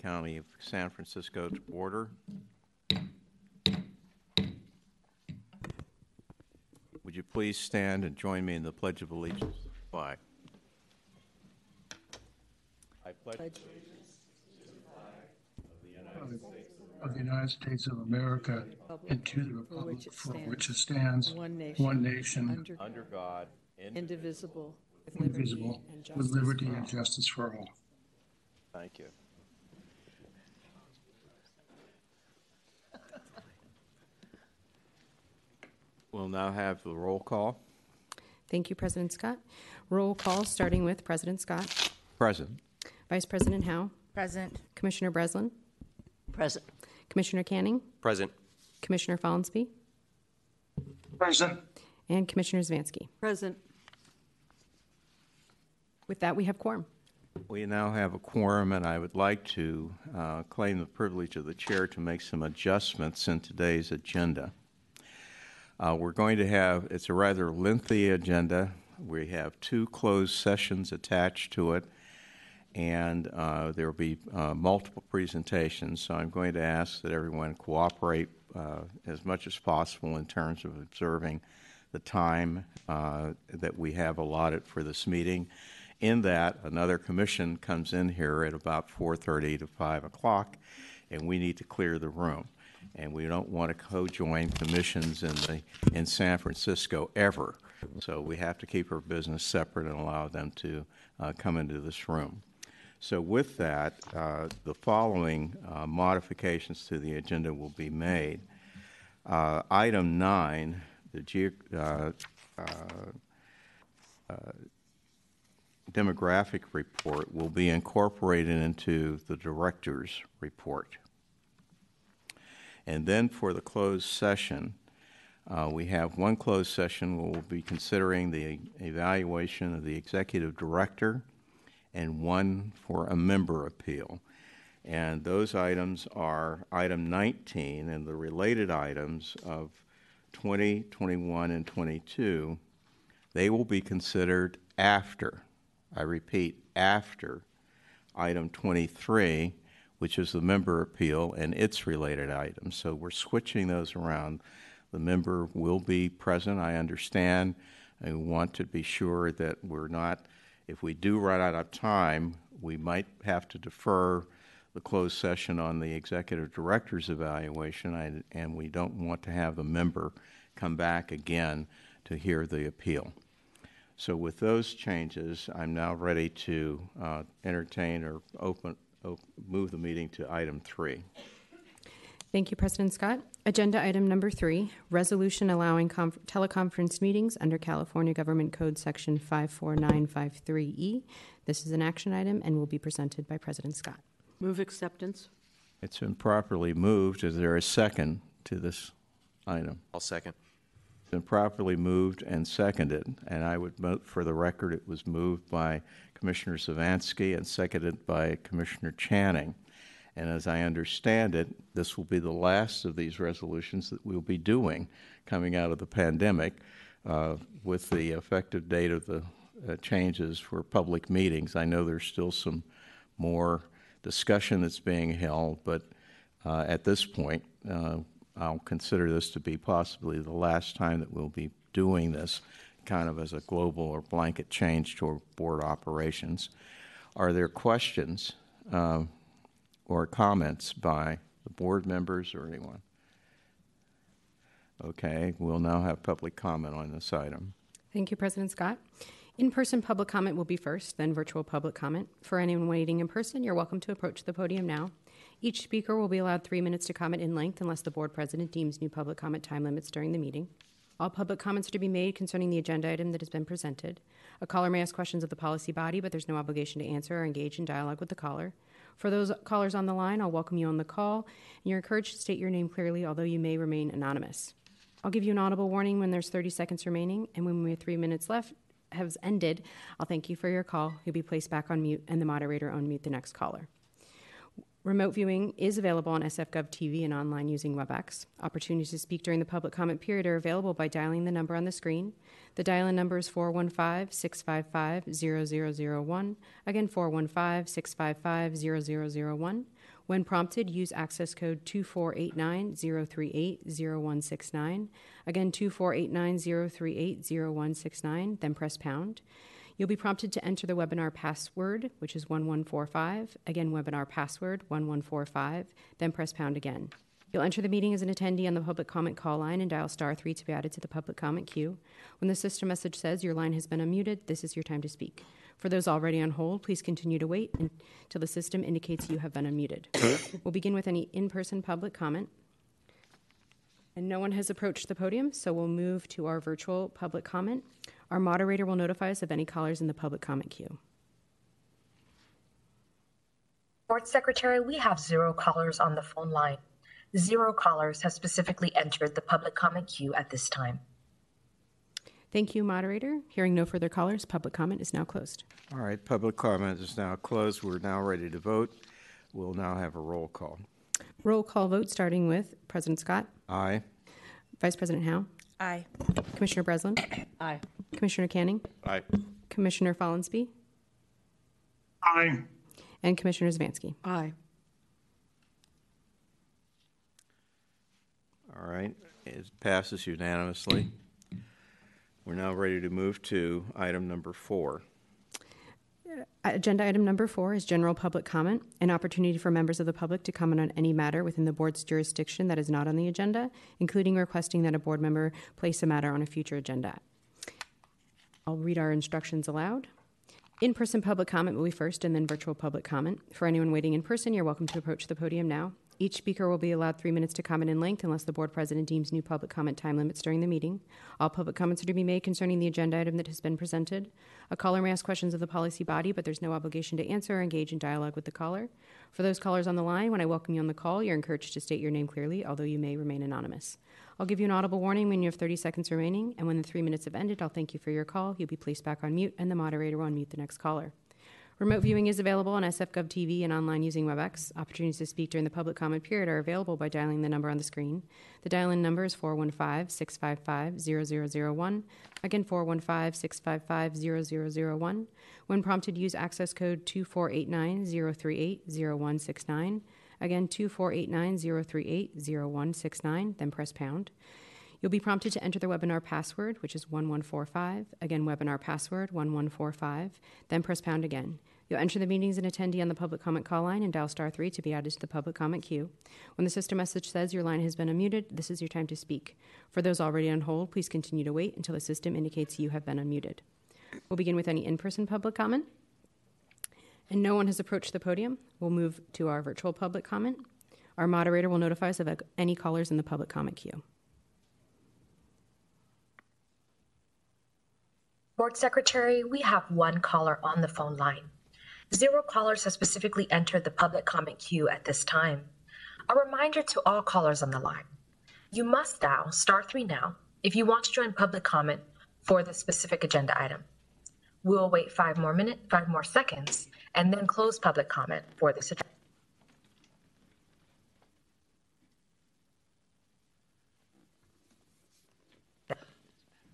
County of San Francisco to order. Would you please stand and join me in the Pledge of Allegiance By. I pledge allegiance to the flag? I pledge of the United States of America and to the republic for which it stands, one nation, one nation, under, under God, indivisible, with liberty indivisible, and with liberty and justice for all. Thank you. We'll now have the roll call. Thank you, President Scott. Roll call, starting with President Scott, Present. Vice President Hao, Present. Commissioner Breslin, Present. Commissioner Canning, Present. Commissioner Follansbee, Present. and Commissioner Zvansky. Present. With that, we have quorum. We now have a quorum, and I would like to uh, claim the privilege of the chair to make some adjustments in today's agenda. Uh, We're going to have, it's a rather lengthy agenda. We have two closed sessions attached to it, and uh, there will be uh, multiple presentations. So I'm going to ask that everyone cooperate uh, as much as possible in terms of observing the time uh, that we have allotted for this meeting. In that, another commission comes in here at about 4:30 to 5 o'clock, and we need to clear the room. And we don't want to co-join commissions in the, in San Francisco ever. So we have to keep our business separate and allow them to uh, come into this room. So with that, uh, the following uh, modifications to the agenda will be made. Uh, Item nine, the geo- uh, demographic report will be incorporated into the director's report. And then for the closed session, uh, we have one closed session where we'll be considering the evaluation of the executive director and one for a member appeal. And those items are item 19 and the related items of 20, 21, and 22. They will be considered after, I repeat, after item 23, which is the member appeal and its related items. So we're switching those around. The member will be present, I understand, and we want to be sure that we're not, if we do run out of time, we might have to defer the closed session on the executive director's evaluation, and- we don't want to have the member come back again to hear the appeal. So with those changes, I'm now ready to uh, entertain or open, op- Oh, move the meeting to item three. Thank you, President Scott. Agenda item number three, resolution allowing conf- teleconference meetings under California Government Code Section 54953E. E. This is an action item and will be presented by President Scott. Move acceptance. It's been properly moved. Is there a second to this item? I'll second. It's been properly moved and seconded, and I would note for the record, it was moved by Commissioner Savansky and seconded by Commissioner Channing. And as I understand it, this will be the last of these resolutions that we'll be doing coming out of the pandemic uh, with the effective date of the uh, changes for public meetings. I know there's still some more discussion that's being held, but uh, at this point, uh, I'll consider this to be possibly the last time that we'll be doing this kind of as a global or blanket change to our board operations. Are there questions um, or comments by the board members or anyone? Okay, we'll now have public comment on this item. Thank you, President Scott. In person public comment will be first, then virtual public comment. For anyone waiting in person, you're welcome to approach the podium now. Each speaker will be allowed three minutes to comment in length unless the board president deems new public comment time limits during the meeting. All public comments are to be made concerning the agenda item that has been presented. A caller may ask questions of the policy body, but there's no obligation to answer or engage in dialogue with the caller. For those callers on the line, I'll welcome you on the call, and you're encouraged to state your name clearly, although you may remain anonymous. I'll give you an audible warning when there's 30 seconds remaining, and when we have three minutes left has ended, I'll thank you for your call. You'll be placed back on mute, and the moderator on mute the next caller. Remote viewing is available on SFGov TV and online using WebEx. Opportunities to speak during the public comment period are available by dialing the number on the screen. The dial in number is 415 655 0001. Again, 415 655 0001. When prompted, use access code 2489 038 0169. Again, 2489 038 0169, then press pound. You'll be prompted to enter the webinar password, which is 1145. Again, webinar password 1145, then press pound again. You'll enter the meeting as an attendee on the public comment call line and dial star 3 to be added to the public comment queue. When the system message says your line has been unmuted, this is your time to speak. For those already on hold, please continue to wait until the system indicates you have been unmuted. we'll begin with any in person public comment. And no one has approached the podium, so we'll move to our virtual public comment. Our moderator will notify us of any callers in the public comment queue. Board Secretary, we have zero callers on the phone line. Zero callers have specifically entered the public comment queue at this time. Thank you, moderator. Hearing no further callers, public comment is now closed. All right, public comment is now closed. We're now ready to vote. We'll now have a roll call. Roll call vote starting with President Scott, Aye. Vice President Hao, Aye. Commissioner Breslin, Aye. Commissioner Canning, Aye. Commissioner Follansbee, Aye. and Commissioner Zvansky. Aye. All right, it passes unanimously. We're now ready to move to item number four. Uh, agenda item number four is general public comment, an opportunity for members of the public to comment on any matter within the board's jurisdiction that is not on the agenda, including requesting that a board member place a matter on a future agenda. I'll read our instructions aloud. In person public comment will be first and then virtual public comment. For anyone waiting in person, you're welcome to approach the podium now. Each speaker will be allowed three minutes to comment in length unless the board president deems new public comment time limits during the meeting. All public comments are to be made concerning the agenda item that has been presented. A caller may ask questions of the policy body, but there's no obligation to answer or engage in dialogue with the caller. For those callers on the line, when I welcome you on the call, you're encouraged to state your name clearly, although you may remain anonymous. I'll give you an audible warning when you have 30 seconds remaining, and when the three minutes have ended, I'll thank you for your call. You'll be placed back on mute, and the moderator will unmute the next caller. Remote viewing is available on SFGov TV and online using WebEx. Opportunities to speak during the public comment period are available by dialing the number on the screen. The dial in number is 415 655 0001. Again, 415 655 0001. When prompted, use access code 2489 038 0169. Again, 2489 038 0169, then press pound. You'll be prompted to enter the webinar password, which is 1145. Again, webinar password 1145, then press pound again. You'll enter the meetings as an attendee on the public comment call line and dial star 3 to be added to the public comment queue. When the system message says your line has been unmuted, this is your time to speak. For those already on hold, please continue to wait until the system indicates you have been unmuted. We'll begin with any in person public comment. And no one has approached the podium. We'll move to our virtual public comment. Our moderator will notify us of any callers in the public comment queue. Board Secretary, we have one caller on the phone line. Zero callers have specifically entered the public comment queue at this time. A reminder to all callers on the line. You must dial star three now if you want to join public comment for the specific agenda item. We'll wait five more minutes, five more seconds, and then close public comment for this agenda.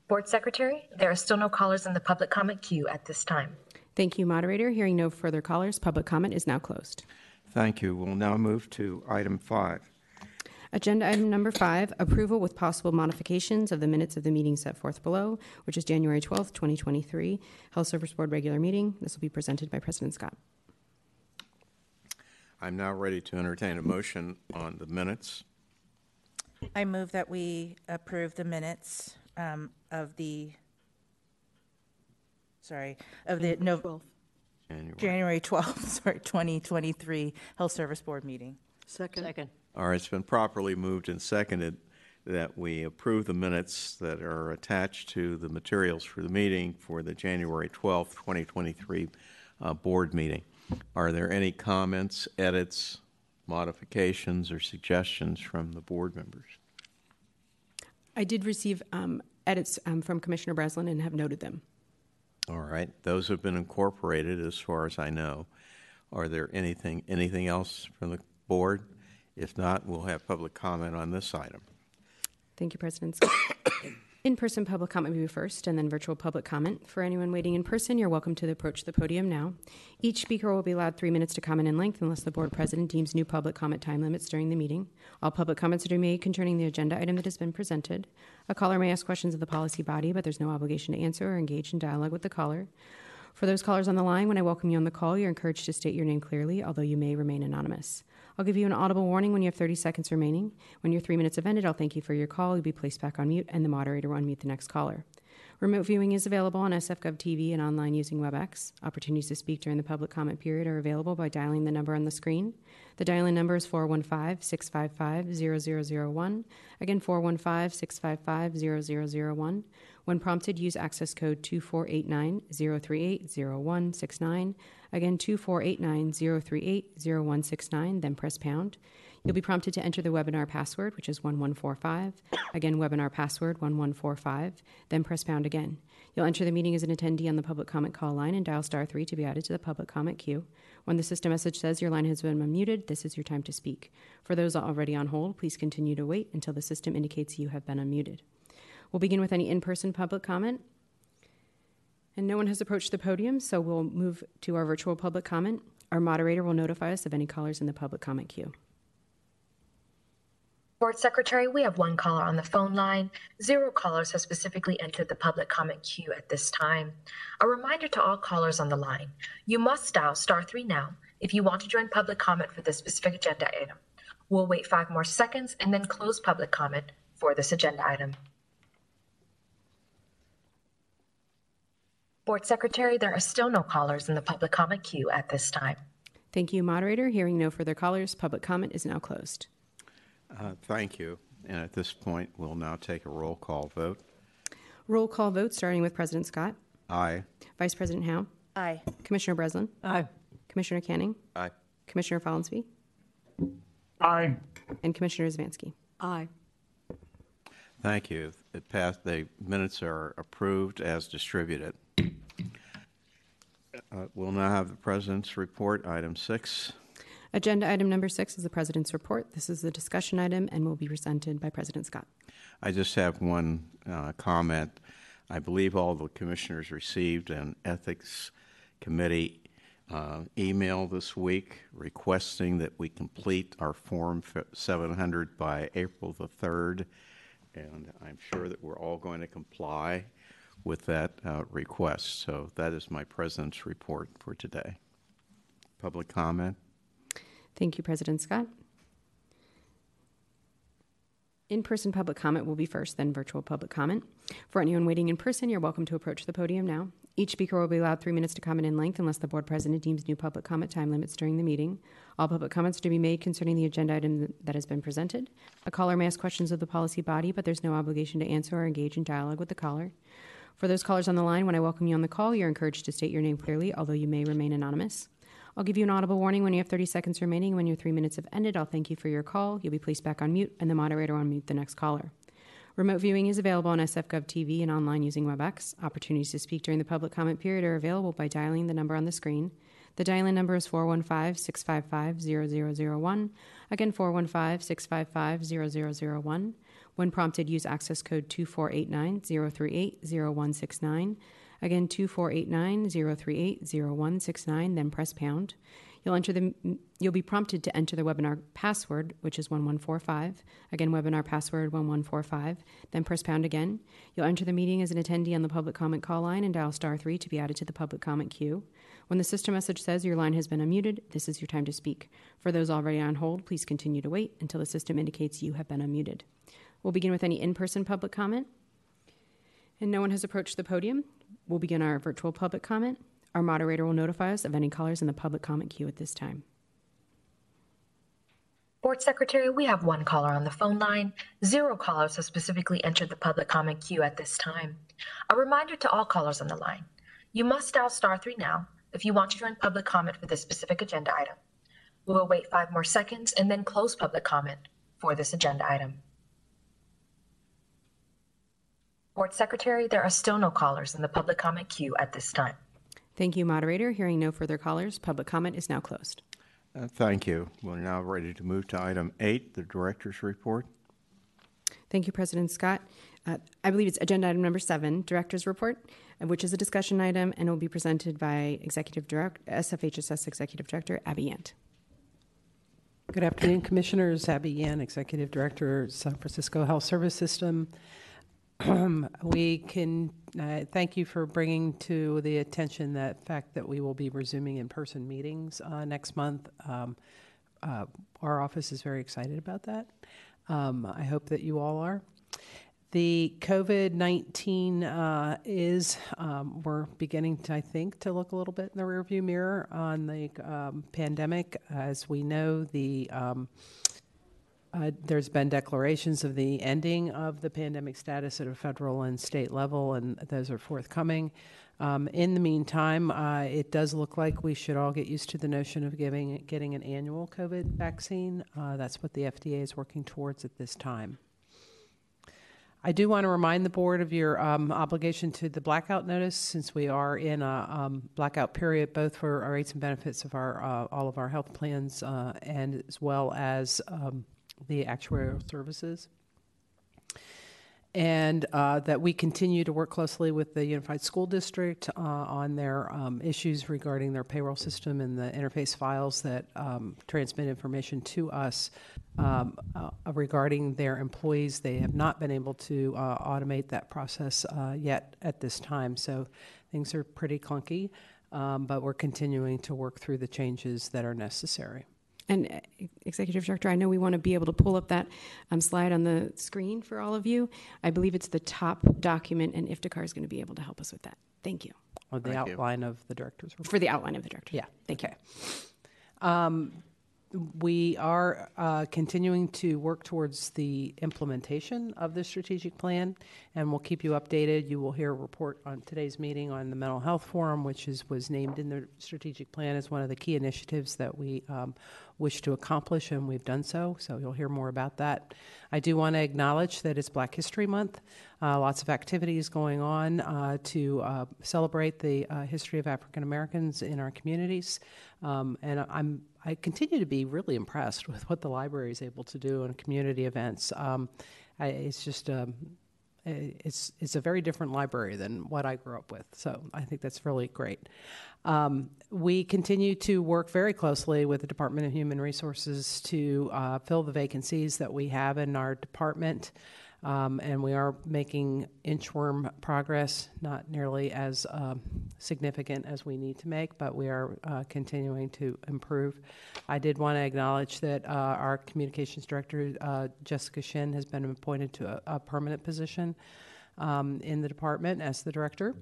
Board Secretary, there are still no callers in the public comment queue at this time. Thank you, moderator. Hearing no further callers, public comment is now closed. Thank you. We'll now move to item five. Agenda item number five, approval with possible modifications of the minutes of the meeting set forth below, which is January 12th, 2023, Health Service Board regular meeting. This will be presented by President Scott. I'm now ready to entertain a motion on the minutes. I move that we approve the minutes um, of the, sorry, of the no, January. January 12th, sorry, 2023 Health Service Board meeting. Second. Second. All right, it's been properly moved and seconded that we approve the minutes that are attached to the materials for the meeting for the January 12th, 2023 uh, board meeting. Are there any comments, edits, modifications, or suggestions from the board members? I did receive um, edits um, from Commissioner Breslin and have noted them. All right, those have been incorporated as far as I know. Are there anything, anything else from the board? If not, we'll have public comment on this item. Thank you, President Scott. In-person public comment will be first, and then virtual public comment. For anyone waiting in person, you're welcome to approach the podium now. Each speaker will be allowed three minutes to comment in length unless the board president deems new public comment time limits during the meeting. All public comments are to be made concerning the agenda item that has been presented. A caller may ask questions of the policy body, but there's no obligation to answer or engage in dialogue with the caller. For those callers on the line, when I welcome you on the call, you're encouraged to state your name clearly, although you may remain anonymous. I'll give you an audible warning when you have 30 seconds remaining. When your three minutes have ended, I'll thank you for your call. You'll be placed back on mute, and the moderator will unmute the next caller. Remote viewing is available on SFGov TV and online using WebEx. Opportunities to speak during the public comment period are available by dialing the number on the screen. The dial in number is 415 655 0001. Again, 415 655 0001. When prompted, use access code 2489 038 0169. Again, 2489 038 0169, then press pound. You'll be prompted to enter the webinar password, which is 1145. Again, webinar password 1145, then press pound again. You'll enter the meeting as an attendee on the public comment call line and dial star 3 to be added to the public comment queue. When the system message says your line has been unmuted, this is your time to speak. For those already on hold, please continue to wait until the system indicates you have been unmuted. We'll begin with any in person public comment. And no one has approached the podium, so we'll move to our virtual public comment. Our moderator will notify us of any callers in the public comment queue. Board Secretary, we have one caller on the phone line. Zero callers have specifically entered the public comment queue at this time. A reminder to all callers on the line you must dial star three now if you want to join public comment for this specific agenda item. We'll wait five more seconds and then close public comment for this agenda item. Board Secretary, there are still no callers in the public comment queue at this time. Thank you, moderator. Hearing no further callers, public comment is now closed. Uh, Thank you. And at this point, we'll now take a roll call vote. Roll call vote starting with President Scott, Aye. Vice President Hao, Aye. Commissioner Breslin, Aye. Commissioner Canning, Aye. Commissioner Follansbee, Aye. and Commissioner Zvansky. Aye. Thank you. It passed, the minutes are approved as distributed. Uh, We'll now have the president's report, item six. Agenda item number six is the President's report. This is a discussion item and will be presented by President Scott. I just have one uh, comment. I believe all the commissioners received an Ethics Committee uh, email this week requesting that we complete our Form 700 by April the 3rd, and I'm sure that we're all going to comply with that uh, request. So that is my president's report for today. Public comment? Thank you, President Scott. In person public comment will be first, then virtual public comment. For anyone waiting in person, you're welcome to approach the podium now. Each speaker will be allowed three minutes to comment in length unless the board president deems new public comment time limits during the meeting. All public comments are to be made concerning the agenda item that has been presented. A caller may ask questions of the policy body, but there's no obligation to answer or engage in dialogue with the caller. For those callers on the line, when I welcome you on the call, you're encouraged to state your name clearly, although you may remain anonymous. I'll give you an audible warning when you have 30 seconds remaining. When your three minutes have ended, I'll thank you for your call. You'll be placed back on mute, and the moderator will unmute the next caller. Remote viewing is available on SFGov TV and online using WebEx. Opportunities to speak during the public comment period are available by dialing the number on the screen. The dial in number is 415 655 0001. Again, 415 655 0001. When prompted, use access code 2489 038 0169. Again, 2489 038 0169, then press pound. You'll enter the you'll be prompted to enter the webinar password, which is 1145. Again, webinar password 1145, then press pound again. You'll enter the meeting as an attendee on the public comment call line and dial star 3 to be added to the public comment queue. When the system message says your line has been unmuted, this is your time to speak. For those already on hold, please continue to wait until the system indicates you have been unmuted. We'll begin with any in-person public comment. And no one has approached the podium. We'll begin our virtual public comment. Our moderator will notify us of any callers in the public comment queue at this time. Board Secretary, we have one caller on the phone line. Zero callers have specifically entered the public comment queue at this time. A reminder to all callers on the line you must dial star three now if you want to join public comment for this specific agenda item. We will wait five more seconds and then close public comment for this agenda item. Board Secretary, there are still no callers in the public comment queue at this time. Thank you, moderator. Hearing no further callers, public comment is now closed. Uh, Thank you. We're now ready to move to item eight, the director's report. Thank you, President Scott. Uh, I believe it's agenda item number seven, Director's Report, uh, which is a discussion item and will be presented by Executive Director, SFHSS Executive Director Abby Yant. Good afternoon, Commissioners. Abby Yant, Executive Director, San Francisco Health Service System. we can uh, thank you for bringing to the attention that fact that we will be resuming in-person meetings uh, next month. Um, uh, our office is very excited about that. Um, I hope that you all are. The COVID 19 uh, is, um, we're beginning to, I think, to look a little bit in the rearview mirror on the um, pandemic. As we know, the um, uh, there's been declarations of the ending of the pandemic status at a federal and state level, and those are forthcoming. Um, in the meantime, uh, it does look like we should all get used to the notion of giving, getting an annual COVID vaccine. Uh, that's what the FDA is working towards at this time. I do want to remind the board of your um, obligation to the blackout notice, since we are in a um, blackout period, both for our rates and benefits of our uh, all of our health plans, uh, and as well as um, the actuarial services. And uh, that we continue to work closely with the Unified School District uh, on their um, issues regarding their payroll system and the interface files that um, transmit information to us um, uh, regarding their employees. They have not been able to uh, automate that process uh, yet at this time, so things are pretty clunky, um, but we're continuing to work through the changes that are necessary. And uh, Executive Director, I know we want to be able to pull up that um, slide on the screen for all of you. I believe it's the top document, and Iftikhar is going to be able to help us with that. Thank you. Or the Thank you. outline of the director's report. For the outline of the director. Yeah. Thank you. Um, we are uh, continuing to work towards the implementation of the strategic plan, and we'll keep you updated. You will hear a report on today's meeting on the mental health forum, which is was named in the strategic plan as one of the key initiatives that we um, wish to accomplish, and we've done so. So you'll hear more about that. I do want to acknowledge that it's Black History Month. Uh, lots of activities going on uh, to uh, celebrate the uh, history of African Americans in our communities, um, and I'm I continue to be really impressed with what the library is able to do in community events. Um, I, it's just um, it's it's a very different library than what I grew up with. So I think that's really great. Um, we continue to work very closely with the Department of Human Resources to uh, fill the vacancies that we have in our department. Um, and we are making inchworm progress, not nearly as um, significant as we need to make, but we are uh, continuing to improve. I did want to acknowledge that uh, our communications director, uh, Jessica Shin, has been appointed to a, a permanent position um, in the department as the director.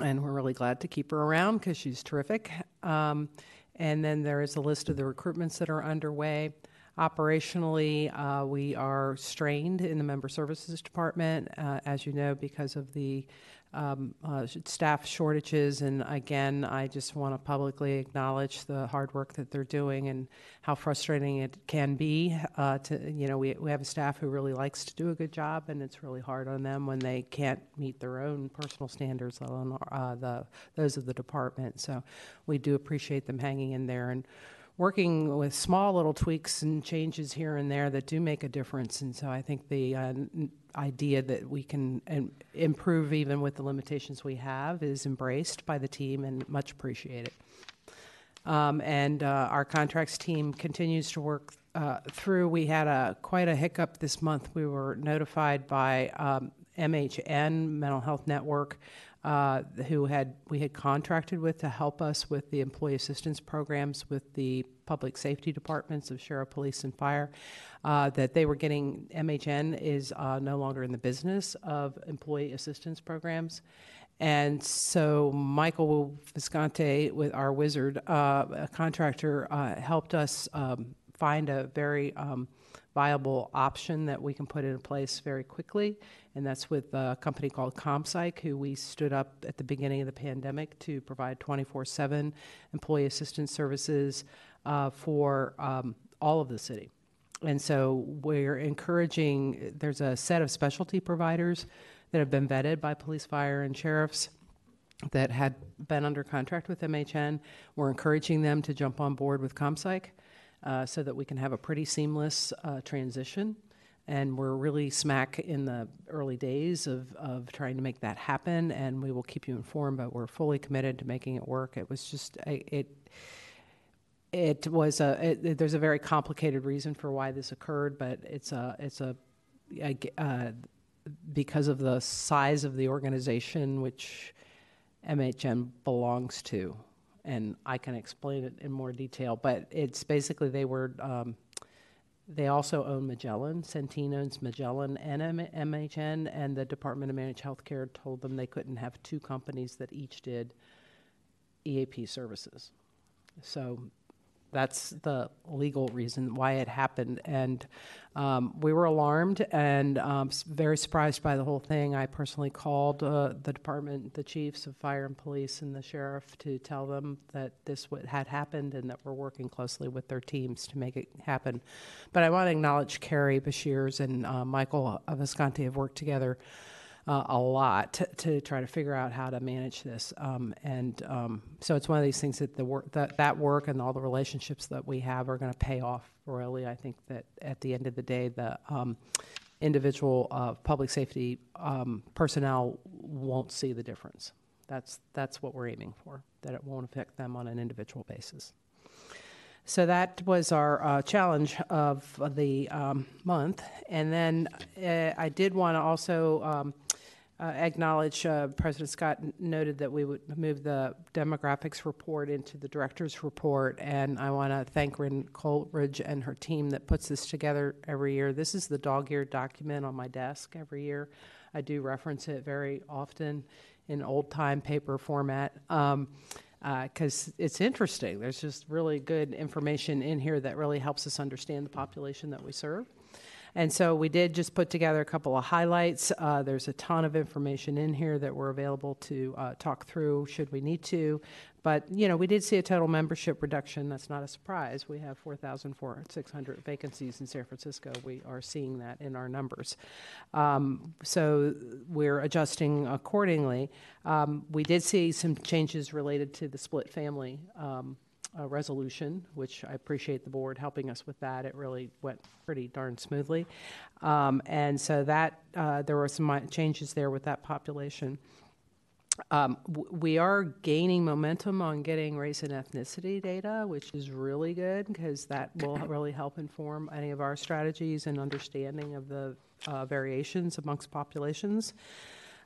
And we're really glad to keep her around because she's terrific. Um, and then there is a list of the recruitments that are underway. Operationally, uh, we are strained in the member services department, uh, as you know, because of the um, uh, staff shortages. And again, I just want to publicly acknowledge the hard work that they're doing and how frustrating it can be. Uh, to you know, we we have a staff who really likes to do a good job, and it's really hard on them when they can't meet their own personal standards, let alone uh, the those of the department. So, we do appreciate them hanging in there and working with small little tweaks and changes here and there that do make a difference. And so I think the uh, idea that we can um, improve even with the limitations we have is embraced by the team and much appreciated. Um, and uh, our contracts team continues to work uh, through. We had a quite a hiccup this month. We were notified by um, MHN Mental Health Network uh, who had we had contracted with to help us with the employee assistance programs with the public safety departments of sheriff, police, and fire. Uh, that they were getting MHN is uh, no longer in the business of employee assistance programs. And so Michael Visconti, with our wizard, uh, a contractor, uh, helped us um, find a very um, viable option that we can put in place very quickly, and that's with a company called ComPsych, who we stood up at the beginning of the pandemic to provide 24/7 employee assistance services uh, for um, all of the city. And so we're encouraging. There's a set of specialty providers that have been vetted by police, fire, and sheriffs that had been under contract with MHN. We're encouraging them to jump on board with ComPsych uh, so that we can have a pretty seamless uh, transition. And we're really smack in the early days of, of trying to make that happen, and we will keep you informed, but we're fully committed to making it work. It was just, it, it was a, it, there's a very complicated reason for why this occurred, but it's a, it's a uh, because of the size of the organization which MHN belongs to, and I can explain it in more detail. But it's basically they were um, they also own Magellan. Centene owns Magellan and MHN, and the Department of Managed Healthcare told them they couldn't have two companies that each did EAP services. So that's the legal reason why it happened. And um, we were alarmed and um, very surprised by the whole thing. I personally called uh, the department, the chiefs of fire and police, and the sheriff to tell them that this had happened and that we're working closely with their teams to make it happen. But I want to acknowledge Carrie Bashirs and uh, Michael Visconti have worked together uh, a lot to, to try to figure out how to manage this. Um, and um, so it's one of these things that the work that, that work and all the relationships that we have are going to pay off royally. I think that at the end of the day, the um, individual uh, public safety um, personnel won't see the difference. That's that's what we're aiming for. That it won't affect them on an individual basis. So that was our uh, challenge of the um, month. And then uh, I did want to also um, uh, acknowledge uh, President Scott noted that we would move the demographics report into the director's report. And I want to thank Rin Coleridge and her team that puts this together every year. This is the dog eared document on my desk every year. I do reference it very often in old time paper format. Um, because it's interesting. There's just really good information in here that really helps us understand the population that we serve. And so we did just put together a couple of highlights. Uh, there's a ton of information in here that we're available to uh, talk through should we need to. But, you know, we did see a total membership reduction. That's not a surprise. We have 4,600 vacancies in San Francisco. We are seeing that in our numbers. Um, so we're adjusting accordingly. Um, we did see some changes related to the split family um, uh, resolution, which I appreciate the board helping us with that. It really went pretty darn smoothly. Um, and so that, uh, there were some changes there with that population. Um, we are gaining momentum on getting race and ethnicity data, which is really good because that will really help inform any of our strategies and understanding of the uh, variations amongst populations.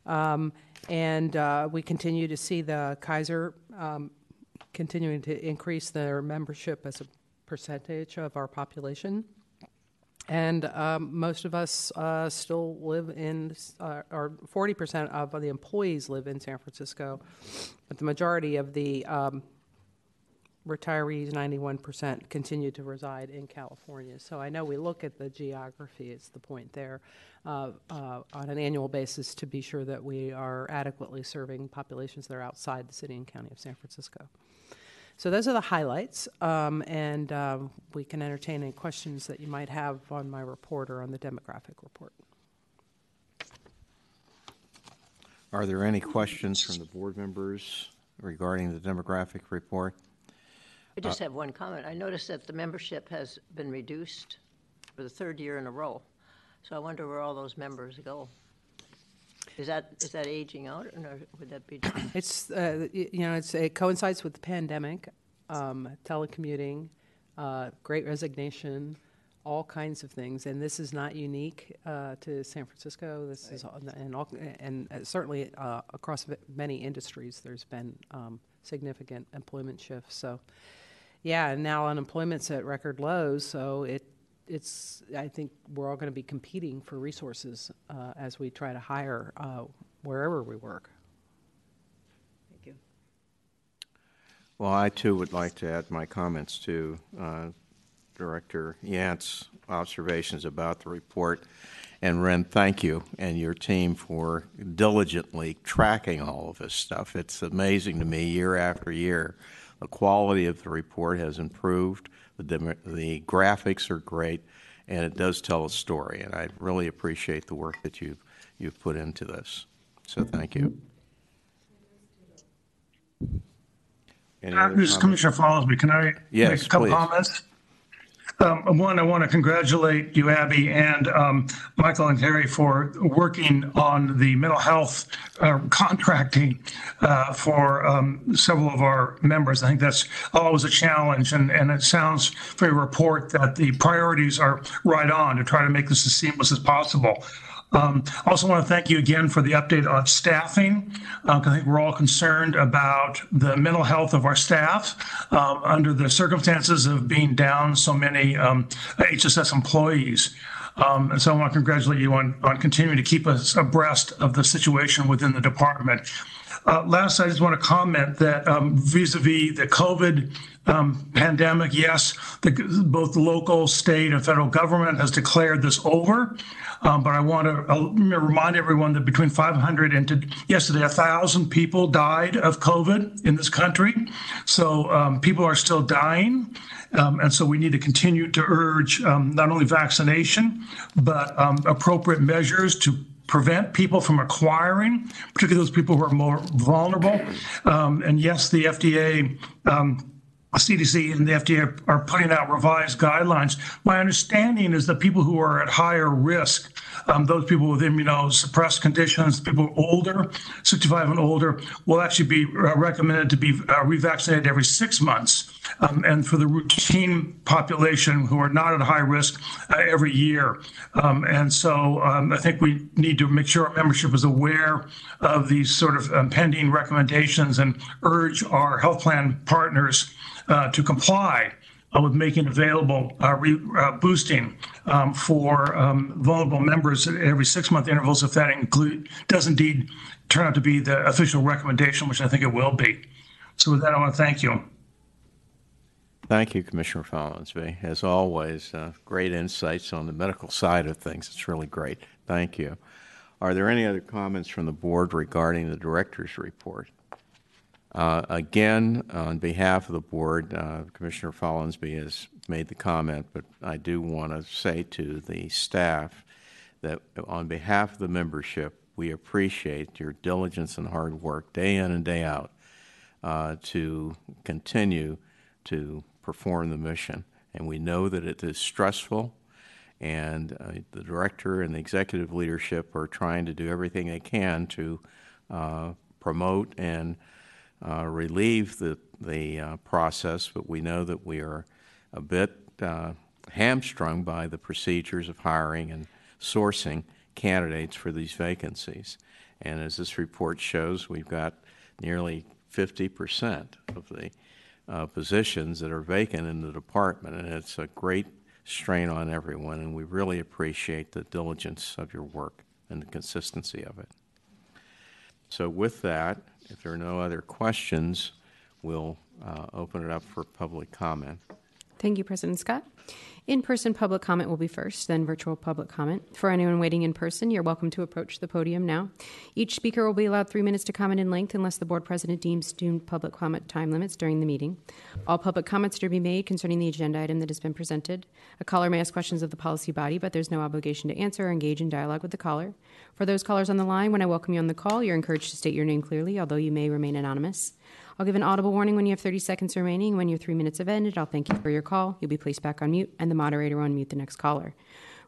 Um, and uh, we continue to see the Kaiser um, continuing to increase their membership as a percentage of our population. And um, most of us uh, still live in, uh, or 40% of the employees live in San Francisco, but the majority of the um, retirees, 91%, continue to reside in California. So I know we look at the geography, it's the point there, uh, uh, on an annual basis to be sure that we are adequately serving populations that are outside the city and county of San Francisco. So those are the highlights, um, and um, we can entertain any questions that you might have on my report or on the demographic report. Are there any questions from the board members regarding the demographic report? I just have one comment. I noticed that the membership has been reduced for the third year in a row. So I wonder where all those members go. Is that, is that aging out, or would that be? It's uh, you know it's it coincides with the pandemic, um, telecommuting, uh, Great Resignation, all kinds of things, and this is not unique uh, to San Francisco. This is all- and all, and uh, certainly uh, across many industries. There's been um, significant employment shifts. So, yeah, and now unemployment's at record lows. So it it's I think we're all going to be competing for resources uh, as we try to hire uh, wherever we work. Thank you. Well, I too would like to add my comments to uh, Director Yant's observations about the report. And Ren, thank you and your team for diligently tracking all of this stuff. It's amazing to me year after year. The quality of the report has improved. The, dem- the graphics are great, and it does tell a story. And I really appreciate the work that you've, you've put into this. So thank you. Any Uh, This? Commissioner Fallsby. Can I Yes, make a couple please. comments? Um, One, I want to congratulate you, Abby, and um, Michael and Terry for working on the mental health uh, contracting uh, for um, several of our members. I think that's always a challenge, and, and it sounds from your report that the priorities are right on to try to make this as seamless as possible. Um, I also want to thank you again for the update on staffing. 'cause I think we're all concerned about the mental health of our staff um, under the circumstances of being down so many um, HSS employees. Um, and so I want to congratulate you on, on continuing to keep us abreast of the situation within the department. Uh, last, I just want to comment that um, vis-a-vis the COVID um, pandemic, yes, the, both the local, state, and federal government has declared this over. Um, but I want to uh, remind everyone that between 500 and to yesterday, 1,000 people died of COVID in this country. So um, people are still dying. Um, and so we need to continue to urge um, not only vaccination, but um, appropriate measures to prevent people from acquiring, particularly those people who are more vulnerable. Um, and yes, the FDA. CDC and the FDA are putting out revised guidelines. My understanding is that people who are at higher risk, um, those people with immunosuppressed conditions, people older, 65 and older, will actually be uh, recommended to be uh, revaccinated every six months. Um, and for the routine population who are not at high risk, uh, every year. Um, and so um, I think we need to make sure our membership is aware of these sort of pending recommendations and urge our health plan partners uh, to comply uh, with making available boosting for vulnerable members at every six-month intervals if that does indeed turn out to be the official recommendation, which I think it will be. So with that, I want to thank you. Thank you, Commissioner Follansbee. As always, uh, great insights on the medical side of things. It's really great. Thank you. Are there any other comments from the board regarding the director's report? Uh, Again, on behalf of the board, uh, Commissioner Follansbee has made the comment, but I do want to say to the staff that on behalf of the membership, we appreciate your diligence and hard work day in and day out uh, to continue to perform the mission. And we know that it is stressful, and uh, the director and the executive leadership are trying to do everything they can to uh, promote and uh, relieve the, the uh, process, but we know that we are a bit uh, hamstrung by the procedures of hiring and sourcing candidates for these vacancies. And as this report shows, we've got nearly 50% of the uh, positions that are vacant in the department, and it's a great strain on everyone, and we really appreciate the diligence of your work and the consistency of it. So with that, if there are no other questions, we'll uh, open it up for public comment. Thank you, President Scott. In person public comment will be first, then virtual public comment. For anyone waiting in person, you're welcome to approach the podium now. Each speaker will be allowed three minutes to comment in length unless the board president deems due public comment time limits during the meeting. All public comments are to be made concerning the agenda item that has been presented. A caller may ask questions of the policy body, but there's no obligation to answer or engage in dialogue with the caller. For those callers on the line, when I welcome you on the call, you're encouraged to state your name clearly, although you may remain anonymous. I'll give an audible warning when you have 30 seconds remaining. When your three minutes have ended, I'll thank you for your call. You'll be placed back on mute, and the moderator will unmute the next caller.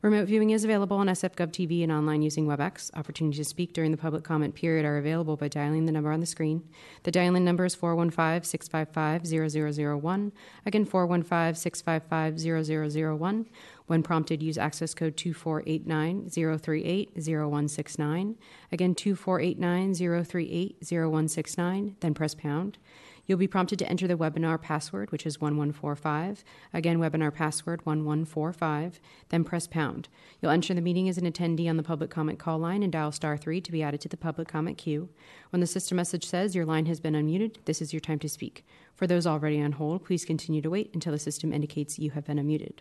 Remote viewing is available on SFGov TV and online using WebEx. Opportunities to speak during the public comment period are available by dialing the number on the screen. The dial-in number is 415-655-0001. Again, 415-655-0001. When prompted, use access code 2489-038-0169. Again, 2489-038-0169, then press pound. You'll be prompted to enter the webinar password, which is 1145. Again, webinar password 1145, then press pound. You'll enter the meeting as an attendee on the public comment call line and dial star 3 to be added to the public comment queue. When the system message says your line has been unmuted, this is your time to speak. For those already on hold, please continue to wait until the system indicates you have been unmuted.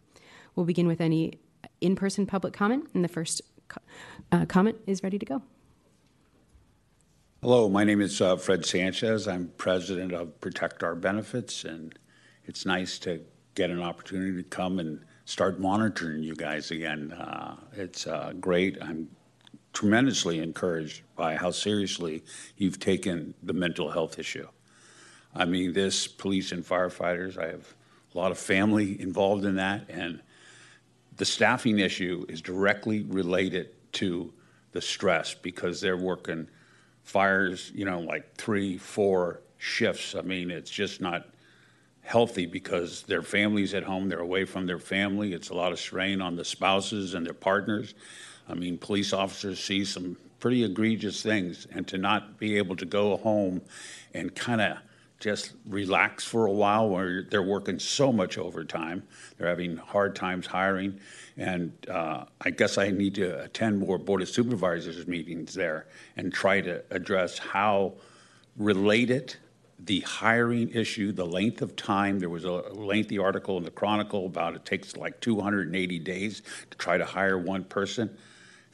We'll begin with any in person public comment, and the first co- uh, comment is ready to go. Hello, my name is uh, Fred Sanchez. I'm president of Protect Our Benefits, and it's nice to get an opportunity to come and start monitoring you guys again. Uh, it's uh, great. I'm tremendously encouraged by how seriously you've taken the mental health issue. I mean, this police and firefighters, I have a lot of family involved in that, and the staffing issue is directly related to the stress because they're working fires, you know, like three, four shifts. I mean, it's just not healthy because their families at home, they're away from their family. It's a lot of strain on the spouses and their partners. I mean, police officers see some pretty egregious things, and to not be able to go home and kind of just relax for a while where they're working so much overtime. They're having hard times hiring. And uh, I guess I need to attend more Board of Supervisors meetings there and try to address how related the hiring issue, the length of time. There was a lengthy article in the Chronicle about it takes like 280 days to try to hire one person.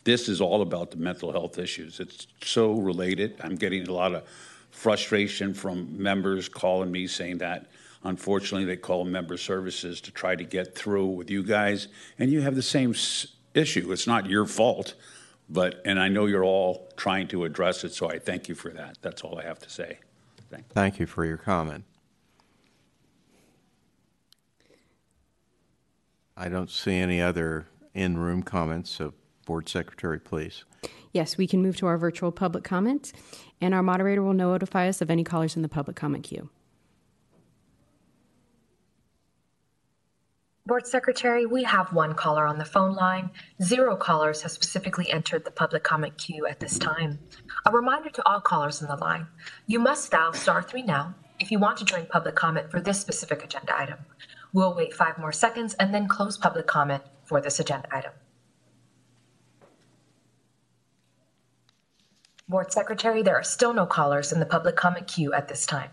This is all about the mental health issues. It's so related. I'm getting a lot of frustration from members calling me saying that unfortunately they call member services to try to get through with you guys and you have the same issue it's not your fault but and i know you're all trying to address it so i thank you for that that's all i have to say Thank you. Thank you for your comment. I don't see any other in-room comments, so Board Secretary, please. Yes, we can move to our virtual public comment, and our moderator will notify us of any callers in the public comment queue. Board Secretary, we have one caller on the phone line. Zero callers have specifically entered the public comment queue at this time. A reminder to all callers on the line, you must dial star three now if you want to join public comment for this specific agenda item. We'll wait five more seconds and then close public comment for this agenda item. Board Secretary, there are still no callers in the public comment queue at this time.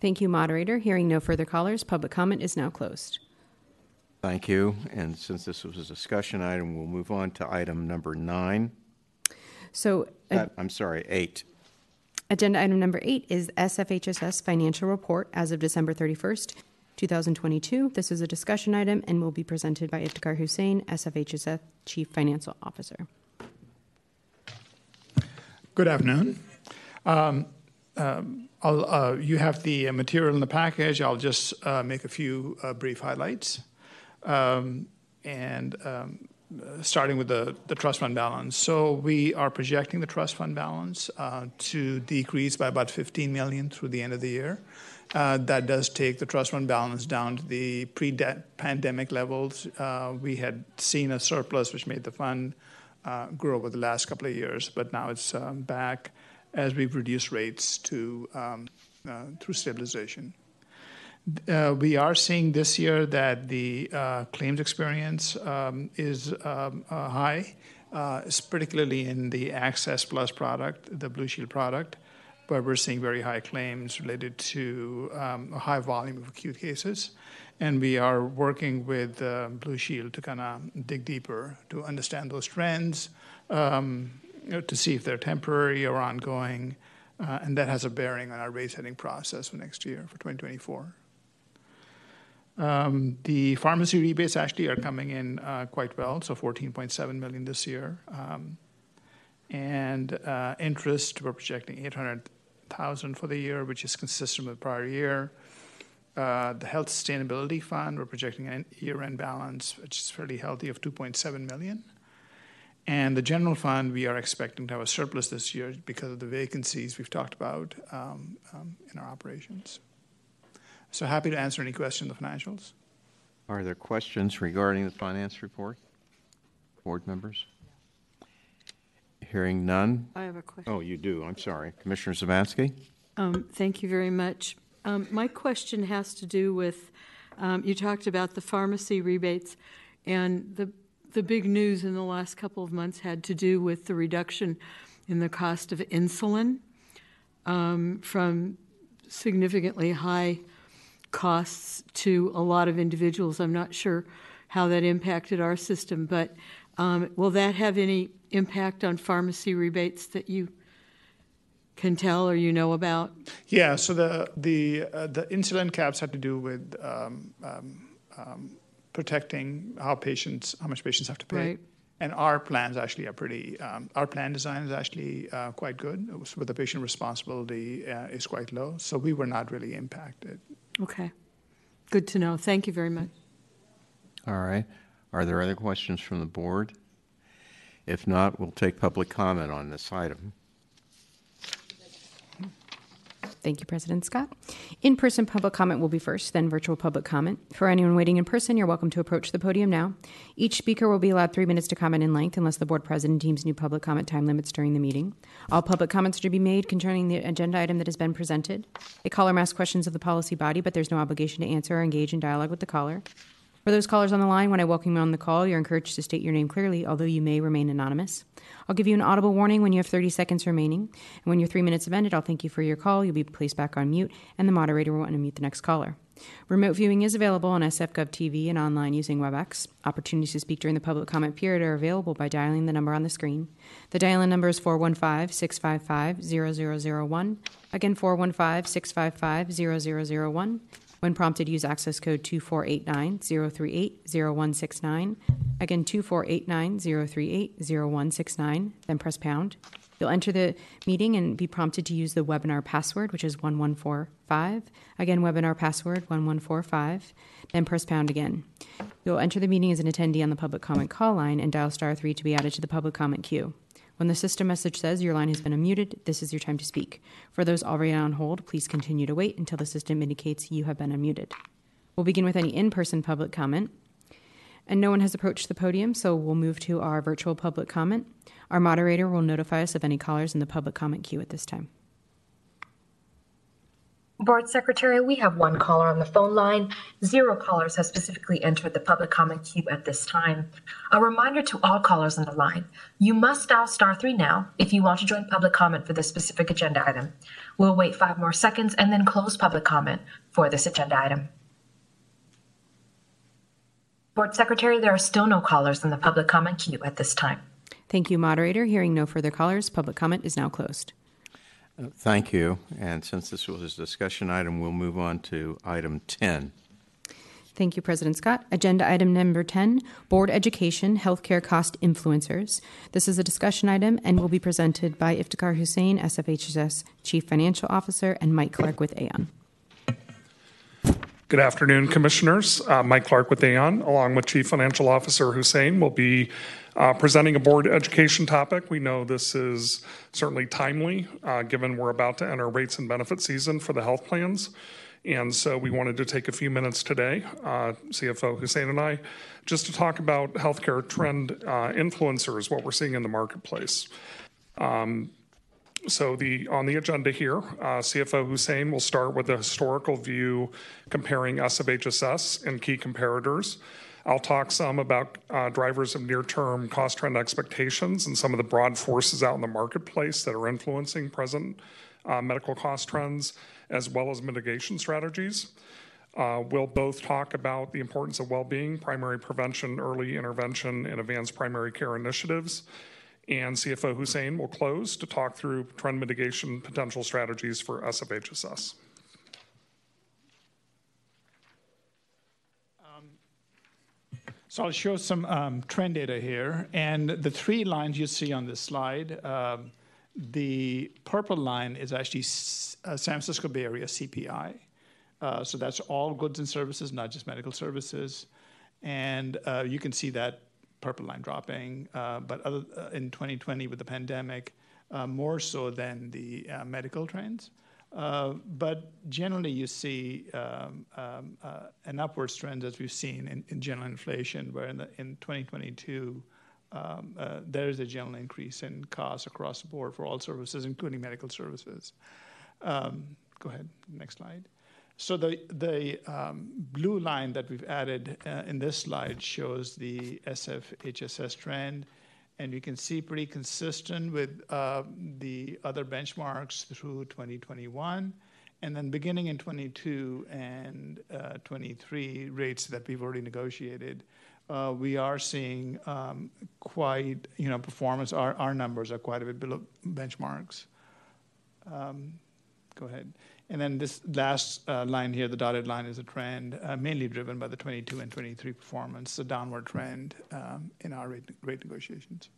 Thank you, moderator. Hearing no further callers, public comment is now closed. Thank you. And since this was a discussion item, we'll move on to item number nine. So, uh, Uh, I'm sorry, eight. Agenda item number eight is SFHSS Financial Report as of December 31st, 2022. This is a discussion item and will be presented by Iftikhar Hussain, SFHSS Chief Financial Officer. Good afternoon. Um, um, uh, you have the material in the package. I'll just uh, make a few uh, brief highlights. Um, and um, uh, starting with the, the trust fund balance. So we are projecting the trust fund balance uh, to decrease by about 15 million through the end of the year. Uh, that does take the trust fund balance down to the pre-pandemic levels. Uh, we had seen a surplus, which made the fund uh, grow over the last couple of years, but now it's um, back as we've reduced rates to um, uh, through stabilization. Uh, we are seeing this year that the uh, claims experience um, is um, uh, high, uh, particularly in the Access Plus product, the Blue Shield product, where we're seeing very high claims related to um, a high volume of acute cases. And we are working with uh, Blue Shield to kind of dig deeper to understand those trends, um, you know, to see if they're temporary or ongoing. Uh, and that has a bearing on our rate setting process for next year, for 2024. Um, the pharmacy rebates actually are coming in uh, quite well, so 14.7 million this year. Um, and uh, interest, we're projecting 800,000 for the year, which is consistent with prior year. Uh, the health sustainability fund, we're projecting a year-end balance, which is fairly healthy, of 2.7 million. And the general fund, we are expecting to have a surplus this year because of the vacancies we've talked about um, um, in our operations. So happy to answer any questions on the financials. Are there questions regarding the finance report? Board members? Hearing none? I have a question. Oh, you do, I'm sorry. Commissioner Zamansky? Um, Thank you very much. Um, My question has to do with, um, you talked about the pharmacy rebates, and the, the big news in the last couple of months had to do with the reduction in the cost of insulin um, from significantly high costs to a lot of individuals. I'm not sure how that impacted our system, but um, will that have any impact on pharmacy rebates that you can tell or you know about? Yeah, so the the uh, the insulin caps had to do with um, um, um, protecting how patients how much patients have to pay. Right. And our plans actually are pretty, um, our plan design is actually uh, quite good, with the patient responsibility uh, is quite low, so we were not really impacted. Okay. Good to know. Thank you very much. All right. Are there other questions from the board? If not, we'll take public comment on this item. Thank you, President Scott. In person public comment will be first, then virtual public comment. For anyone waiting in person, you're welcome to approach the podium now. Each speaker will be allowed three minutes to comment in length unless the board president deems new public comment time limits during the meeting. All public comments are to be made concerning the agenda item that has been presented. A caller may ask questions of the policy body, but there's no obligation to answer or engage in dialogue with the caller. For those callers on the line, when I welcome you on the call, you're encouraged to state your name clearly, although you may remain anonymous. I'll give you an audible warning when you have 30 seconds remaining. And when your three minutes have ended, I'll thank you for your call. You'll be placed back on mute, and the moderator will unmute the next caller. Remote viewing is available on SFGov TV and online using WebEx. Opportunities to speak during the public comment period are available by dialing the number on the screen. The dial in number is 415 655 0001. Again, 415 655 0001. When prompted, use access code 2489-038-0169. Again, 2489-038-0169, then press pound. You'll enter the meeting and be prompted to use the webinar password, which is 1145. Again, webinar password 1145, then press pound again. You'll enter the meeting as an attendee on the public comment call line and dial star 3 to be added to the public comment queue. When the system message says your line has been unmuted, this is your time to speak. For those already on hold, please continue to wait until the system indicates you have been unmuted. We'll begin with any in person public comment. And no one has approached the podium, so we'll move to our virtual public comment. Our moderator will notify us of any callers in the public comment queue at this time. Board Secretary, we have one caller on the phone line. Zero callers have specifically entered the public comment queue at this time. A reminder to all callers on the line, you must dial star three now if you want to join public comment for this specific agenda item. We'll wait five more seconds and then close public comment for this agenda item. Board Secretary, there are still no callers in the public comment queue at this time. Thank you, moderator. Hearing no further callers, public comment is now closed. Thank you. And since this was a discussion item, we'll move on to item 10. Thank you, President Scott. Agenda item number 10 Board Education Healthcare Cost Influencers. This is a discussion item and will be presented by Iftikhar Hussain, SFHSS Chief Financial Officer, and Mike Clark with Aon. Good afternoon, Commissioners. Uh, Mike Clark with Aon, along with Chief Financial Officer Hussain, will be uh, presenting a board education topic. We know this is certainly timely, uh, given we're about to enter rates and benefit season for the health plans. And so we wanted to take a few minutes today, uh, CFO Hussain and I, just to talk about healthcare trend uh, influencers, what we're seeing in the marketplace. Um, so the on the agenda here, uh, CFO Hussain will start with a historical view comparing SFHSS and key comparators. I'll talk some about uh, drivers of near-term cost trend expectations and some of the broad forces out in the marketplace that are influencing present uh, medical cost trends, as well as mitigation strategies. Uh, we'll both talk about the importance of well-being, primary prevention, early intervention, and advanced primary care initiatives and CFO Hussain will close to talk through trend mitigation potential strategies for SFHSS. So I'll show some um, trend data here, and the three lines you see on this slide, um, the purple line is actually uh, San Francisco Bay Area CPI. Uh, so that's all goods and services, not just medical services. And uh, you can see that purple line dropping, uh, but other, uh, in 2020 with the pandemic, uh, more so than the medical trends. Uh, but generally, you see um, um, uh, an upward trend as we've seen in, in general inflation, where in, the, in 2022, um, there is a general increase in costs across the board for all services, including medical services. Um, go ahead, next slide. So the, the um, blue line that we've added uh, in this slide shows the SFHSS trend, and you can see pretty consistent with uh, the other benchmarks through 2021. And then beginning in 22 and uh, 23 rates that we've already negotiated, uh, we are seeing um, quite, you know, performance, our, our numbers are quite a bit below benchmarks. Um, go ahead. And then this last uh, line here, the dotted line, is a trend uh, mainly driven by the 22 and 23 performance, the downward trend um, in our rate, negotiations.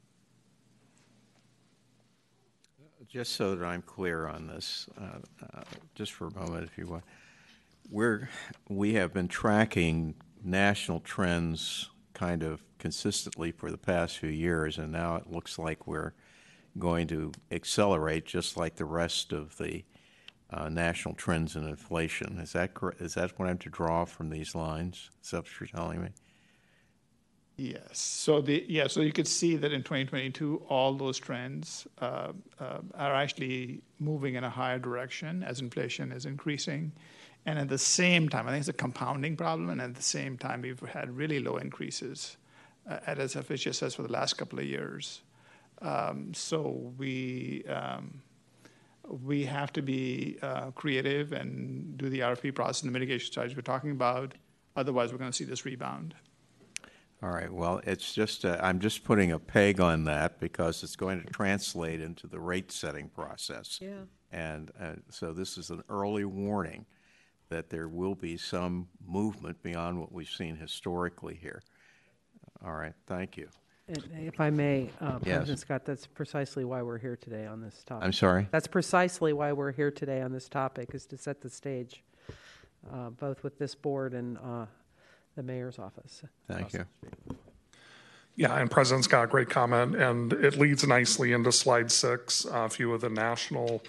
Just so that I'm clear on this, uh, just for a moment, if you want, we have been tracking national trends kind of consistently for the past few years, and now it looks like we're going to accelerate, just like the rest of the uh, national trends in inflation. Is that correct? Is that what I'm to draw from these lines? Is that what you're telling me? Yes. So the yeah. So you could see that in 2022, all those trends uh, uh, are actually moving in a higher direction as inflation is increasing, and at the same time, I think it's a compounding problem. And at the same time, we've had really low increases uh, at SFHSS for the last couple of years. Um, so we um, we have to be uh, creative and do the RFP process and the mitigation strategies we're talking about. Otherwise, we're going to see this rebound. All right. Well, it's just uh, I'm just putting a peg on that because it's going to translate into the rate setting process. Yeah. And uh, so this is an early warning that there will be some movement beyond what we've seen historically here. All right. Thank you. And If I may, uh, Yes. President Scott, that's precisely why we're here today on this topic. I'm sorry. That's precisely why we're here today on this topic, is to set the stage, uh, both with this board and uh, the mayor's office. Thank you. Yeah, and President Scott, great comment, and it leads nicely into slide six, a few of the national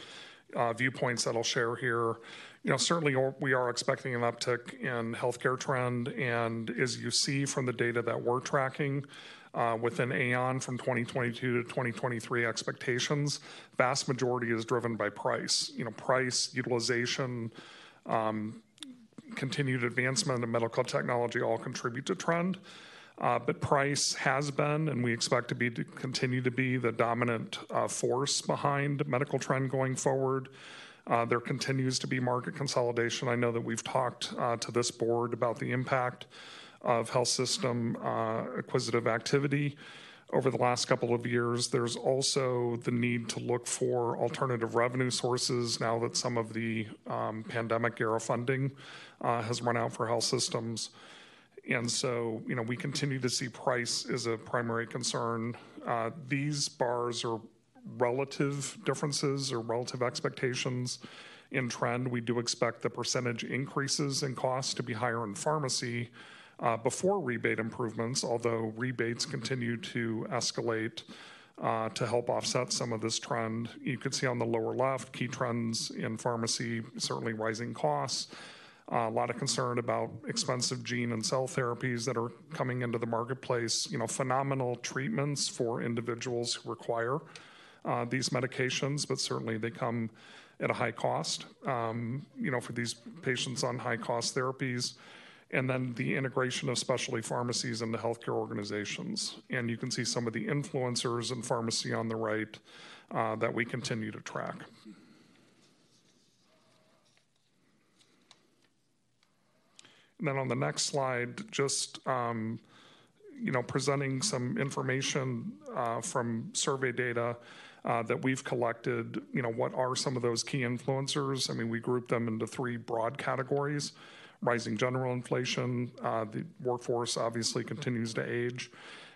uh, viewpoints that I'll share here. You know, certainly we are expecting an uptick in healthcare trend, and as you see from the data that we're tracking, uh, within Aon from 2022 to 2023 expectations, vast majority is driven by price. You know, price, utilization, um, continued advancement in medical technology all contribute to trend. Uh, but price has been, and we expect to be to continue to be the dominant uh, force behind medical trend going forward. Uh, there continues to be market consolidation. I know that we've talked uh, to this board about the impact health system uh, acquisitive activity over the last couple of years. There's also the need to look for alternative revenue sources now that some of the um, pandemic era funding uh, has run out for health systems. And so, you know, we continue to see price as a primary concern. Uh, these bars are relative differences or relative expectations in trend. We do expect the percentage increases in cost to be higher in pharmacy before rebate improvements, although rebates continue to escalate uh, to help offset some of this trend. You can see on the lower left key trends in pharmacy, certainly rising costs. Uh, a lot of concern about expensive gene and cell therapies that are coming into the marketplace. You know, phenomenal treatments for individuals who require uh, these medications, but certainly they come at a high cost. Um, you know, for these patients on high cost therapies, and then the integration of specialty pharmacies into healthcare organizations. And you can see some of the influencers in pharmacy on the right uh, that we continue to track. And then on the next slide, just um, you know, presenting some information uh, from survey data uh, that we've collected. You know, what are some of those key influencers? I mean, we group them into three broad categories: rising general inflation, uh, the workforce obviously continues to age,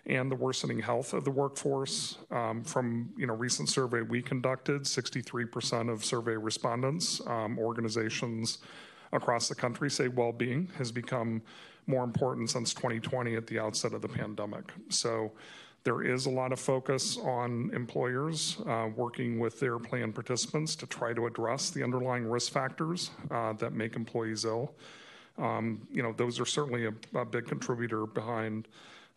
and the worsening health of the workforce. Um, from you know recent survey we conducted, 63% of survey respondents, um, organizations across the country say well-being has become more important since 2020 at the outset of the pandemic. So there is a lot of focus on employers uh, working with their plan participants to try to address the underlying risk factors uh, that make employees ill. Um, you know, those are certainly a, a big contributor behind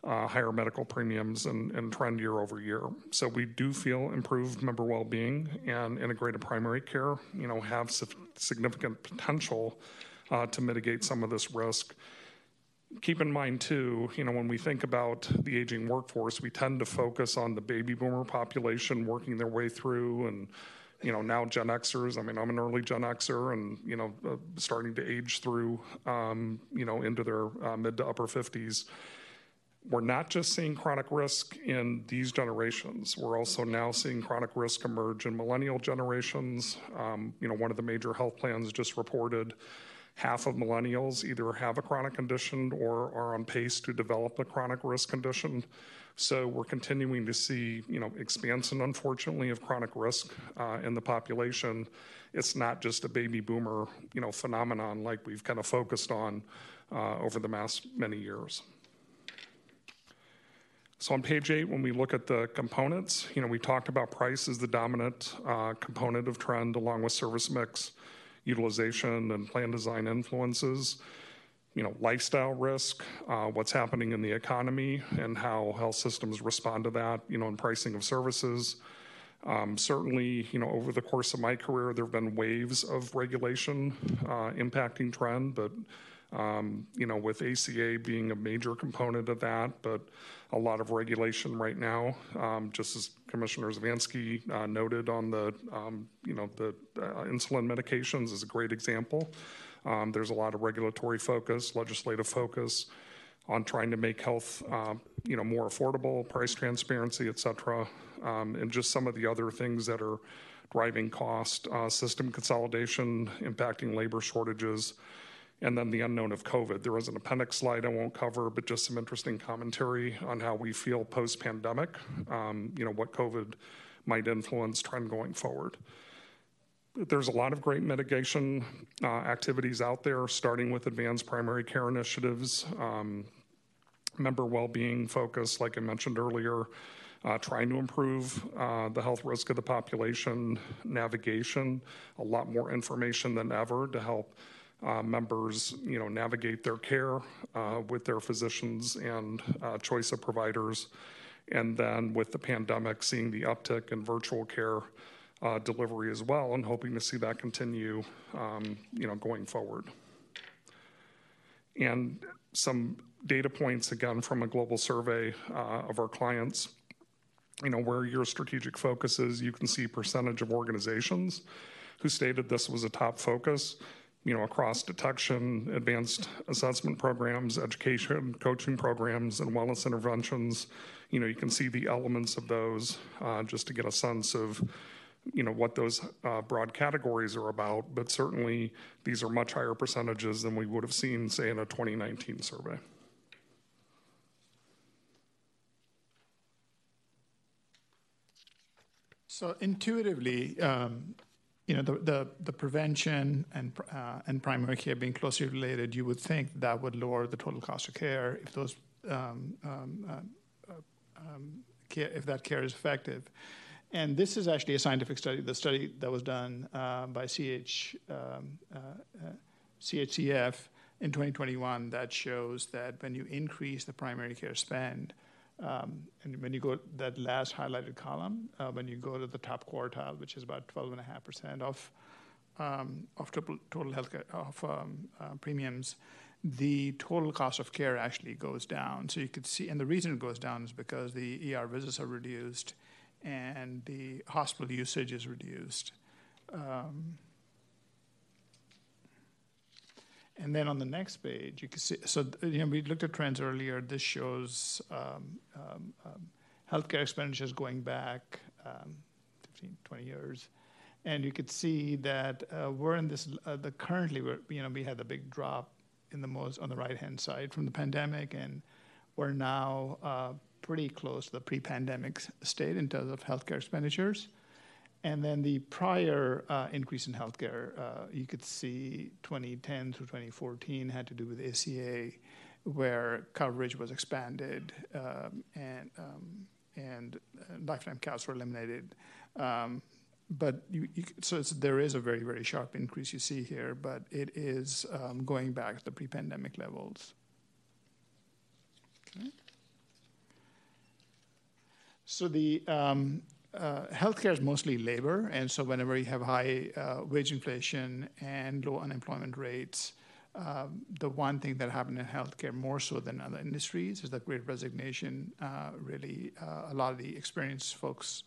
uh, higher medical premiums and, and, trend year over year. So we do feel improved member well-being and integrated primary care, you know, have significant potential uh, to mitigate some of this risk. Keep in mind too, you know, when we think about the aging workforce, we tend to focus on the baby boomer population working their way through and you know, now Gen Xers. I mean, I'm an early Gen Xer, and you know, uh, starting to age through, um, you know, into their uh, mid to upper 50s we're not just seeing chronic risk in these generations. We're also now seeing chronic risk emerge in millennial generations. Um, you know, one of the major health plans just reported half of millennials either have a chronic condition or are on pace to develop a chronic risk condition. So we're continuing to see, you know, expansion, unfortunately, of chronic risk uh, in the population. It's not just a baby boomer, you know, phenomenon like we've kind of focused on uh, over the past many years. So on page eight, when we look at the components, you know, we talked about price as the dominant uh, component of trend, along with service mix, utilization, and plan design influences. You know, lifestyle risk, uh, what's happening in the economy, and how health systems respond to that. You know, in pricing of services. Um, certainly, you know, over the course of my career, there have been waves of regulation uh, impacting trend, but um, you know, with ACA being a major component of that, but a lot of regulation right now, um, just as Commissioner Zavansky uh, noted on the, um, you know, the uh, insulin medications is a great example. Um, there's a lot of regulatory focus, legislative focus on trying to make health, uh, you know, more affordable, price transparency, et cetera, um, and just some of the other things that are driving cost, uh, system consolidation, impacting labor shortages, and then the unknown of COVID. There was an appendix slide I won't cover, but just some interesting commentary on how we feel post pandemic, um, you know, what COVID might influence trend going forward. There's a lot of great mitigation uh, activities out there, starting with advanced primary care initiatives, um, member well being focus, like I mentioned earlier. Uh, trying to improve uh, the health risk of the population, navigation, a lot more information than ever to help uh, members, you know, navigate their care uh, with their physicians and uh, choice of providers. And then with the pandemic, seeing the uptick in virtual care uh, delivery as well, and hoping to see that continue, um, you know, going forward. And some data points again from a global survey uh, of our clients. You know, where your strategic focus is, you can see percentage of organizations who stated this was a top focus you know, across detection, advanced assessment programs, education, coaching programs, and wellness interventions. You know, you can see the elements of those uh, just to get a sense of, you know, what those uh, broad categories are about. But certainly, these are much higher percentages than we would have seen, say, in a 2019 survey. So intuitively, um, you know, the, the, the prevention and, uh, and primary care being closely related, you would think that would lower the total cost of care if those um, um, uh, um, care, if that care is effective. And this is actually a scientific study, the study that was done uh, by CH, um, uh, uh, CHCF in 2021 that shows that when you increase the primary care spend, um, and when you go that last highlighted column, uh, when you go to the top quartile, which is about 12.5% of um, of total, total health of um, uh, premiums, the total cost of care actually goes down. So you could see, and the reason it goes down is because the ER visits are reduced and the hospital usage is reduced. Um, And then on the next page, you can see, so, you know, we looked at trends earlier. This shows um, um, um, healthcare expenditures going back um, 15, 20 years. And you could see that uh, we're in this, uh, the currently, we're, you know, we had a big drop in the most, on the right-hand side from the pandemic, and we're now uh, pretty close to the pre-pandemic state in terms of healthcare expenditures. And then the prior uh, increase in healthcare, uh, you could see 2010 through 2014 had to do with ACA, where coverage was expanded um, and um, and uh, lifetime caps were eliminated. Um, but you, you, so there is a very very sharp increase you see here, but it is um, going back to the pre-pandemic levels. Okay. So the um, uh, healthcare is mostly labor, and so whenever you have high uh, wage inflation and low unemployment rates, um, the one thing that happened in healthcare more so than other industries is the great resignation. Uh, really, uh, a lot of the experienced folks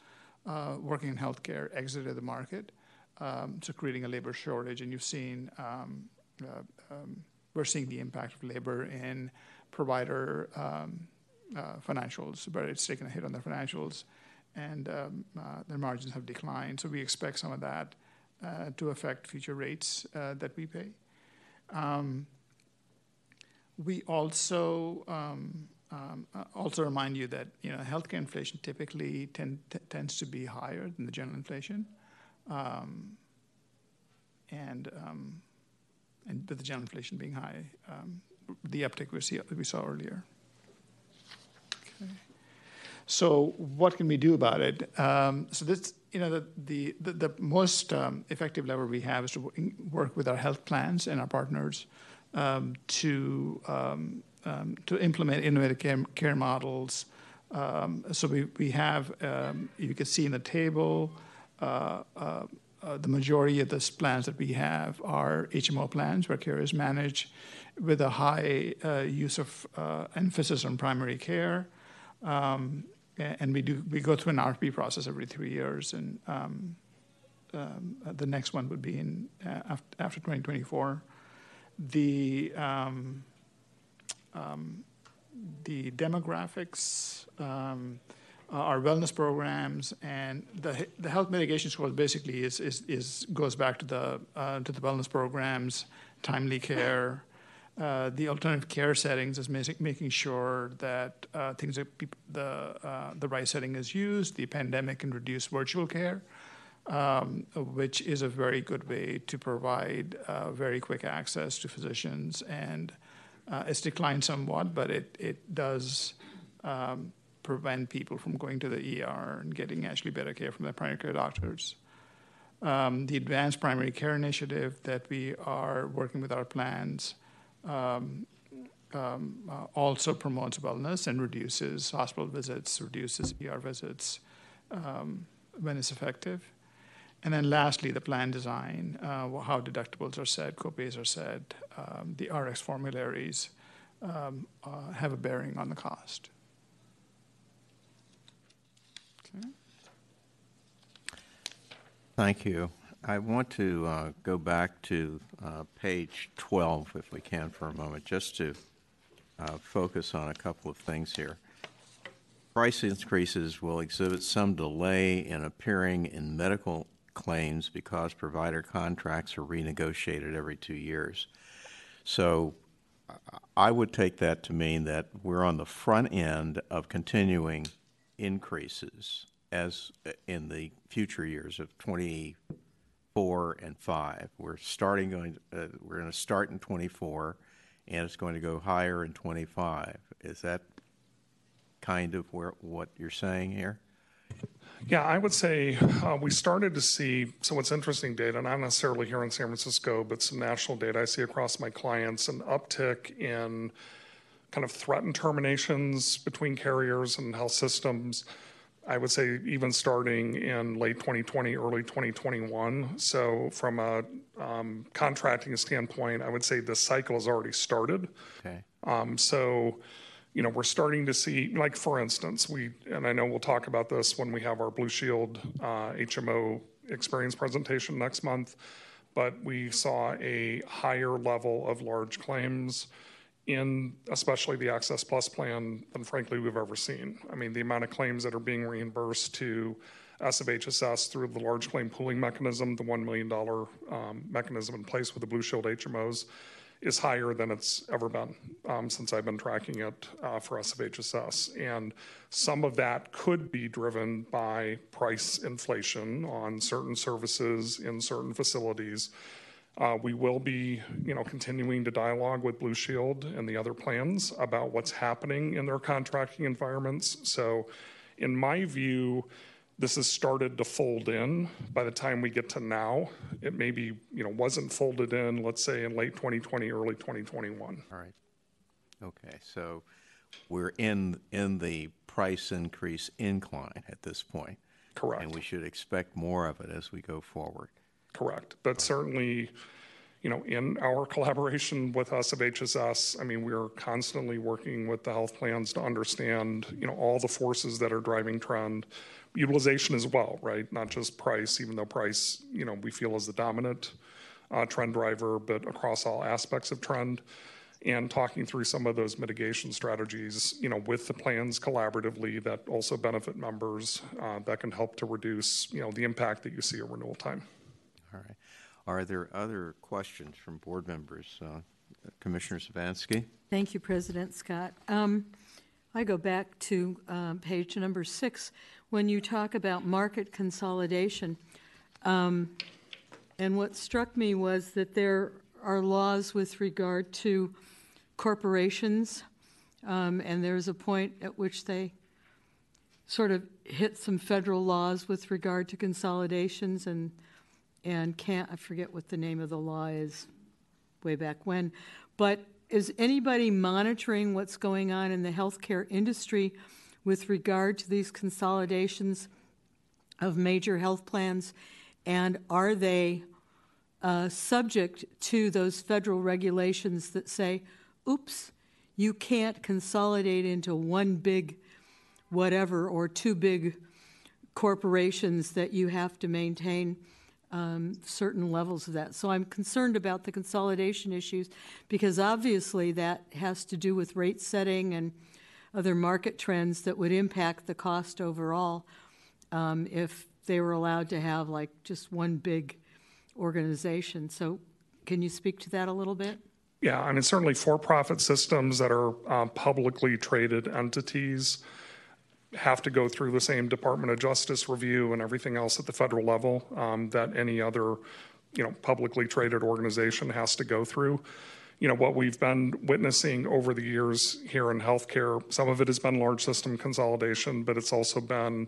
uh, working in healthcare exited the market, um, so creating a labor shortage. And you've seen um, uh, um, we're seeing the impact of labor in provider um, uh, financials, but it's taken a hit on their financials, and um, uh, their margins have declined. So we expect some of that uh, to affect future rates uh, that we pay. Um, we also um, uh, also remind you that you know healthcare inflation typically tends to be higher than the general inflation, and with the general inflation being high, the uptick we saw earlier. So what can we do about it? Um, so this, you know, the the the, the most um, effective lever we have is to work with our health plans and our partners um, to um, um, to implement innovative care, care models. Um, so we we have you can see in the table. Uh, uh, uh, the majority of the plans that we have are HMO plans where care is managed with a high uh, use of uh, emphasis on primary care. Um, and we do we go through an RFP process every three years, and um, um, the next one would be in uh, after 2024. The um, um, the demographics, um, our wellness programs, and the the health mitigation score basically is is, is goes back to the uh, to the wellness programs, timely care. Uh, the alternative care settings is making sure that uh, things the uh, the right setting is used. The pandemic can reduce virtual care, um, which is a very good way to provide uh, very quick access to physicians. And uh, it's declined somewhat, but it it does. Um, prevent people from going to the ER and getting actually better care from their primary care doctors. Um, the Advanced Primary Care Initiative that we are working with our plans um, um, uh, also promotes wellness and reduces hospital visits, reduces ER visits um, when it's effective. And then lastly, the plan design, uh, how deductibles are set, copays are set, um, the RX formularies um, uh, have a bearing on the cost. Okay. Thank you. I want to uh, go back to uh, page 12, if we can, for a moment, just to uh, focus on a couple of things here. Price increases will exhibit some delay in appearing in medical claims because provider contracts are renegotiated every two years. So I would take that to mean that we're on the front end of continuing increases as uh, in the future years of 20 four and five. We're starting going. Uh, we're going to start in 24, and it's going to go higher in 25. Is that kind of where what you're saying here? Yeah, I would say uh, we started to see. So what's interesting data, not necessarily here in San Francisco, but some national data I see across my clients, an uptick in kind of threatened terminations between carriers and health systems I would say even starting in late 2020, early 2021. So from a um, contracting standpoint, I would say the cycle has already started. Okay. Um, so, you know, we're starting to see, like for instance, we, and I know we'll talk about this when we have our Blue Shield uh, HMO experience presentation next month, but we saw a higher level of large claims in especially the Access Plus plan than frankly we've ever seen. I mean, the amount of claims that are being reimbursed to SFHSS through the large claim pooling mechanism, the $1 million um, mechanism in place with the Blue Shield HMOs, is higher than it's ever been um, since I've been tracking it uh, for SFHSS. And some of that could be driven by price inflation on certain services in certain facilities uh, we will be, you know, continuing to dialogue with Blue Shield and the other plans about what's happening in their contracting environments. So, in my view, this has started to fold in by the time we get to now. It maybe, you know, wasn't folded in, let's say, in late 2020, early 2021. All right. Okay, so we're in in the price increase incline at this point. Correct. And we should expect more of it as we go forward. Correct. But certainly, you know, in our collaboration with us of HSS, I mean, we are constantly working with the health plans to understand, you know, all the forces that are driving trend, utilization as well, right? Not just price, even though price, you know, we feel is the dominant uh, trend driver, but across all aspects of trend. and talking through some of those mitigation strategies, you know, with the plans collaboratively that also benefit members, uh, that can help to reduce, you know, the impact that you see at renewal time. All right. Are there other questions from board members? Uh, Commissioner Savansky? Thank you, President Scott. Um, I go back to um, page number six, when you talk about market consolidation. Um, And what struck me was that there are laws with regard to corporations, um, and there's a point at which they sort of hit some federal laws with regard to consolidations and, and can't, I forget what the name of the law is way back when. But is anybody monitoring what's going on in the healthcare industry with regard to these consolidations of major health plans? And are they uh, subject to those federal regulations that say, oops, you can't consolidate into one big whatever or two big corporations that you have to maintain um, certain levels of that. So I'm concerned about the consolidation issues because obviously that has to do with rate setting and other market trends that would impact the cost overall um, if they were allowed to have like just one big organization. So can you speak to that a little bit? Yeah, I mean, certainly for-profit systems that are uh, publicly traded entities have to go through the same Department of Justice review and everything else at the federal level um, that any other, you know, publicly traded organization has to go through. You know, what we've been witnessing over the years here in healthcare, some of it has been large system consolidation, but it's also been,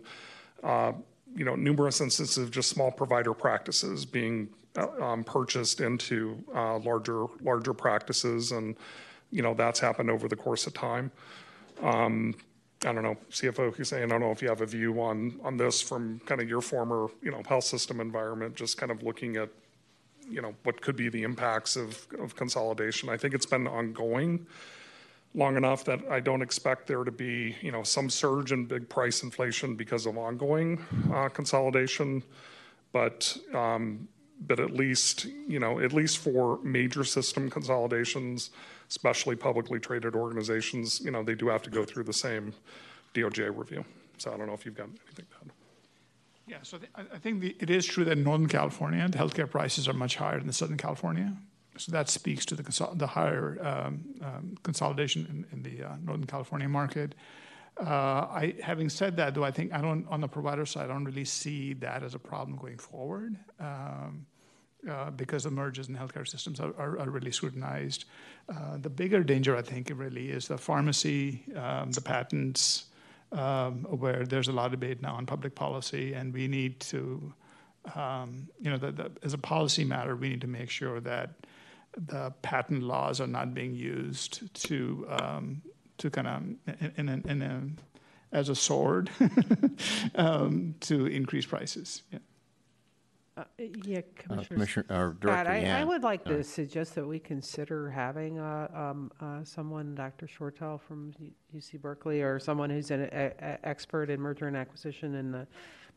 uh, you know, numerous instances of just small provider practices being uh, um, purchased into uh, larger larger practices, and you know that's happened over the course of time. Um, I don't know, CFO Hussain, I don't know if you have a view on on this from kind of your former you know health system environment, just kind of looking at you know what could be the impacts of of consolidation. I think it's been ongoing long enough that I don't expect there to be, you know, some surge in big price inflation because of ongoing uh, consolidation. But um, but at least, you know, at least for major system consolidations, especially publicly traded organizations, you know, they do have to go through the same DOJ review. So I don't know if you've got anything to add. Yeah, so th- I I think the- it is true that in Northern California, the healthcare prices are much higher than Southern California. So that speaks to the consol- the higher um, um, consolidation in in the uh, Northern California market. Uh, I, having said that, though, I think I don't, on the provider side, I don't really see that as a problem going forward. um, uh, Because the mergers in healthcare systems are are are really scrutinized. Uh, The bigger danger, I think, really is the pharmacy, um, the patents, um, where there's a lot of debate now on public policy, and we need to, um, you know, the, the, as a policy matter, we need to make sure that the patent laws are not being used to um, to kind of in, in, in a, as a sword um, to increase prices. Yeah. Uh, Yeah, Uh, Commissioner. Commissioner, or Scott, Director I, I Yant? would like Sorry. to suggest that we consider having uh, um, uh, someone, Dr. Shortell from U- UC Berkeley, or someone who's an e- e- expert in merger and acquisition and the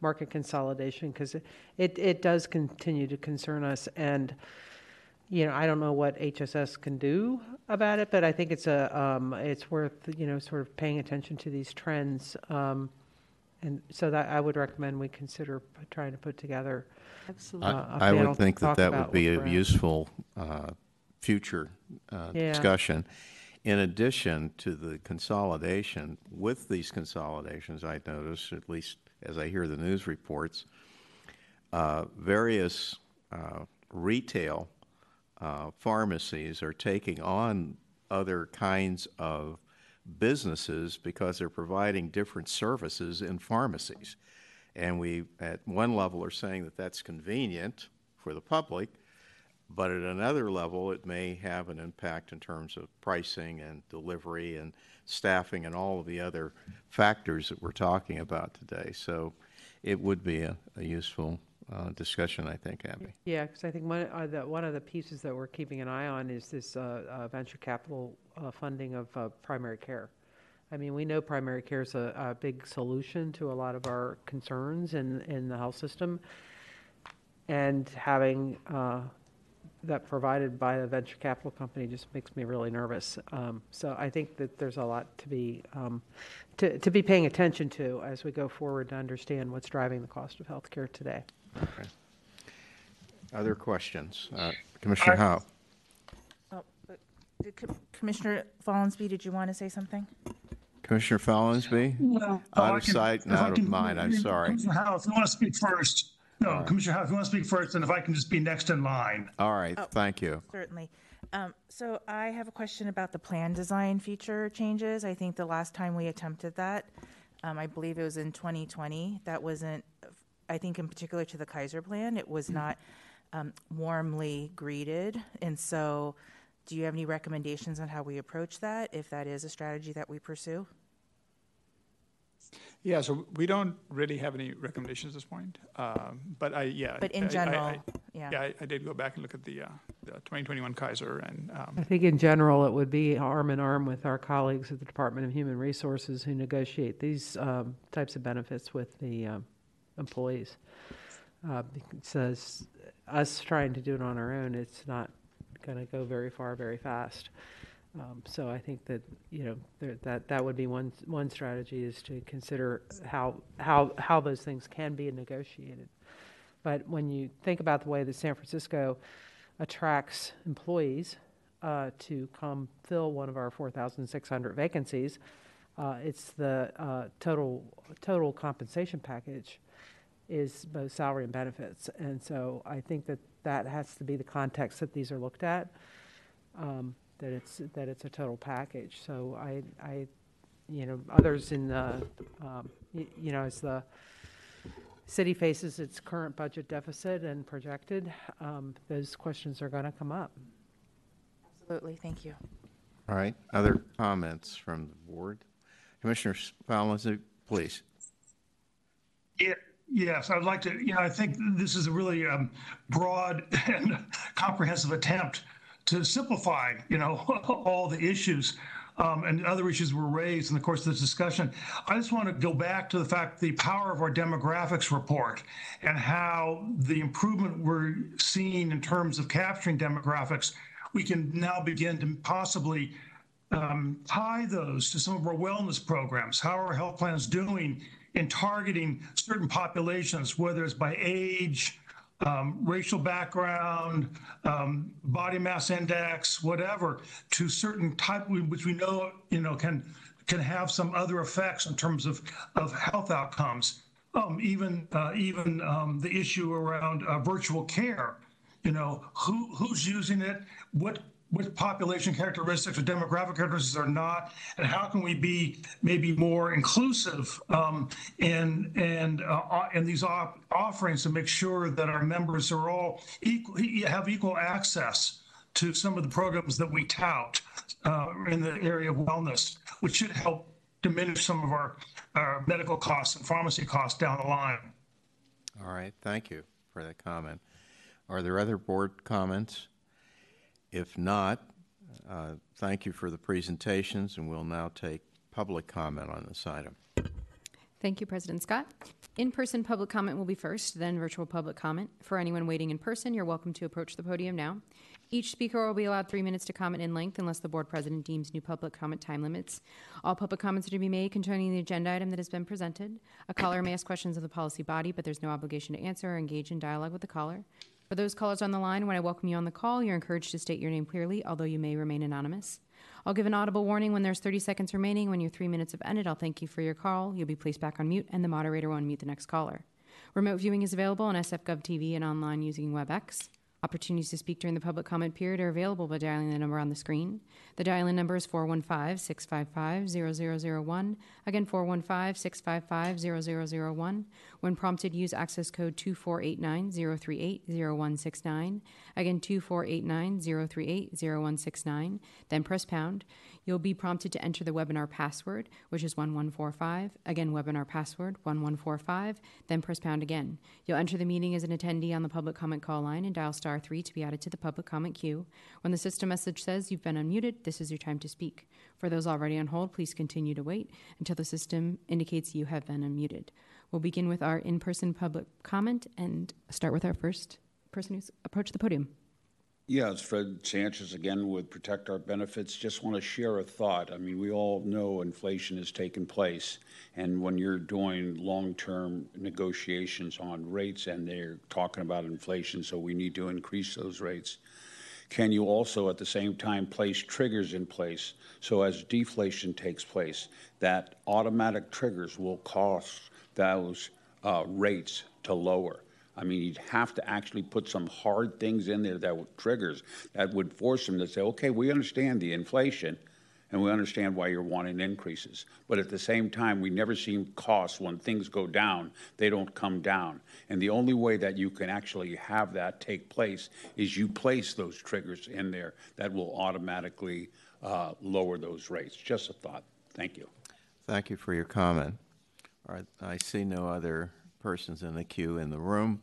market consolidation, because it, it, it does continue to concern us. And, you know, I don't know what HSS can do about it, but I think it's a, um, it's worth, you know, sort of paying attention to these trends. Um, and so that I would recommend we consider p- trying to put together Absolutely. uh, a I panel would to think that talk that about would be what a we're at. useful uh, future uh, Yeah. discussion. In addition to the consolidation, with these consolidations, I notice, at least as I hear the news reports, uh, various uh, retail uh, pharmacies are taking on other kinds of businesses because they're providing different services in pharmacies. And we, at one level, are saying that that's convenient for the public, but at another level, it may have an impact in terms of pricing and delivery and staffing and all of the other factors that we're talking about today. So it would be a, a useful uh, discussion, I think, Abby. Yeah, because I think one, uh, the, one of the pieces that we're keeping an eye on is this uh, uh, venture capital uh, funding of primary care. I mean, we know primary care is a, a big solution to a lot of our concerns in, in the health system. And having that provided by a venture capital company just makes me really nervous. Um, so I think that there's a lot to be um, to, to be paying attention to as we go forward to understand what's driving the cost of healthcare today. Other questions? Uh, Commissioner Hao? Oh, but did Co- Commissioner Follansbee, did you want to say something? Commissioner Follansbee? Well, Out I of can- sight and if I out of mind, I'm sorry. Commissioner Hao, if you want to speak first, no, Commissioner Hao, if you want to speak first, and if I can just be next in line. All right, thank you. Certainly. Um, So I have a question about the plan design feature changes. I think the last time we attempted that, um, I believe it was in 2020, that wasn't, I think in particular to the Kaiser plan, it was not um, warmly greeted. And so do you have any recommendations on how we approach that, if that is a strategy that we pursue? Yeah, so we don't really have any recommendations at this point. Um, But I, yeah. But in I- I- general, I- yeah. Yeah, I- I did go back and look at the, uh, the 2021 Kaiser and, um, I think in general, it would be arm in arm with our colleagues at the Department of Human Resources who negotiate these um, types of benefits with the um, employees. Uh, Because us trying to do it on our own, it's not going to go very far very fast. Um, So I think that, you know, there- that, that would be one, one strategy is to consider how, how, how those things can be negotiated. But when you think about the way that San Francisco attracts employees uh, to come fill one of our 4,600 vacancies, uh, it's the uh, total total compensation package is both salary and benefits, and so I think that that has to be the context that these are looked at. Um, that it's that it's a total package. So I I you know others in the um, y- you know as the city faces its current budget deficit and projected, um, those questions are going to come up. Absolutely, thank you. All right, other comments from the board? Commissioner Follansbee, please. Yeah, yes, I'd like to, you know, I think this is a really um, broad and comprehensive attempt to simplify, you know, all the issues. Um, and other issues were raised in the course of this discussion. I just want to go back to the fact the power of our demographics report and how the improvement we're seeing in terms of capturing demographics, we can now begin to possibly um, tie those to some of our wellness programs. How are health plans doing in targeting certain populations, whether it's by age, um, racial background, um, body mass index, whatever, to certain type, which we know, you know, can can have some other effects in terms of of health outcomes. Um, even uh, even um, the issue around uh, virtual care. You know, who who's using it? What what population characteristics or demographic characteristics are not, and how can we be maybe more inclusive um, in uh, in these op- offerings to make sure that our members are all equal, have equal access to some of the programs that we tout uh, in the area of wellness, which should help diminish some of our, our medical costs and pharmacy costs down the line. All right, thank you for that comment. Are there other board comments? If not, uh, thank you for the presentations, and we'll now take public comment on this item. Thank you, President Scott. In-person public comment will be first, then virtual public comment. For anyone waiting in person, you're welcome to approach the podium now. Each speaker will be allowed three minutes to comment in length unless the board president deems new public comment time limits. All public comments are to be made concerning the agenda item that has been presented. A caller may ask questions of the policy body, but there's no obligation to answer or engage in dialogue with the caller. For those callers on the line, when I welcome you on the call, you're encouraged to state your name clearly, although you may remain anonymous. I'll give an audible warning when there's 30 seconds remaining. When your three minutes have ended, I'll thank you for your call. You'll be placed back on mute, and the moderator will unmute the next caller. Remote viewing is available on SFGov TV and online using WebEx. Opportunities to speak during the public comment period are available by dialing the number on the screen. The dial in number is 415 655 0001. Again, 415 655 0001. When prompted, use access code 2489 038 0169. Again, 2489 038 0169. Then press pound. You'll be prompted to enter the webinar password, which is 1145. Again, webinar password 1145. Then press pound again. You'll enter the meeting as an attendee on the public comment call line and dial star 3 to be added to the public comment queue. When the system message says you've been unmuted, this is your time to speak. For those already on hold, please continue to wait until the system indicates you have been unmuted. We'll begin with our in person public comment and start with our first person who's approached the podium. Yeah, it's Fred Sanchez again with Protect Our Benefits. Just want to share a thought. I mean, we all know inflation has taken place. And when you're doing long-term negotiations on rates and they're talking about inflation, so we need to increase those rates, can you also at the same time place triggers in place so as deflation takes place, that automatic triggers will cause those uh, rates to lower? I mean, you'd have to actually put some hard things in there that would triggers that would force them to say, okay, we understand the inflation and we understand why you're wanting increases. But at the same time, we never see costs when things go down, they don't come down. And the only way that you can actually have that take place is you place those triggers in there that will automatically uh, lower those rates. Just a thought. Thank you. Thank you for your comment. All right, I see no other persons in the queue in the room.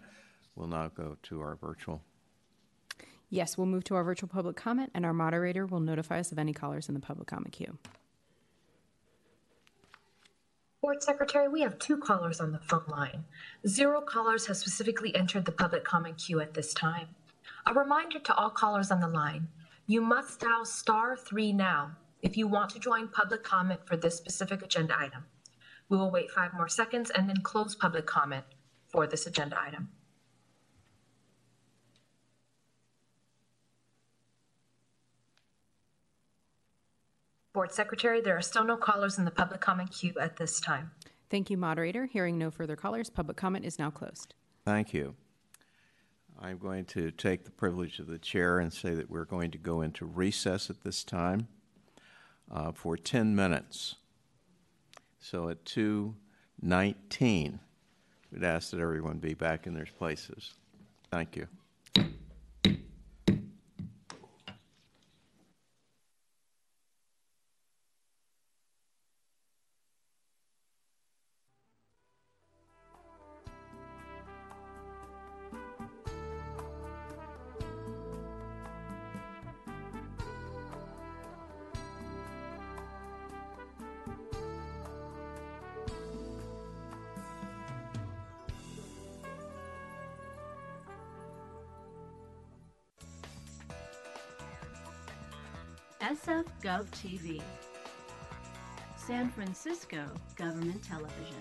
We'll now go to our virtual. Yes, we'll move to our virtual public comment, and our moderator will notify us of any callers in the public comment queue. Board Secretary, we have two callers on the phone line. Zero callers have specifically entered the public comment queue at this time. A reminder to all callers on the line, you must dial star three now if you want to join public comment for this specific agenda item. We will wait five more seconds and then close public comment for this agenda item. Board Secretary, there are still no callers in the public comment queue at this time. Thank you, moderator. Hearing no further callers, public comment is now closed. Thank you. I'm going to take the privilege of the chair and say that we're going to go into recess at this time uh, for 10 minutes. So at 2:19, we'd ask that everyone be back in their places. Thank you. TV, San Francisco Government Television.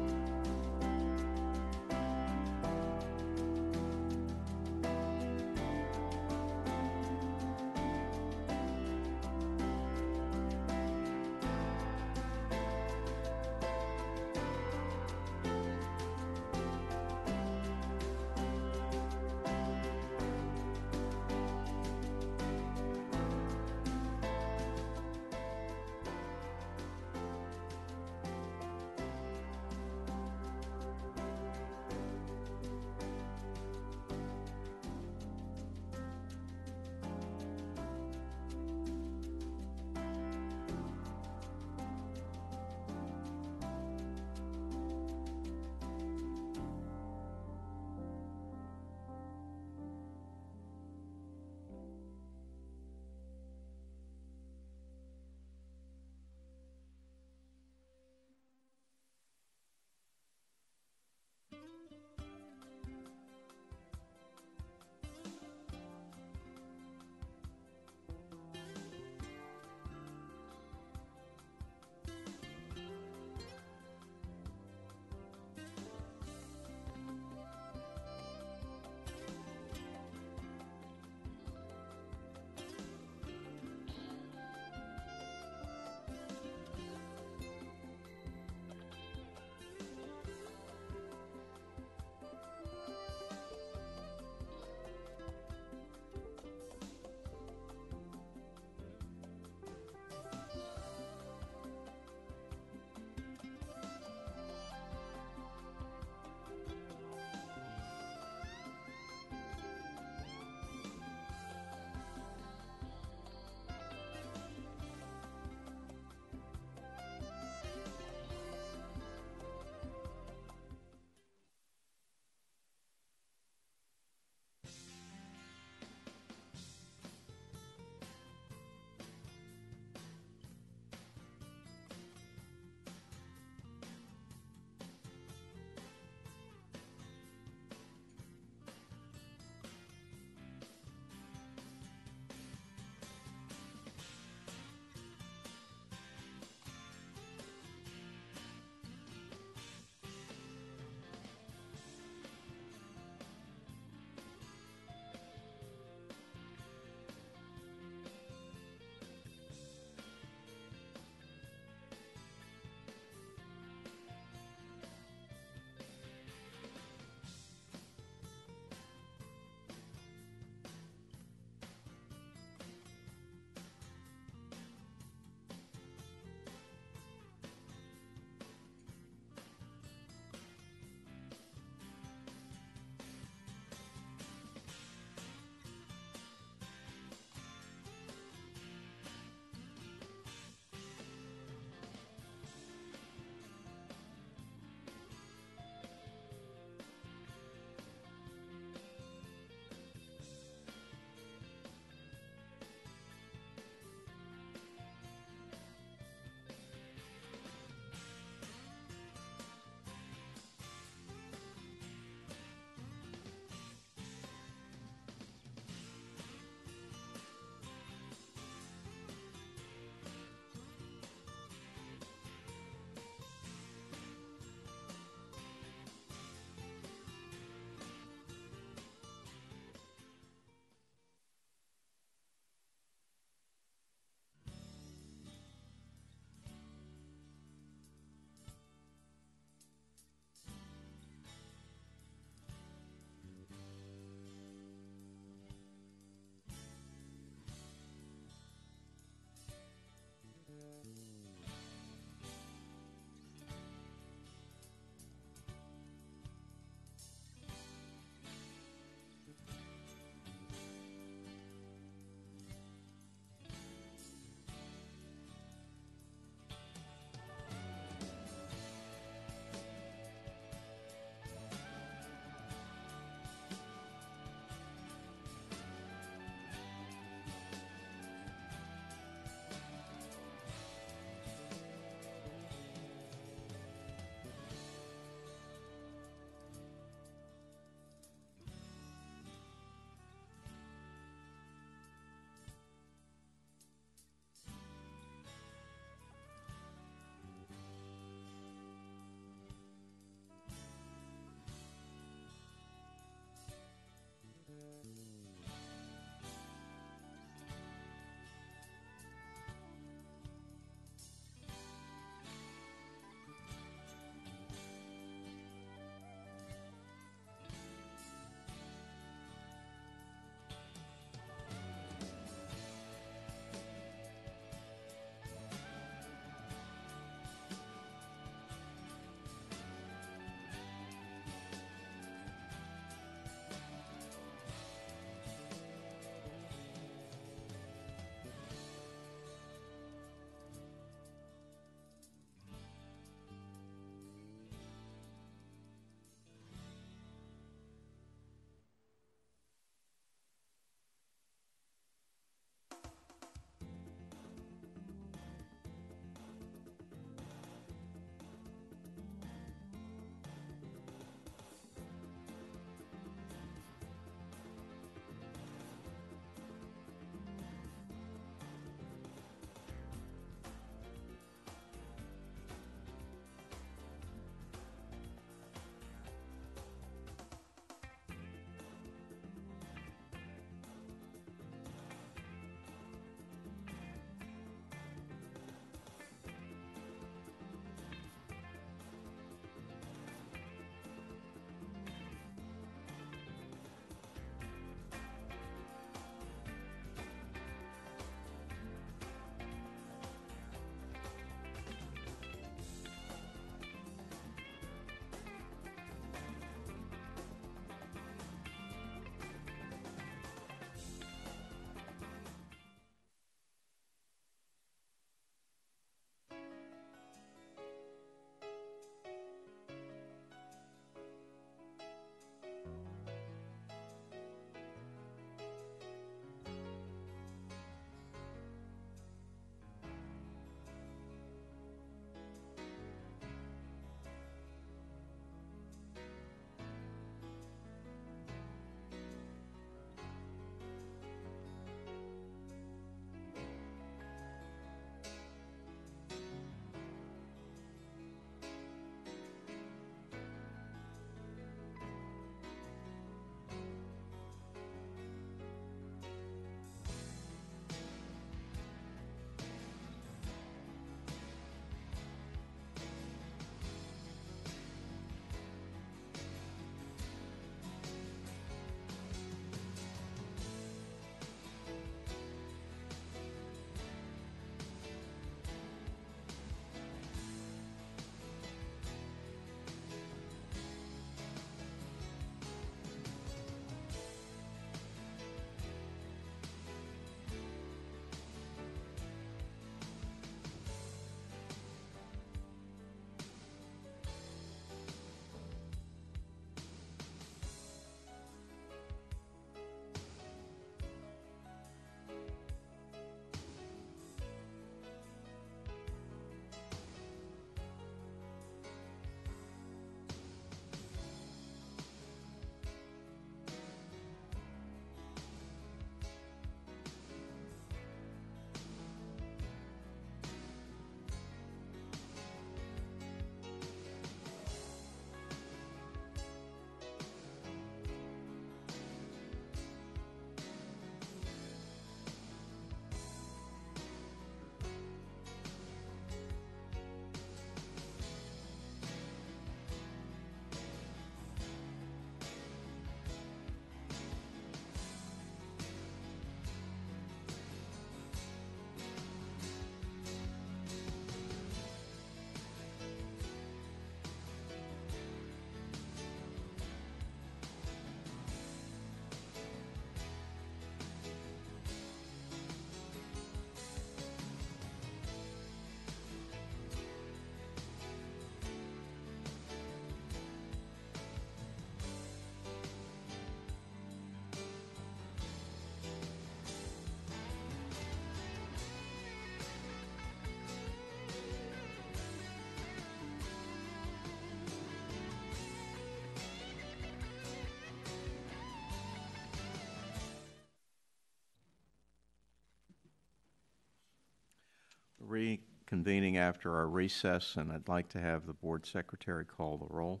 Reconvening after our recess, and I'd like to have the board secretary call the roll.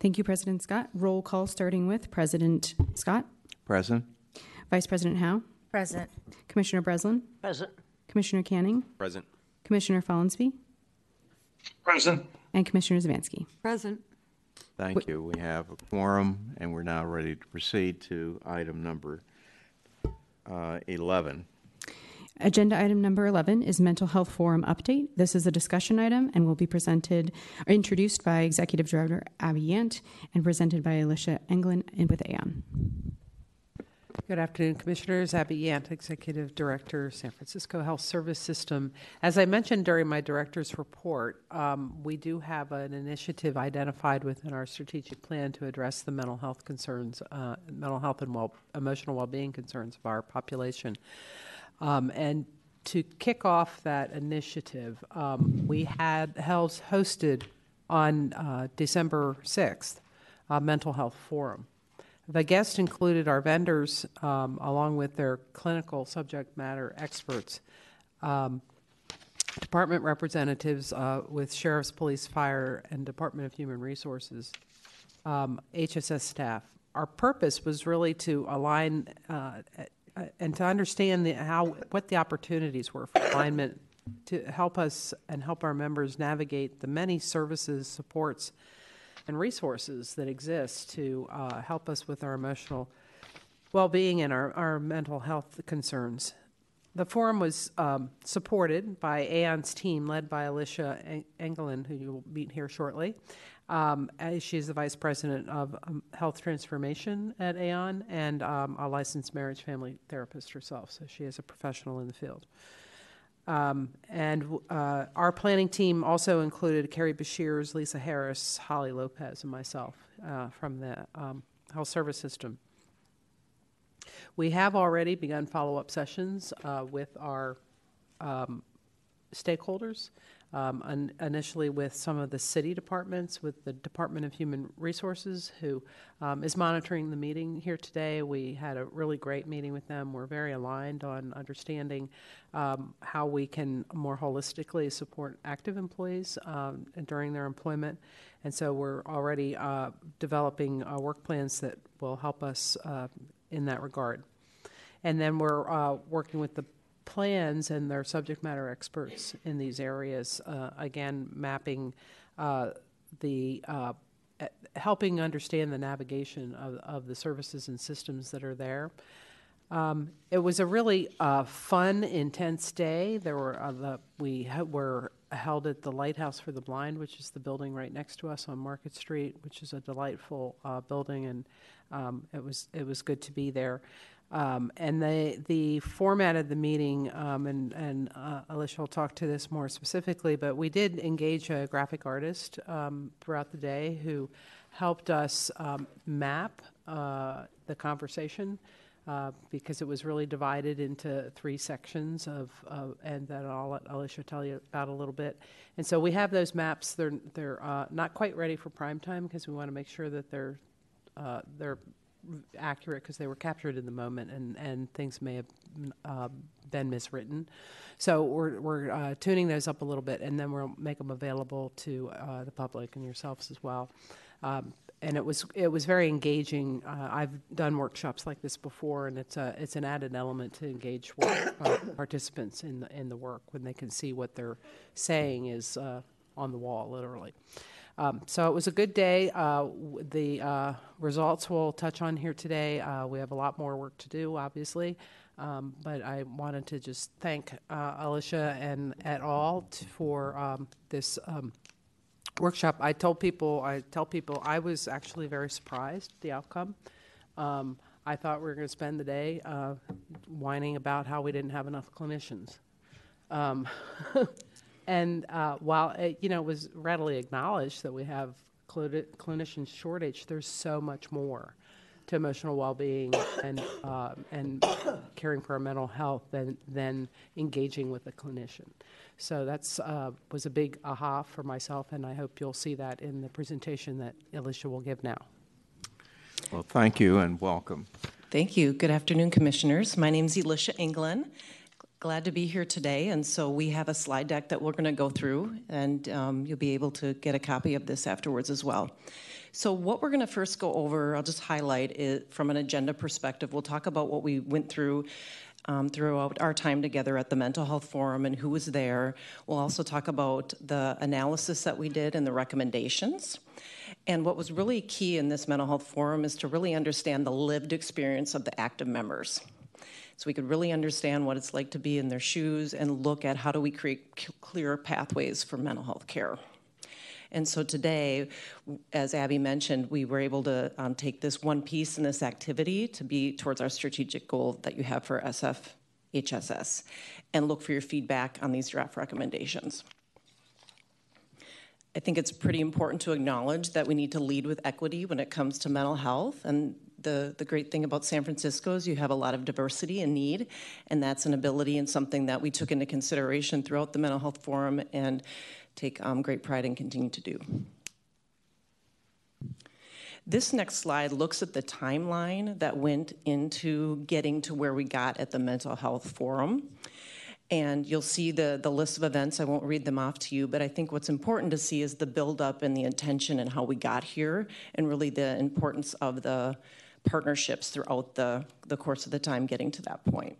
Thank you, President Scott. Roll call starting with President Scott, Present? Vice President Hao, Present. Commissioner Breslin, Present. Commissioner Canning, Present. Commissioner Follansbee, Present. and Commissioner Zavansky. Present. Thank you. We have a quorum, and we're now ready to proceed to item number uh, 11. Agenda item number 11 is Mental Health Forum Update. This is a discussion item and will be presented or introduced by Executive Director Abby Yant and presented by Alicia Englund and with Aon. Good afternoon, Commissioners. Abby Yant, Executive Director, San Francisco Health Service System. As I mentioned during my director's report, um, we do have an initiative identified within our strategic plan to address the mental health concerns, uh, mental health and well, emotional well-being concerns of our population. Um, and to kick off that initiative, um, we had held, hosted on uh, December 6th a mental health forum. The guests included our vendors, um, along with their clinical subject matter experts, um, department representatives uh, with sheriff's, police, fire, and Department of Human Resources, um, HSS staff. Our purpose was really to align uh, and to understand the, how what the opportunities were for alignment to help us and help our members navigate the many services, supports, and resources that exist to uh, help us with our emotional well being and our, our mental health concerns. The forum was um, supported by Aon's team, led by Alicia Englund, who you will meet here shortly. Um, she's the vice president of um, health transformation at Aon and um, a licensed marriage family therapist herself, so she is a professional in the field. Um, and uh, our planning team also included Carrie Bashirs, Lisa Harris, Holly Lopez, and myself uh, from the um, health service system. We have already begun follow up sessions uh, with our um, stakeholders um, initially with some of the city departments, with the Department of Human Resources, who um, is monitoring the meeting here today. We had a really great meeting with them. We're very aligned on understanding um, how we can more holistically support active employees um, during their employment. And so we're already uh, developing uh, work plans that will help us uh, in that regard. And then we're uh, working with the plans and their subject matter experts in these areas. Uh, again, mapping uh, the uh, helping understand the navigation of, of the services and systems that are there. Um, it was a really uh, fun, intense day. There were uh, the, we ha- were held at the Lighthouse for the Blind, which is the building right next to us on Market Street, which is a delightful building, and um, it was it was good to be there. Um, and the the format of the meeting, um, and and uh, Alicia will talk to this more specifically, but we did engage a graphic artist um, throughout the day who helped us um, map uh, the conversation. Uh, because it was really divided into three sections of, and that I'll let Alicia tell you about a little bit. And so we have those maps. They're they're uh, not quite ready for prime time because we want to make sure that they're uh, they're accurate because they were captured in the moment and, and things may have uh, been miswritten. So we're, we're uh, tuning those up a little bit and then we'll make them available to uh, the public and yourselves as well. Um, and it was it was very engaging. Uh, I've done workshops like this before, and it's a it's an added element to engage work, uh, participants in the in the work when they can see what they're saying is uh, on the wall, literally. Um, so it was a good day. Uh, the uh, results we'll touch on here today. Uh, we have a lot more work to do, obviously, um, but I wanted to just thank uh, Alicia and et al. for um, this um, workshop. I told people, I tell people, I was actually very surprised at the outcome. Um, I thought we were going to spend the day uh, whining about how we didn't have enough clinicians. And uh, while it, you know it was readily acknowledged that we have clinician shortage, there's so much more to emotional well-being and uh, and caring for our mental health than than engaging with a clinician. So that's uh, was a big aha for myself, and I hope you'll see that in the presentation that Alicia will give now. Well, thank you and welcome. Thank you. Good afternoon, commissioners. My name is Alicia Englund glad to be here today. And so we have a slide deck that we're going to go through, and um, you'll be able to get a copy of this afterwards as well. So, what we're going to first go over, I'll just highlight it from an agenda perspective. We'll talk about what we went through um, throughout our time together at the Mental Health Forum and who was there. We'll also talk about the analysis that we did and the recommendations. And what was really key in this Mental Health Forum is to really understand the lived experience of the active members. So we could really understand what it's like to be in their shoes and look at how do we create clearer pathways for mental health care. And so today, as Abby mentioned, we were able to um, take this one piece in this activity to be towards our strategic goal that you have for SF HSS and look for your feedback on these draft recommendations. I think it's pretty important to acknowledge that we need to lead with equity when it comes to mental health. And the, the great thing about San Francisco is you have a lot of diversity and need, and that's an ability and something that we took into consideration throughout the Mental Health Forum and take um, great pride in continuing to do. This next slide looks at the timeline that went into getting to where we got at the Mental Health Forum. And you'll see the, the list of events. I won't read them off to you, but I think what's important to see is the buildup and the intention and how we got here, and really the importance of the partnerships throughout the, the course of the time getting to that point.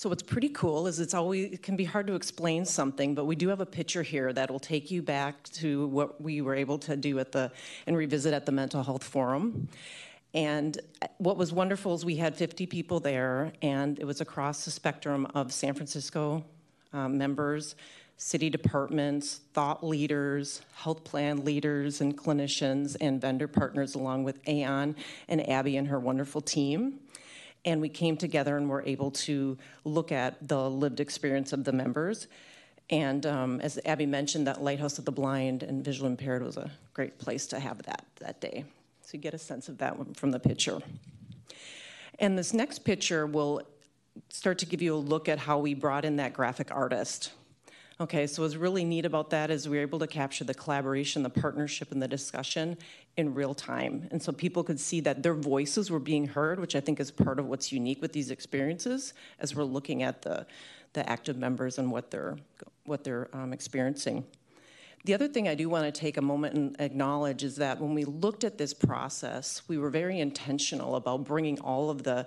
So what's pretty cool is it's always it can be hard to explain something, but we do have a picture here that'll take you back to what we were able to do at the and revisit at the mental health forum. And what was wonderful is we had 50 people there, and it was across the spectrum of San Francisco um, members, city departments, thought leaders, health plan leaders, and clinicians, and vendor partners, along with Aon and Abby and her wonderful team and we came together and were able to look at the lived experience of the members. And um, as Abby mentioned, that Lighthouse of the Blind and Visual Impaired was a great place to have that that day. So you get a sense of that from the picture. And this next picture will start to give you a look at how we brought in that graphic artist. Okay, so what's really neat about that is we were able to capture the collaboration, the partnership, and the discussion in real time. And so people could see that their voices were being heard, which I think is part of what's unique with these experiences as we're looking at the, the active members and what they're, what they're um, experiencing. The other thing I do want to take a moment and acknowledge is that when we looked at this process, we were very intentional about bringing all of the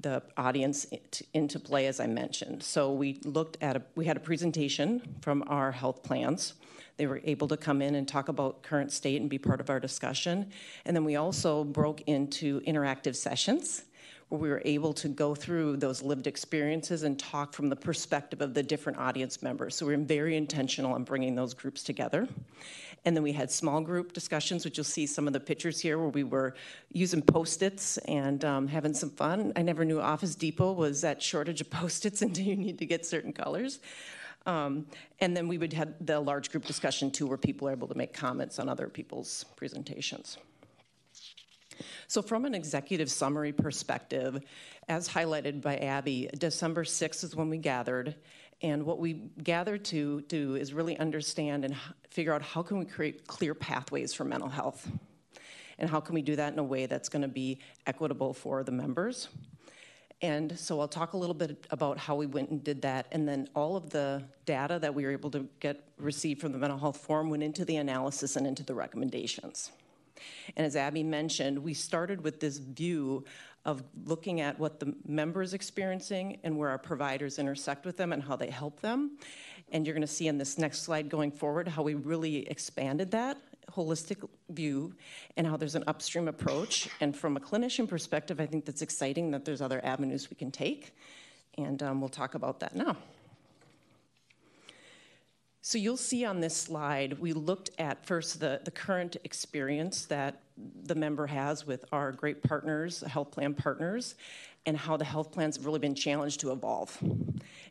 the audience into play, as I mentioned. So we looked at a, we had a presentation from our health plans. They were able to come in and talk about current state and be part of our discussion. And then we also broke into interactive sessions we were able to go through those lived experiences and talk from the perspective of the different audience members. So we we're very intentional on bringing those groups together. And then we had small group discussions, which you'll see some of the pictures here where we were using post its and um, having some fun. I never knew Office Depot was that shortage of post its until you need to get certain colors. Um, and then we would have the large group discussion too, where people are able to make comments on other people's presentations. So, from an executive summary perspective, as highlighted by Abby, December 6th is when we gathered. And what we gathered to do is really understand and figure out how can we create clear pathways for mental health? And how can we do that in a way that's going to be equitable for the members? And so I'll talk a little bit about how we went and did that. And then all of the data that we were able to get received from the mental health forum went into the analysis and into the recommendations. And as Abby mentioned, we started with this view of looking at what the member is experiencing and where our providers intersect with them and how they help them. And you're going to see in this next slide going forward how we really expanded that holistic view and how there's an upstream approach. And from a clinician perspective, I think that's exciting that there's other avenues we can take. And um, we'll talk about that now. So you'll see on this slide, we looked at first the, the current experience that the member has with our great partners, health plan partners, and how the health plans have really been challenged to evolve.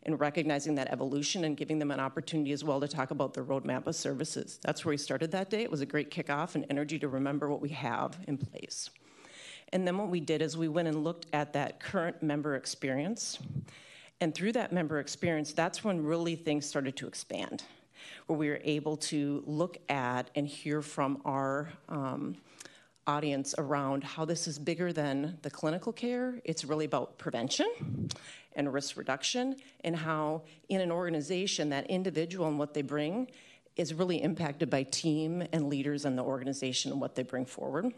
And recognizing that evolution and giving them an opportunity as well to talk about their roadmap of services. That's where we started that day. It was a great kickoff and energy to remember what we have in place. And then what we did is we went and looked at that current member experience. And through that member experience, that's when really things started to expand where we were able to look at and hear from our um, audience around how this is bigger than the clinical care. It's really about prevention and risk reduction, and how in an organization, that individual and what they bring is really impacted by team and leaders in the organization and what they bring forward.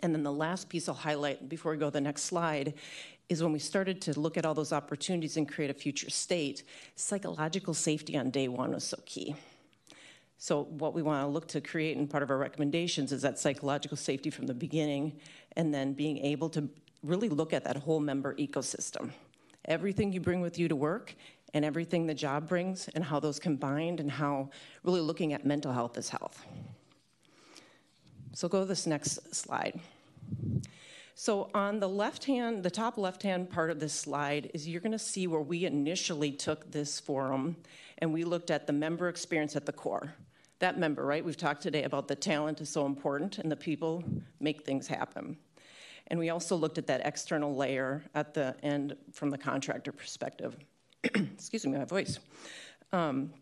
And then the last piece I'll highlight before we go to the next slide is when we started to look at all those opportunities and create a future state, psychological safety on day one was so key. So, what we want to look to create and part of our recommendations is that psychological safety from the beginning, and then being able to really look at that whole member ecosystem. Everything you bring with you to work, and everything the job brings, and how those combined, and how really looking at mental health as health. So, go to this next slide. So, on the left hand, the top left hand part of this slide is you're going to see where we initially took this forum and we looked at the member experience at the core. That member, right? We've talked today about the talent is so important and the people make things happen. And we also looked at that external layer at the end from the contractor perspective. Excuse me, my voice. Um,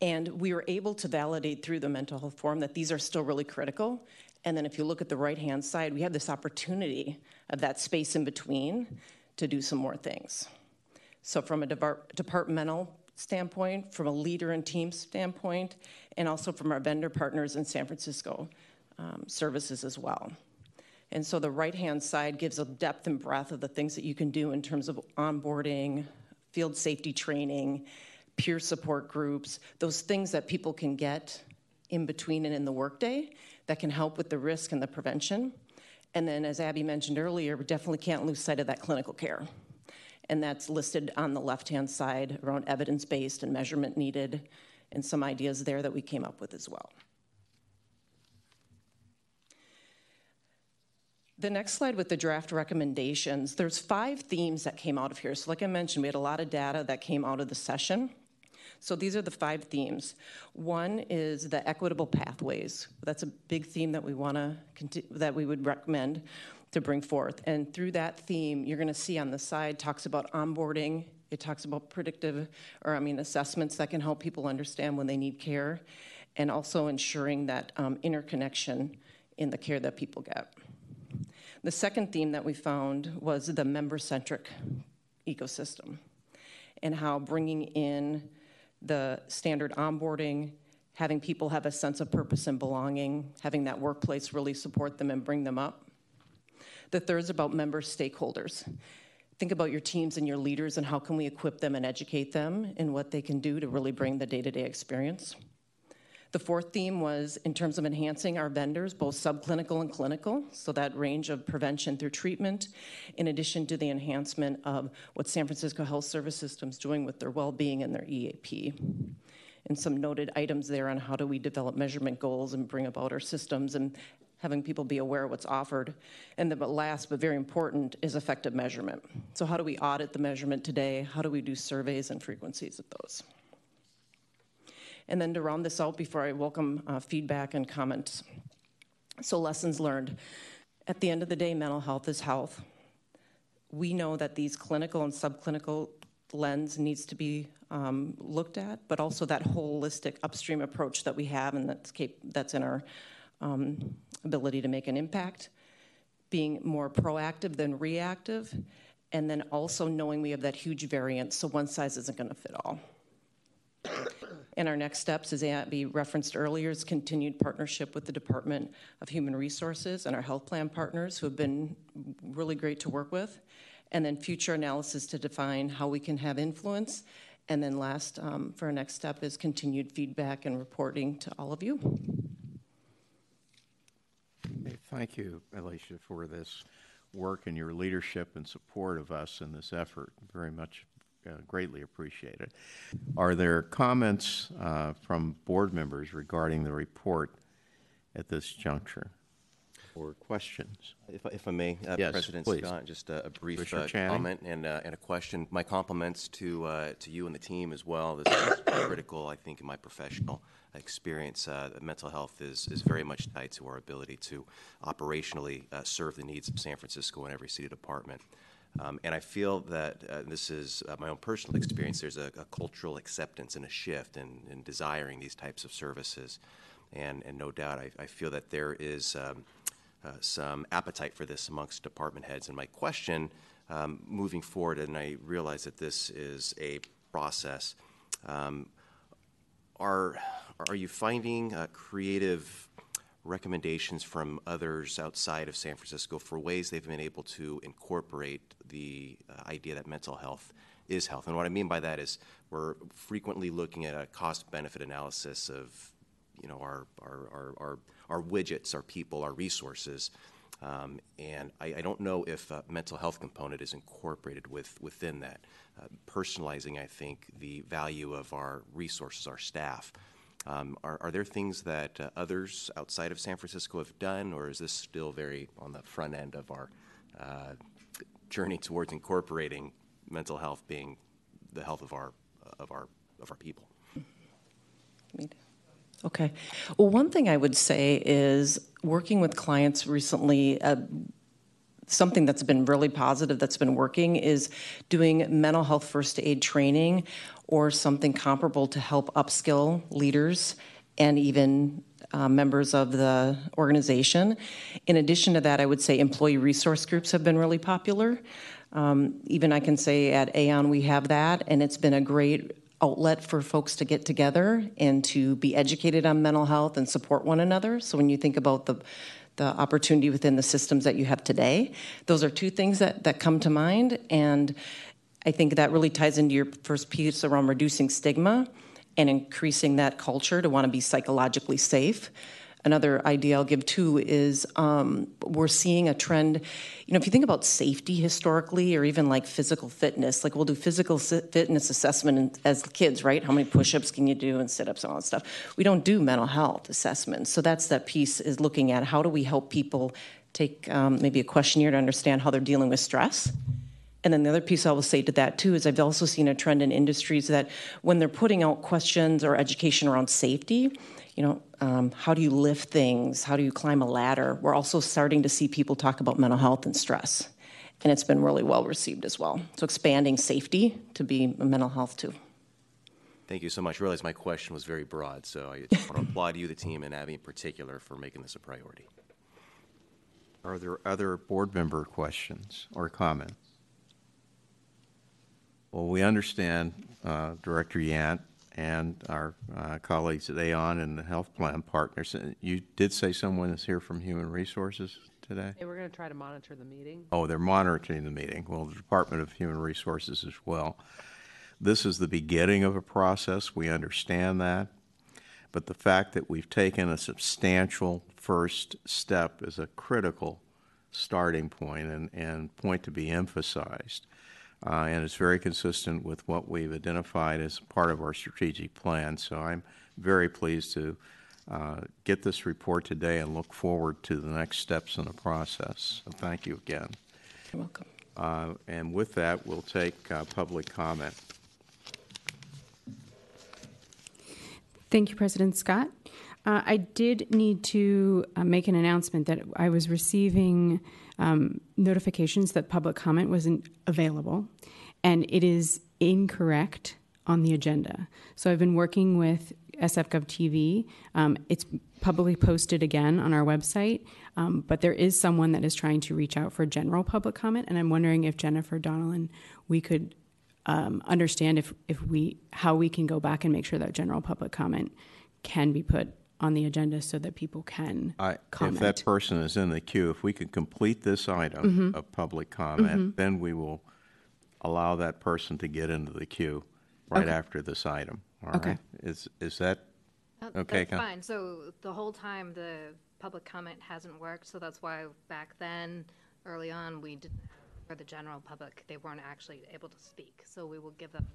and we were able to validate through the mental health forum that these are still really critical and then if you look at the right hand side, we have this opportunity of that space in between to do some more things. So, from a departmental standpoint, from a leader and team standpoint, and also from our vendor partners in San Francisco um, services as well. And so the right hand side gives a depth and breadth of the things that you can do in terms of onboarding, field safety training, peer support groups, those things that people can get in between and in the workday that can help with the risk and the prevention. And then, as Abby mentioned earlier, we definitely can't lose sight of that clinical care. And that's listed on the left hand side around evidence based and measurement needed, and some ideas there that we came up with as well. The next slide with the draft recommendations, there's five themes that came out of here. So, like I mentioned, we had a lot of data that came out of the session. So these are the five themes. One is the equitable pathways. That's a big theme that we want to that we would recommend to bring forth. And through that theme, you're going to see on the side talks about onboarding. It talks about predictive, or I mean, assessments that can help people understand when they need care, and also ensuring that um, interconnection in the care that people get. The second theme that we found was the member centric ecosystem and how bringing in the standard onboarding, having people have a sense of purpose and belonging, having that workplace really support them and bring them up. The third is about member stakeholders. Think about your teams and your leaders and how can we equip them and educate them in what they can do to really bring the day-to-day experience. The fourth theme was in terms of enhancing our vendors, both subclinical and clinical, so that range of prevention through treatment, in addition to the enhancement of what San Francisco Health Service System is doing with their well being and their EAP. And some noted items there on how do we develop measurement goals and bring about our systems and having people be aware of what's offered. And the last but very important is effective measurement. So, how do we audit the measurement today? How do we do surveys and frequencies of those? And then to round this out before I welcome uh, feedback and comments. So, lessons learned. At the end of the day, mental health is health. We know that these clinical and subclinical lens needs to be um, looked at, but also that holistic upstream approach that we have and that's, cap- that's in our um, ability to make an impact, being more proactive than reactive, and then also knowing we have that huge variance, so one size isn't going to fit all. And our next steps, as Abby referenced earlier, is continued partnership with the Department of Human Resources and our health plan partners who have been really great to work with. And then future analysis to define how we can have influence. And then last, um, for our next step, is continued feedback and reporting to all of you. Thank you, Alicia, for this work and your leadership and support of us in this effort. Very much uh, greatly appreciated. Are there comments uh, from board members regarding the report at this juncture? Or questions? If, if I may, uh, yes, President please. Scott, just a, a brief uh, comment and, uh, and a question. My compliments to uh, to you and the team as well. This is critical, I think, in my professional experience. mental health is, is very much tied to our ability to operationally serve the needs of San Francisco and every city department. Um, and I feel that uh, this is uh, my own personal experience. There's a, a, cultural acceptance and a shift in, in desiring these types of services. and, and no doubt I, I feel that there is um, uh, some appetite for this amongst department heads. And my question um, moving forward, and I realize that this is a process, um, are, are you finding uh, creative recommendations from others outside of San Francisco for ways they've been able to incorporate the uh, idea that mental health is health? And what I mean by that is we're frequently looking at a cost benefit analysis of you know our our, our, our, our widgets, our people, our resources. Um, and I, I, don't know if a mental health component is incorporated with, within that. Uh, personalizing, I think, the value of our resources, our staff. Um, are, are, there things that uh, others outside of San Francisco have done, or is this still very on the front end of our uh, journey towards incorporating mental health being the health of our of our of our people? Okay. Well, one thing I would say is working with clients recently. Uh, something that's been really positive that's been working is doing mental health first aid training or something comparable to help upskill leaders and even uh, members of the organization. In addition to that, I would say employee resource groups have been really popular. Um, even I can say at Aon we have that, and it's been a great outlet for folks to get together and to be educated on mental health and support one another. So when you think about the the opportunity within the systems that you have today, those are two things that, that come to mind. And I think that really ties into your first piece around reducing stigma and increasing that culture to want to be psychologically safe. Another idea I'll give too is um, we're seeing a trend. You know, if you think about safety historically, or even like physical fitness, like we'll do physical fitness assessment as kids, right? How many push-ups can you do and sit-ups and all that stuff. We don't do mental health assessments, so that's that piece is looking at how do we help people take um, maybe a questionnaire to understand how they're dealing with stress. And then the other piece I will say to that too is I've also seen a trend in industries that when they're putting out questions or education around safety, you know, um, how do you lift things? How do you climb a ladder? We're also starting to see people talk about mental health and stress. And it's been really well received as well. So expanding safety to be mental health too. Thank you so much. I realize my question was very broad, so I want to applaud you, the team, and Abby in particular for making this a priority. Are there other board member questions or comments? Well, we understand, uh, Director Yant, and our uh, colleagues at Aon and the health plan partners. Uh, you did say someone is here from Human Resources today? They were going to try to monitor the meeting. Oh, they're monitoring the meeting. Well, the Department of Human Resources as well. This is the beginning of a process. We understand that. But the fact that we've taken a substantial first step is a critical starting point and, and point to be emphasized uh, and it's very consistent with what we've identified as part of our strategic plan. So I'm very pleased to uh, get this report today and look forward to the next steps in the process. So thank you again. You're welcome. Uh, and with that, we'll take uh, public comment. Thank you, President Scott. Uh, I did need to uh, make an announcement that I was receiving um, notifications that public comment wasn't available, and it is incorrect on the agenda. So I've been working with SFGov TV. Um, it's publicly posted again on our website, um, but there is someone that is trying to reach out for general public comment, and I'm wondering if Jennifer Donnellan, we could um, understand if, if we how we can go back and make sure that general public comment can be put on the agenda so that people can I, comment. If that person is in the queue, if we can complete this item Mhm. of public comment, Mhm. then we will allow that person to get into the queue right Okay. after this item. All Okay. right? Is, is that Uh, okay? That's fine. So the whole time, the public comment hasn't worked, so that's why back then, early on, we didn't, for the general public, they weren't actually able to speak. So we will give them,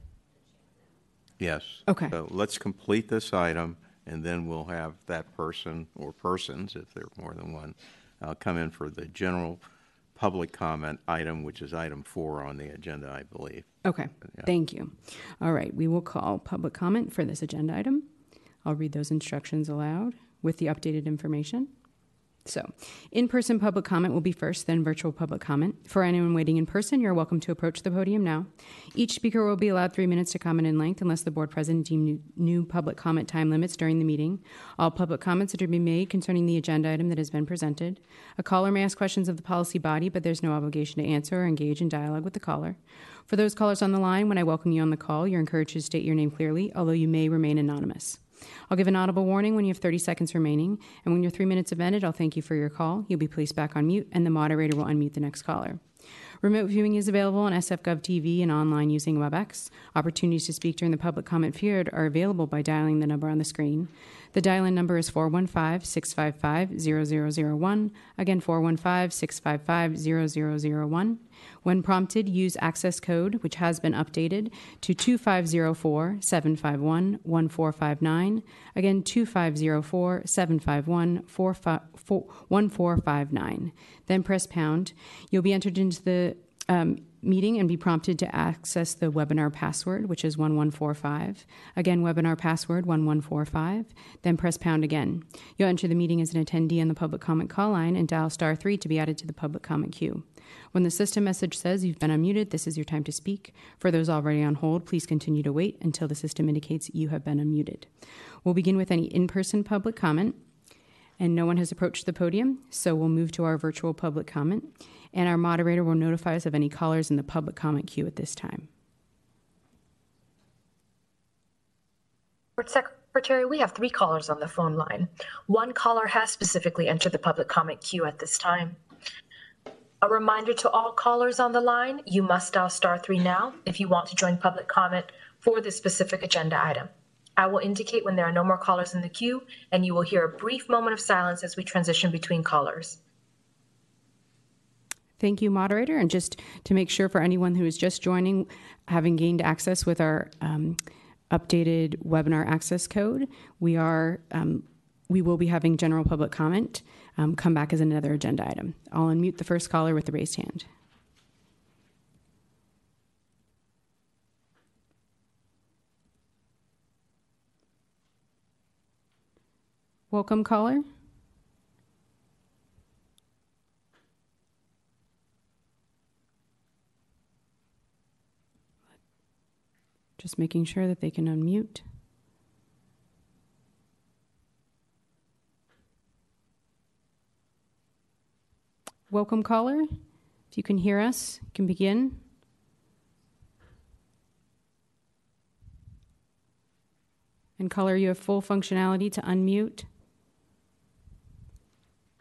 Yes. Okay. So let's complete this item, and then we'll have that person or persons, if there are more than one, uh, come in for the general public comment item, which is item four on the agenda, I believe. Okay, Yeah. thank you. All right, we will call public comment for this agenda item. I'll read those instructions aloud with the updated information. So, in person public comment will be first, then virtual public comment. For anyone waiting in person, you're welcome to approach the podium now. Each speaker will be allowed three minutes to comment in length unless the board president new, new public comment time limits during the meeting. All public comments are to be made concerning the agenda item that has been presented. A caller may ask questions of the policy body, but there's no obligation to answer or engage in dialogue with the caller. For those callers on the line, when I welcome you on the call, you're encouraged to state your name clearly, although you may remain anonymous. I'll give an audible warning when you have 30 seconds remaining, and when your three minutes have ended, I'll thank you for your call. You'll be placed back on mute, and the moderator will unmute the next caller. Remote viewing is available on SFGov TV and online using WebEx. Opportunities to speak during the public comment period are available by dialing the number on the screen. The dial in number is 415 655 0001. Again, 415 655 0001. When prompted, use access code, which has been updated, to 2504 751 1459. Again, 2504 751 1459. Then press pound. You'll be entered into the um, meeting and be prompted to access the webinar password, which is 1145. Again, webinar password 1145. Then press pound again. You'll enter the meeting as an attendee on the public comment call line and dial star 3 to be added to the public comment queue. When the system message says you've been unmuted, this is your time to speak. For those already on hold, please continue to wait until the system indicates you have been unmuted. We'll begin with any in person public comment. And no one has approached the podium, so we'll move to our virtual public comment and our moderator will notify us of any callers in the public comment queue at this time. Secretary, we have three callers on the phone line. One caller has specifically entered the public comment queue at this time. A reminder to all callers on the line, you must dial star three now if you want to join public comment for this specific agenda item. I will indicate when there are no more callers in the queue, and you will hear a brief moment of silence as we transition between callers. Thank you, moderator. And just to make sure for anyone who is just joining, having gained access with our um, updated webinar access code, we are um, we will be having general public comment um, come back as another agenda item. I'll unmute the first caller with the raised hand. Welcome, caller. Just making sure that they can unmute. Welcome, caller. If you can hear us, you can begin. And caller, you have full functionality to unmute.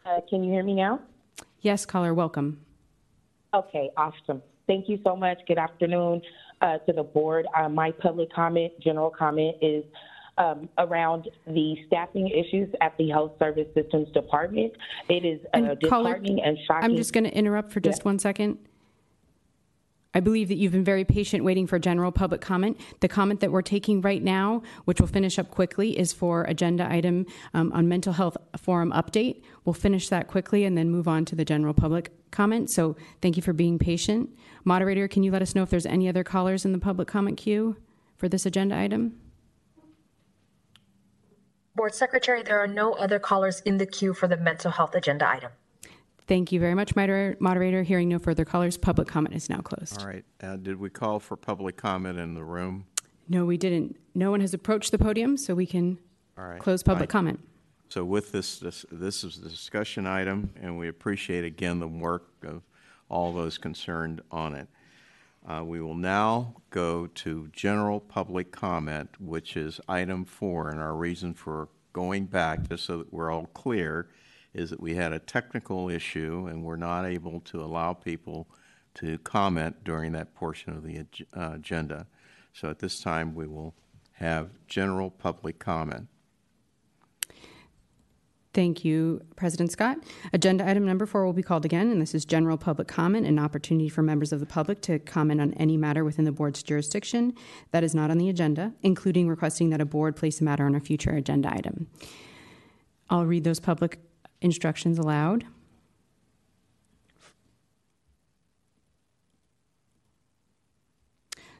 Uh, can you hear me now? Yes, caller, welcome. Okay, awesome. Thank you so much. Good afternoon uh, to the board. Uh, my public comment, general comment, is um, around the staffing issues at the Health Service Systems Department. It is uh, And caller, disheartening and shocking. I'm just going to interrupt for just one second. I believe that you've been very patient waiting for general public comment. The comment that we're taking right now, which will finish up quickly, is for agenda item um, on mental health forum update. We'll finish that quickly and then move on to the general public comment. So thank you for being patient. Moderator, can you let us know if there's any other callers in the public comment queue for this agenda item? Board Secretary, there are no other callers in the queue for the mental health agenda item. Thank you very much, moderator. moderator. Hearing no further callers, public comment is now closed. All right. Uh, did we call for public comment in the room? No, we didn't. No one has approached the podium, so we can All right. close public Fine. comment. So with this, this, this is the discussion item, and we appreciate again the work of all those concerned on it. Uh, we will now go to general public comment, which is item four, and our reason for going back, just so that we're all clear, is that we had a technical issue and we're not able to allow people to comment during that portion of the ag- uh, agenda. So at this time, we will have general public comment. Thank you, President Scott. Agenda item number four will be called again, and this is general public comment, an opportunity for members of the public to comment on any matter within the board's jurisdiction that is not on the agenda, including requesting that a board place a matter on a future agenda item. I'll read those public instructions allowed.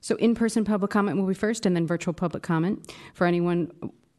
So, in person public comment will be first, and then virtual public comment. For anyone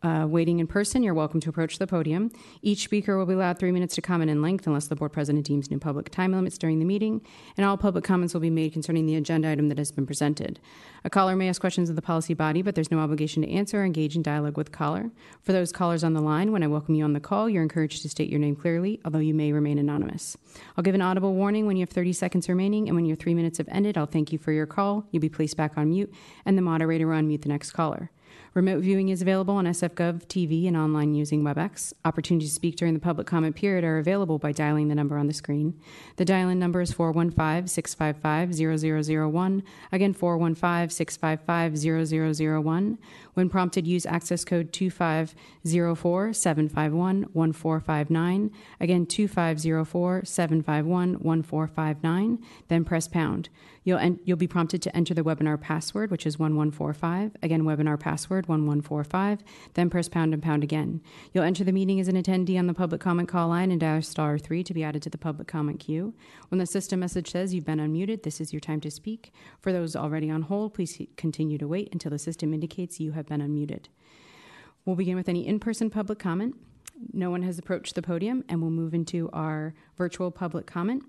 uh, waiting in person, you're welcome to approach the podium. Each speaker will be allowed three minutes to comment in length unless the board president deems new public time limits during the meeting, and all public comments will be made concerning the agenda item that has been presented. A caller may ask questions of the policy body, but there's no obligation to answer or engage in dialogue with caller. For those callers on the line, when I welcome you on the call, you're encouraged to state your name clearly, although you may remain anonymous. I'll give an audible warning when you have 30 seconds remaining, and when your three minutes have ended, I'll thank you for your call. You'll be placed back on mute, and the moderator will unmute the next caller. Remote viewing is available on SFGov TV and online using WebEx. Opportunities to speak during the public comment period are available by dialing the number on the screen. The dial in number is 415 655 0001. Again, 415 655 0001. When prompted, use access code 2504 751 1459. Again, 2504 751 1459. Then press pound. You'll, en- you'll be prompted to enter the webinar password, which is 1145. Again, webinar password 1145. Then press pound and pound again. You'll enter the meeting as an attendee on the public comment call line and dial star 3 to be added to the public comment queue. When the system message says you've been unmuted, this is your time to speak. For those already on hold, please continue to wait until the system indicates you have been unmuted. We'll begin with any in person public comment. No one has approached the podium, and we'll move into our virtual public comment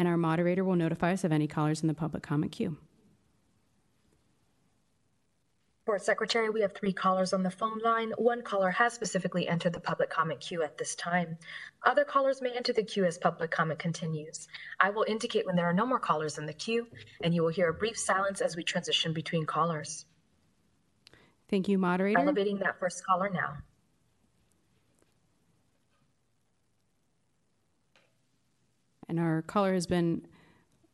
and our moderator will notify us of any callers in the public comment queue. Board Secretary, we have three callers on the phone line. One caller has specifically entered the public comment queue at this time. Other callers may enter the queue as public comment continues. I will indicate when there are no more callers in the queue, and you will hear a brief silence as we transition between callers. Thank you, moderator. Elevating that first caller now. and our caller has been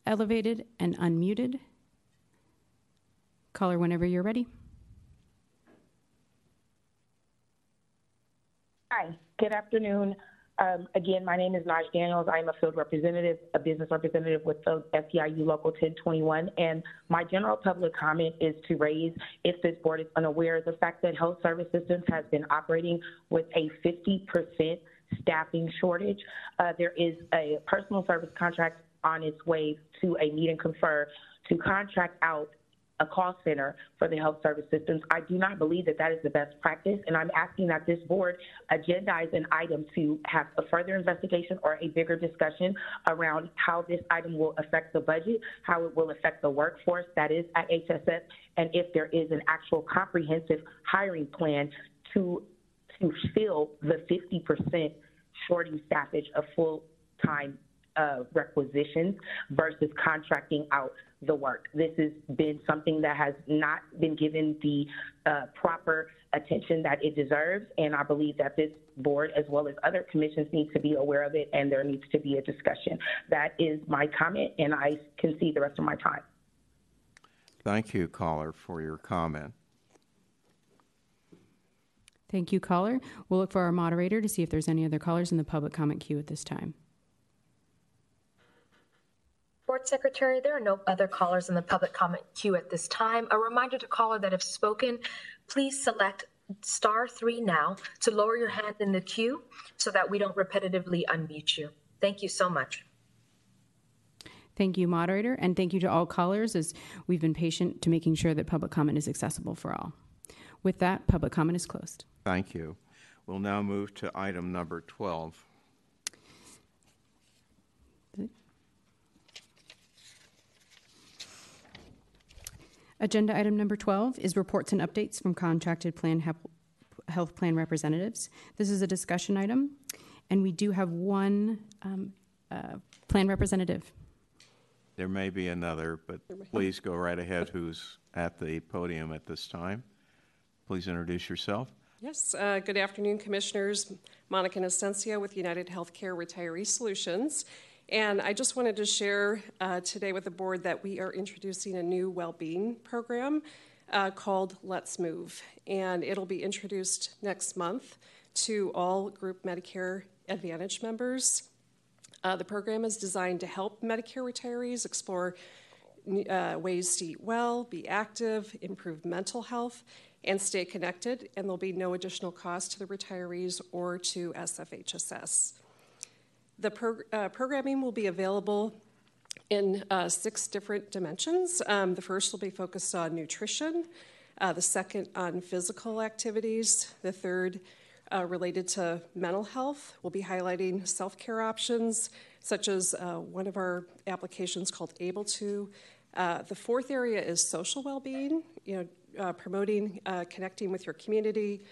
elevated and unmuted. Caller, whenever you're ready. Hi, good afternoon. Um, again, my name is Naj Daniels. I am a field representative, a business representative with the SEIU Local 1021. And my general public comment is to raise, if this board is unaware, the fact that Health Service Systems has been operating with a 50% staffing shortage. Uh, there is a personal service contract on its way to a meet and confer to contract out a call center for the health service systems. I do not believe that that is the best practice, and I'm asking that this board agendize an item to have a further investigation or a bigger discussion around how this item will affect the budget, how it will affect the workforce that is at HSS, and if there is an actual comprehensive hiring plan to to fill the 50% shorting staffage of full-time uh, requisitions versus contracting out the work. This has been something that has not been given the uh, proper attention that it deserves, and I believe that this board, as well as other commissions, need to be aware of it, and there needs to be a discussion. That is my comment, and I can see the rest of my time. Thank you, caller, for your comment. Thank you, caller. We'll look for our moderator to see if there's any other callers in the public comment queue at this time. Board Secretary, there are no other callers in the public comment queue at this time. A reminder to caller that have spoken, please select star three now to lower your hand in the queue so that we don't repetitively unmute you. Thank you so much. Thank you, moderator, and thank you to all callers as we've been patient to making sure that public comment is accessible for all. With that, public comment is closed. Thank you. We'll now move to item number 12. Agenda item number 12 is reports and updates from contracted plan health plan representatives. This is a discussion item, and we do have one um, uh, plan representative. There may be another, but please go right ahead who's at the podium at this time. Please introduce yourself. Yes, uh, good afternoon, Commissioners. Monica Nascencio with United Healthcare Retiree Solutions. And I just wanted to share uh, today with the board that we are introducing a new well-being program uh, called Let's Move. And it'll be introduced next month to all group Medicare Advantage members. Uh, the program is designed to help Medicare retirees explore uh, ways to eat well, be active, improve mental health, and stay connected, and there'll be no additional cost to the retirees or to SFHSS. The pro- uh, programming will be available in uh, six different dimensions. Um, the first will be focused on nutrition, uh, the second on physical activities, the third uh, related to mental health. We'll be highlighting self care options, such as uh, one of our applications called AbleTo. Uh, the fourth area is social well being, you know, promoting connecting with your community.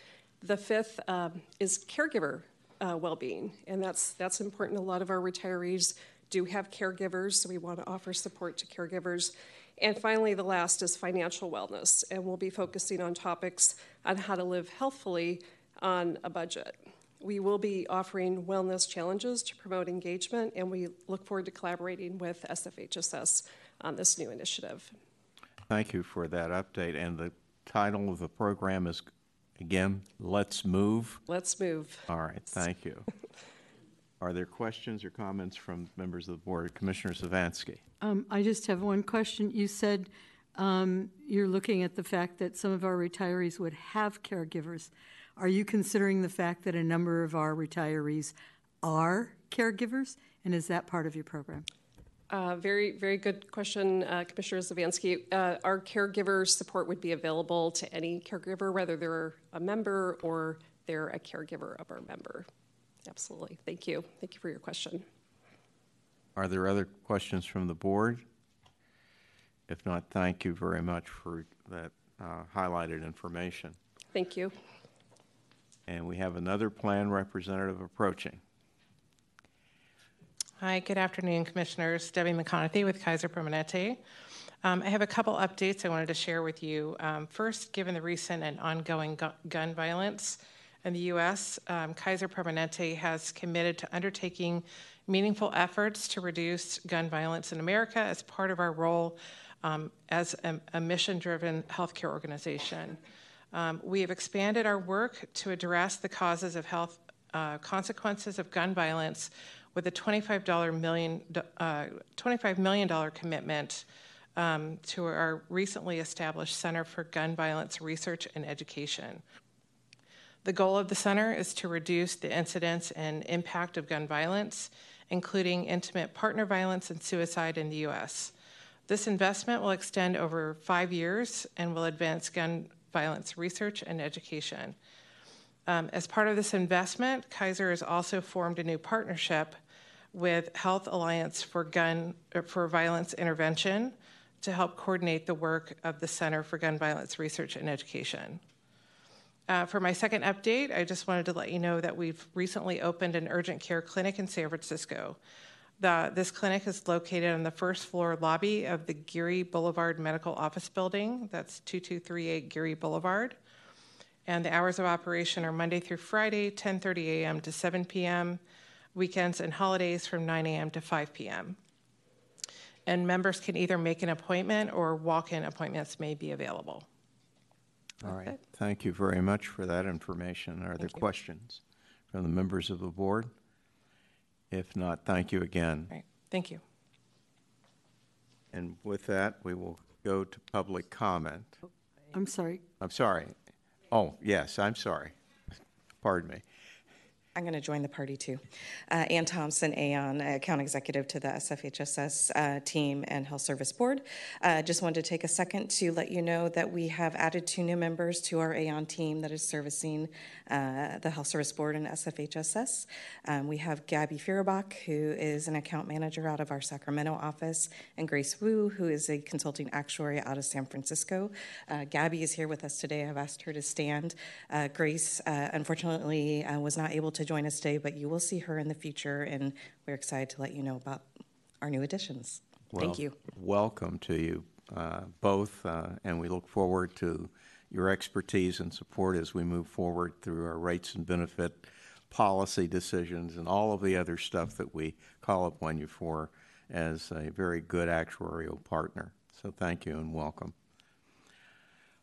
The fifth um, is caregiver uh, well being, and that's, that's important. A lot of our retirees do have caregivers, so we want to offer support to caregivers. And finally, the last is financial wellness, and we'll be focusing on topics on how to live healthfully on a budget. We will be offering wellness challenges to promote engagement, and we look forward to collaborating with SFHSS on this new initiative. Thank you for that update. And the title of the program is, again, Let's Move. Let's move. All right, thank you. Are there questions or comments from members of the board? Commissioner Zvanski? Um, I just have one question. You said um, you're looking at the fact that some of our retirees would have caregivers. Are you considering the fact that a number of our retirees are caregivers? And is that part of your program? Uh, very, very good question, uh, Commissioner Zvanski. Uh, our caregiver support would be available to any caregiver, whether they're a member or they're a caregiver of our member. Absolutely. Thank you. Thank you for your question. Are there other questions from the board? If not, thank you very much for that uh, highlighted information. Thank you. And we have another plan representative approaching. Hi, good afternoon, Commissioners. Debbie McConathy with Kaiser Permanente. Um, I have a couple updates I wanted to share with you. Um, first, given the recent and ongoing gu- gun violence in the U.S., um, Kaiser Permanente has committed to undertaking meaningful efforts to reduce gun violence in America as part of our role um, as a, a mission driven healthcare organization. Um, we have expanded our work to address the causes of health uh, consequences of gun violence with a $25 million, uh, $25 million commitment um, to our recently established Center for Gun Violence Research and Education. The goal of the center is to reduce the incidence and impact of gun violence, including intimate partner violence and suicide in the U.S. This investment will extend over five years and will advance gun violence research and education. Um, as part of this investment, Kaiser has also formed a new partnership with Health Alliance for Gun uh, for Violence Intervention to help coordinate the work of the Center for Gun Violence Research and Education. Uh, for my second update, I just wanted to let you know that we've recently opened an urgent care clinic in San Francisco. The, this clinic is located on the first floor lobby of the Geary Boulevard Medical Office Building. That's 2238 Geary Boulevard. And the hours of operation are Monday through Friday, 10:30 a.m. to 7 p.m weekends and holidays from 9 a.m. to 5 p.m. And members can either make an appointment or walk in appointments may be available. All right. Thank you very much for that information. Are there questions from the members of the board? If not, thank you again. All right. Thank you. And with that, we will go to public comment. I'm sorry. I'm sorry. Oh, yes, I'm sorry. Pardon me. I'm going to join the party too. Uh, Ann Thompson, Aon, account executive to the SFHSS uh, team and Health Service Board. Uh, just wanted to take a second to let you know that we have added two new members to our Aon team that is servicing uh, the Health Service Board and SFHSS. Um, we have Gabby Fierbach, who is an account manager out of our Sacramento office, and Grace Wu, who is a consulting actuary out of San Francisco. Uh, Gabby is here with us today. I've asked her to stand. Uh, Grace, unfortunately, was not able to join us today, but you will see her in the future, and we're excited to let you know about our new additions. Well, Thank you. Welcome to you uh, both, uh, and we look forward to your expertise and support as we move forward through our rates and benefit policy decisions and all of the other stuff that we call upon you for as a very good actuarial partner. So thank you and welcome.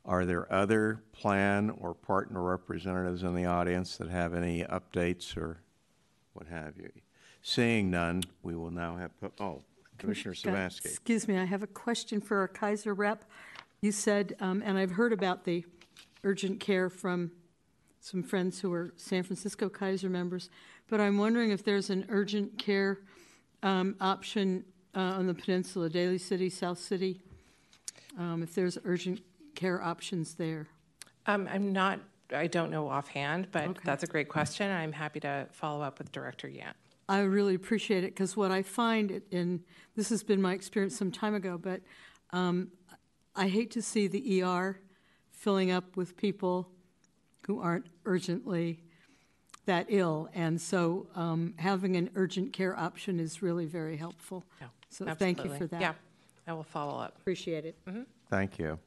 Are there other plan or partner representatives in the audience that have any updates or what have you? Seeing none, we will now have, oh, Commissioner Zvanski. Excuse me, I have a question for our Kaiser rep. You said, um, and I've heard about the urgent care from some friends who are San Francisco Kaiser members, but I'm wondering if there's an urgent care um, option uh, on the peninsula, Daly City, South City, um, if there's urgent care options there? Um, I'm not, I don't know offhand, but that's a great question. I'm happy to follow up with Director Yant. I really appreciate it because what I find, it- and this has been my experience some time ago, but um, I hate to see the ER filling up with people who aren't urgently that ill. And so um, having an urgent care option is really very helpful. So thank you for that. Yeah, I will follow up. Appreciate it. Thank you.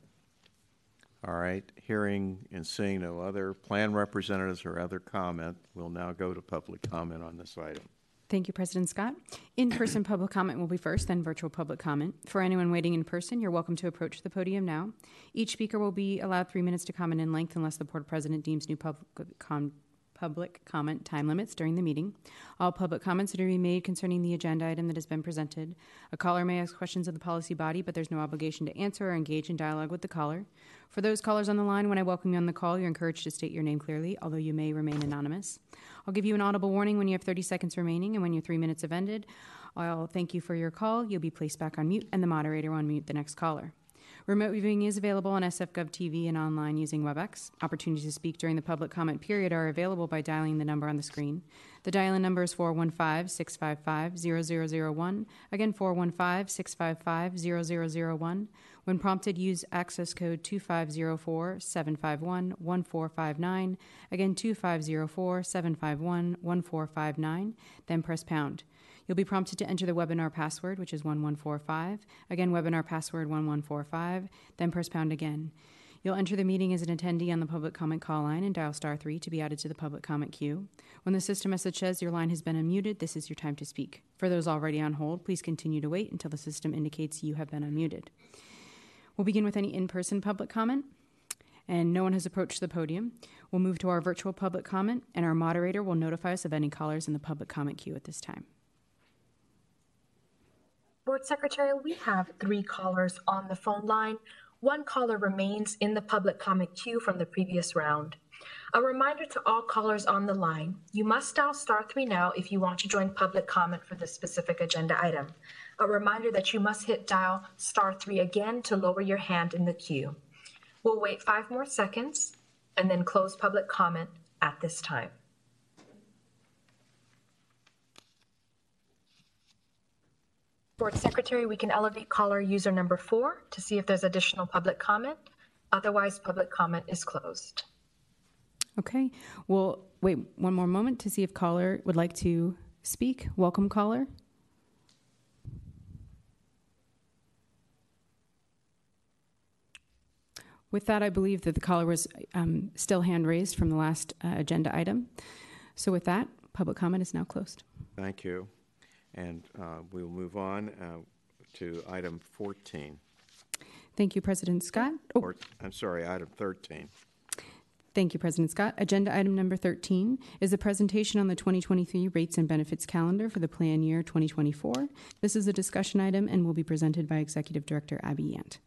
All right, hearing and seeing no other plan representatives or other comment, we'll now go to public comment on this item. Thank you, President Scott. In-person public comment will be first, then virtual public comment. For anyone waiting in person, you're welcome to approach the podium now. Each speaker will be allowed three minutes to comment in length unless the board president deems new public com- public comment time limits during the meeting. All public comments are to be made concerning the agenda item that has been presented. A caller may ask questions of the policy body, but there's no obligation to answer or engage in dialogue with the caller. For those callers on the line, when I welcome you on the call, you're encouraged to state your name clearly, although you may remain anonymous. I'll give you an audible warning when you have 30 seconds remaining, and when your three minutes have ended, I'll thank you for your call. You'll be placed back on mute, and the moderator will unmute the next caller. Remote viewing is available on SFGov TV and online using WebEx. Opportunities to speak during the public comment period are available by dialing the number on the screen. The dial in number is 415 655 0001. Again, 415 655 0001. When prompted, use access code 2504 751 1459. Again, 2504 751 1459. Then press pound. You'll be prompted to enter the webinar password, which is 1145. Again, webinar password 1145, then press pound again. You'll enter the meeting as an attendee on the public comment call line and dial star 3 to be added to the public comment queue. When the system message says your line has been unmuted, this is your time to speak. For those already on hold, please continue to wait until the system indicates you have been unmuted. We'll begin with any in person public comment. And no one has approached the podium. We'll move to our virtual public comment, and our moderator will notify us of any callers in the public comment queue at this time. Board Secretary, we have three callers on the phone line. One caller remains in the public comment queue from the previous round. A reminder to all callers on the line, you must dial star three now if you want to join public comment for this specific agenda item. A reminder that you must hit dial star three again to lower your hand in the queue. We'll wait five more seconds and then close public comment at this time. Board Secretary, we can elevate caller user number four to see if there's additional public comment. Otherwise, public comment is closed. Okay, we'll wait one more moment to see if caller would like to speak. Welcome, caller. With that, I believe that the caller was um, still hand raised from the last uh, agenda item. So, with that, public comment is now closed. Thank you. And uh, we will move on uh, to item 14. Thank you, President Scott. Or, I'm sorry, item 13. Thank you, President Scott. Agenda item number 13 is a presentation on the 2023 rates and benefits calendar for the plan year 2024. This is a discussion item and will be presented by Executive Director Abby Yant.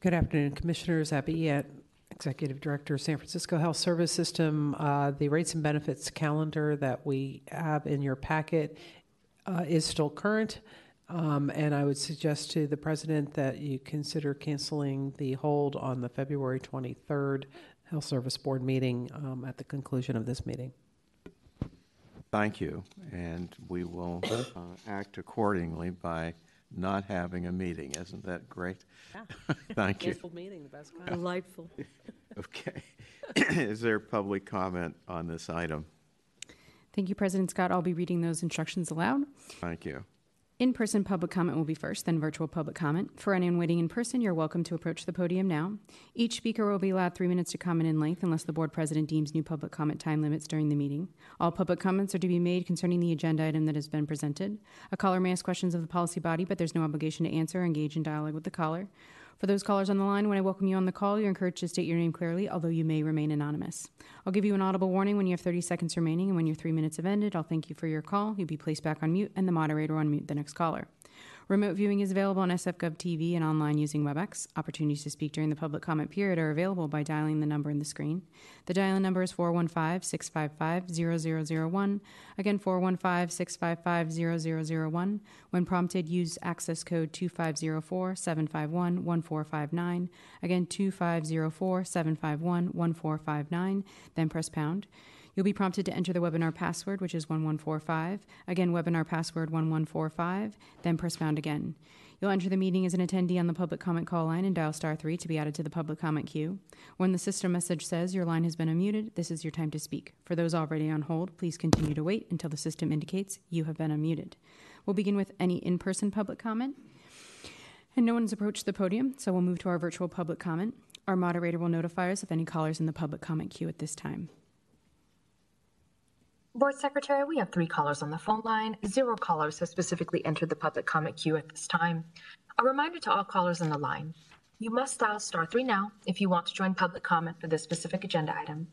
Good afternoon, Commissioners. Abby Yant, Executive Director, of San Francisco Health Service System. Uh, the rates and benefits calendar that we have in your packet uh, is still current. Um, and I would suggest to the President that you consider canceling the hold on the February 23rd Health Service Board meeting um, at the conclusion of this meeting. Thank you. And we will uh, act accordingly by not having a meeting. Isn't that great? Yeah. Thank you. Canceled meeting, the best kind. Delightful. Okay. Is there public comment on this item? Thank you, President Scott. I'll be reading those instructions aloud. Thank you. In person public comment will be first, then virtual public comment. For anyone waiting in person, you're welcome to approach the podium now. Each speaker will be allowed three minutes to comment in length unless the board president deems new public comment time limits during the meeting. All public comments are to be made concerning the agenda item that has been presented. A caller may ask questions of the policy body, but there's no obligation to answer or engage in dialogue with the caller. For those callers on the line, when I welcome you on the call, you're encouraged to state your name clearly, although you may remain anonymous. I'll give you an audible warning when you have 30 seconds remaining, and when your three minutes have ended, I'll thank you for your call. You'll be placed back on mute, and the moderator will unmute the next caller. Remote viewing is available on SF Gov TV and online using WebEx. Opportunities to speak during the public comment period are available by dialing the number in the screen. The dial-in number is 415-655-0001. Again, 415-655-0001. When prompted, use access code 2504-751-1459. Again, 2504-751-1459. Then press pound. You'll be prompted to enter the webinar password, which is 1145. Again, webinar password 1145, then press pound again. You'll enter the meeting as an attendee on the public comment call line and dial star 3 to be added to the public comment queue. When the system message says your line has been unmuted, this is your time to speak. For those already on hold, please continue to wait until the system indicates you have been unmuted. We'll begin with any in person public comment. And no one's approached the podium, so we'll move to our virtual public comment. Our moderator will notify us of any callers in the public comment queue at this time. Board Secretary, we have three callers on the phone line. Zero callers have specifically entered the public comment queue at this time. A reminder to all callers on the line you must dial star three now if you want to join public comment for this specific agenda item.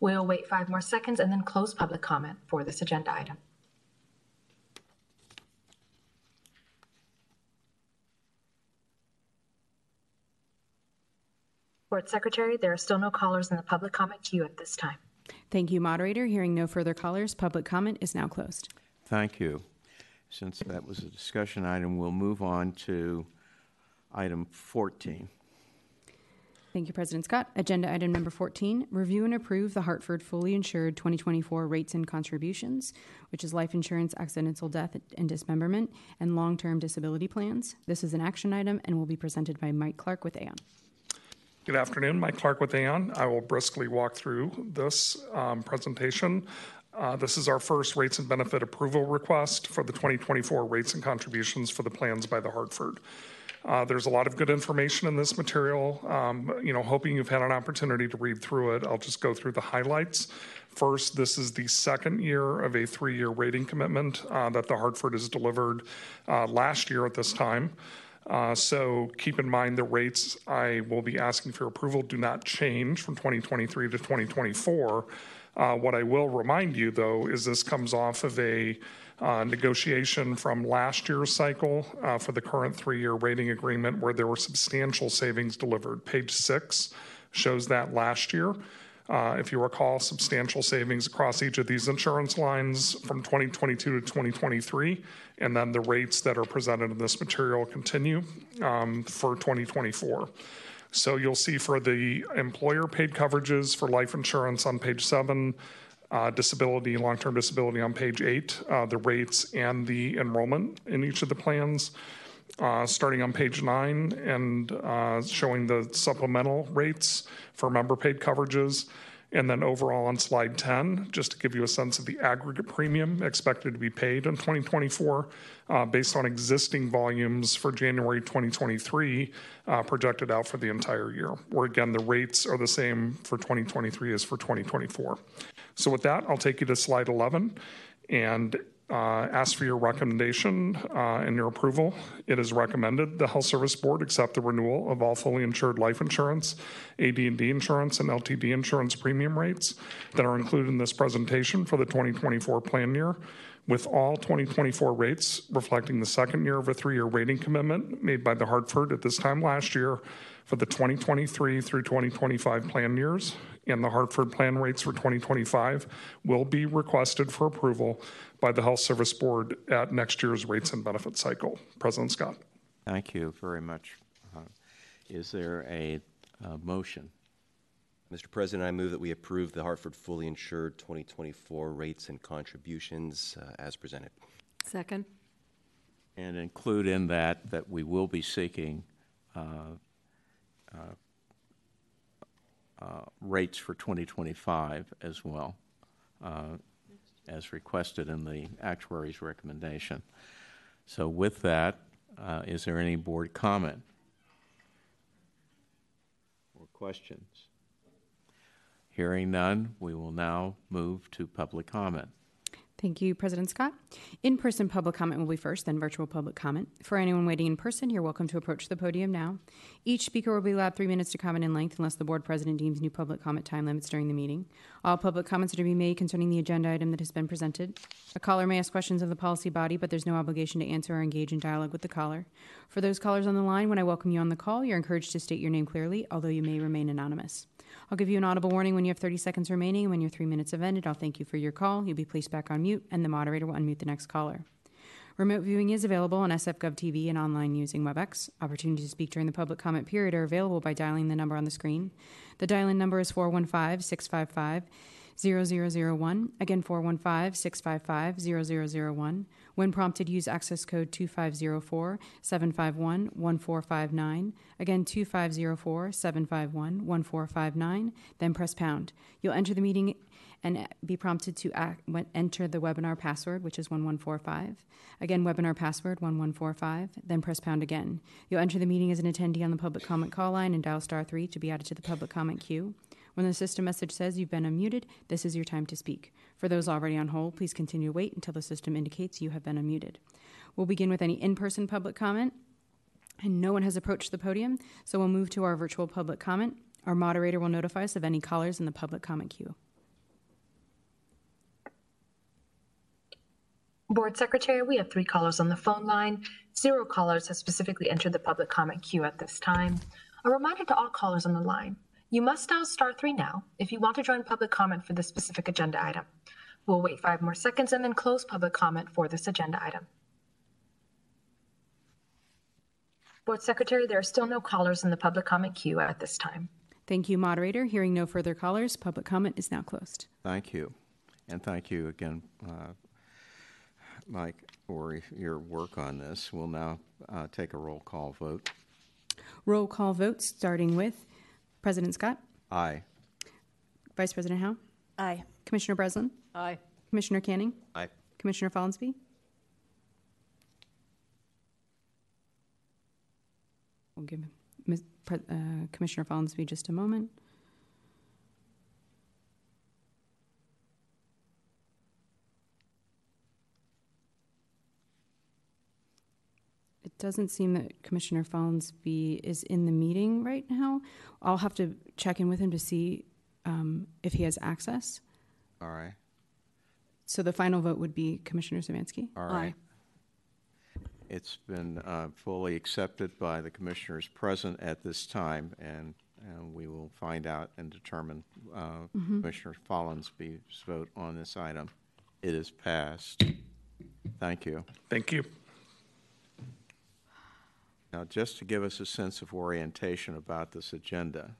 We'll wait five more seconds and then close public comment for this agenda item. Board Secretary, there are still no callers in the public comment queue at this time. Thank you, moderator. Hearing no further callers, public comment is now closed. Thank you. Since that was a discussion item, we'll move on to item 14. Thank you, President Scott. Agenda item number 14 review and approve the Hartford fully insured 2024 rates and contributions, which is life insurance, accidental death and dismemberment, and long term disability plans. This is an action item and will be presented by Mike Clark with Aon. Good afternoon, Mike Clark with Aon. I will briskly walk through this um, presentation. Uh, this is our first rates and benefit approval request for the 2024 rates and contributions for the plans by the Hartford. Uh, there's a lot of good information in this material. Um, you know, hoping you've had an opportunity to read through it. I'll just go through the highlights. First, this is the second year of a three year rating commitment uh, that the Hartford has delivered last year at this time. Uh, so keep in mind the rates I will be asking for approval do not change from 2023 to 2024. Uh, what I will remind you, though, is this comes off of a uh, negotiation from last year's cycle uh, for the current three year rating agreement where there were substantial savings delivered. Page six shows that last year. Uh, if you recall, substantial savings across each of these insurance lines from 2022 to 2023, and then the rates that are presented in this material continue um, for 2024. So you'll see for the employer paid coverages for life insurance on page seven, uh, disability, long term disability on page eight, uh, the rates and the enrollment in each of the plans. Uh, starting on page nine and uh, showing the supplemental rates for member paid coverages. And then overall on slide 10, just to give you a sense of the aggregate premium expected to be paid in 2024 uh, based on existing volumes for January 2023 uh, projected out for the entire year, where again the rates are the same for 2023 as for 2024. So, with that, I'll take you to slide 11. And uh, ask for your recommendation uh, and your approval. It is recommended the Health Service Board accept the renewal of all fully insured life insurance, AD&D insurance, and LTD insurance premium rates that are included in this presentation for the 2024 plan year, with all 2024 rates reflecting the second year of a three-year rating commitment made by the Hartford at this time last year for the 2023 through 2025 plan years, and the Hartford plan rates for 2025 will be requested for approval by the Health Service Board at next year's rates and benefits cycle. President Scott. Thank you very much. Uh, is there a uh, motion? Mr. President, I move that we approve the Hartford fully insured 2024 rates and contributions uh, as presented. Second. And include in that that we will be seeking uh, uh, uh, rates for 2025 as well, uh, as requested in the actuary's recommendation. So, with that, uh, is there any board comment or questions? Hearing none, we will now move to public comment. Thank you, President Scott. In person public comment will be first, then virtual public comment. For anyone waiting in person, you're welcome to approach the podium now. Each speaker will be allowed three minutes to comment in length unless the board president deems new public comment time limits during the meeting. All public comments are to be made concerning the agenda item that has been presented. A caller may ask questions of the policy body, but there's no obligation to answer or engage in dialogue with the caller. For those callers on the line, when I welcome you on the call, you're encouraged to state your name clearly, although you may remain anonymous. I'll give you an audible warning when you have 30 seconds remaining, when your three minutes have ended, I'll thank you for your call. You'll be placed back on mute, and the moderator will unmute the next caller. Remote viewing is available on SFGov TV and online using WebEx. Opportunities to speak during the public comment period are available by dialing the number on the screen. The dial-in number is 415 655 0001. Again, 415 655 0001. When prompted, use access code 2504 751 1459. Again, 2504 751 1459. Then press pound. You'll enter the meeting and be prompted to act, enter the webinar password, which is 1145. Again, webinar password 1145, then press pound again. You'll enter the meeting as an attendee on the public comment call line and dial star 3 to be added to the public comment queue. When the system message says you've been unmuted, this is your time to speak. For those already on hold, please continue to wait until the system indicates you have been unmuted. We'll begin with any in person public comment. And no one has approached the podium, so we'll move to our virtual public comment. Our moderator will notify us of any callers in the public comment queue. Board Secretary, we have three callers on the phone line. Zero callers have specifically entered the public comment queue at this time. A reminder to all callers on the line you must dial star three now if you want to join public comment for this specific agenda item. We'll wait five more seconds and then close public comment for this agenda item. Board Secretary, there are still no callers in the public comment queue at this time. Thank you, moderator. Hearing no further callers, public comment is now closed. Thank you. And thank you again, uh, Mike, for your work on this. We'll now uh, take a roll call vote. Roll call vote starting with President Scott? Aye. Vice President Hao? Aye. Commissioner Breslin? Aye. Commissioner Canning? Aye. Commissioner Follansbee? We'll give Ms. Pre- uh, Commissioner Follansbee just a moment. Doesn't seem that Commissioner Follansbee is in the meeting right now. I'll have to check in with him to see um, if he has access. All right. So the final vote would be Commissioner Zvanski? All right. It's been uh, fully accepted by the commissioners present at this time, and, and we will find out and determine uh, Mhm. Commissioner Follansbee's vote on this item. It is passed. Thank you. Thank you. Now, just to give us a sense of orientation about this agenda,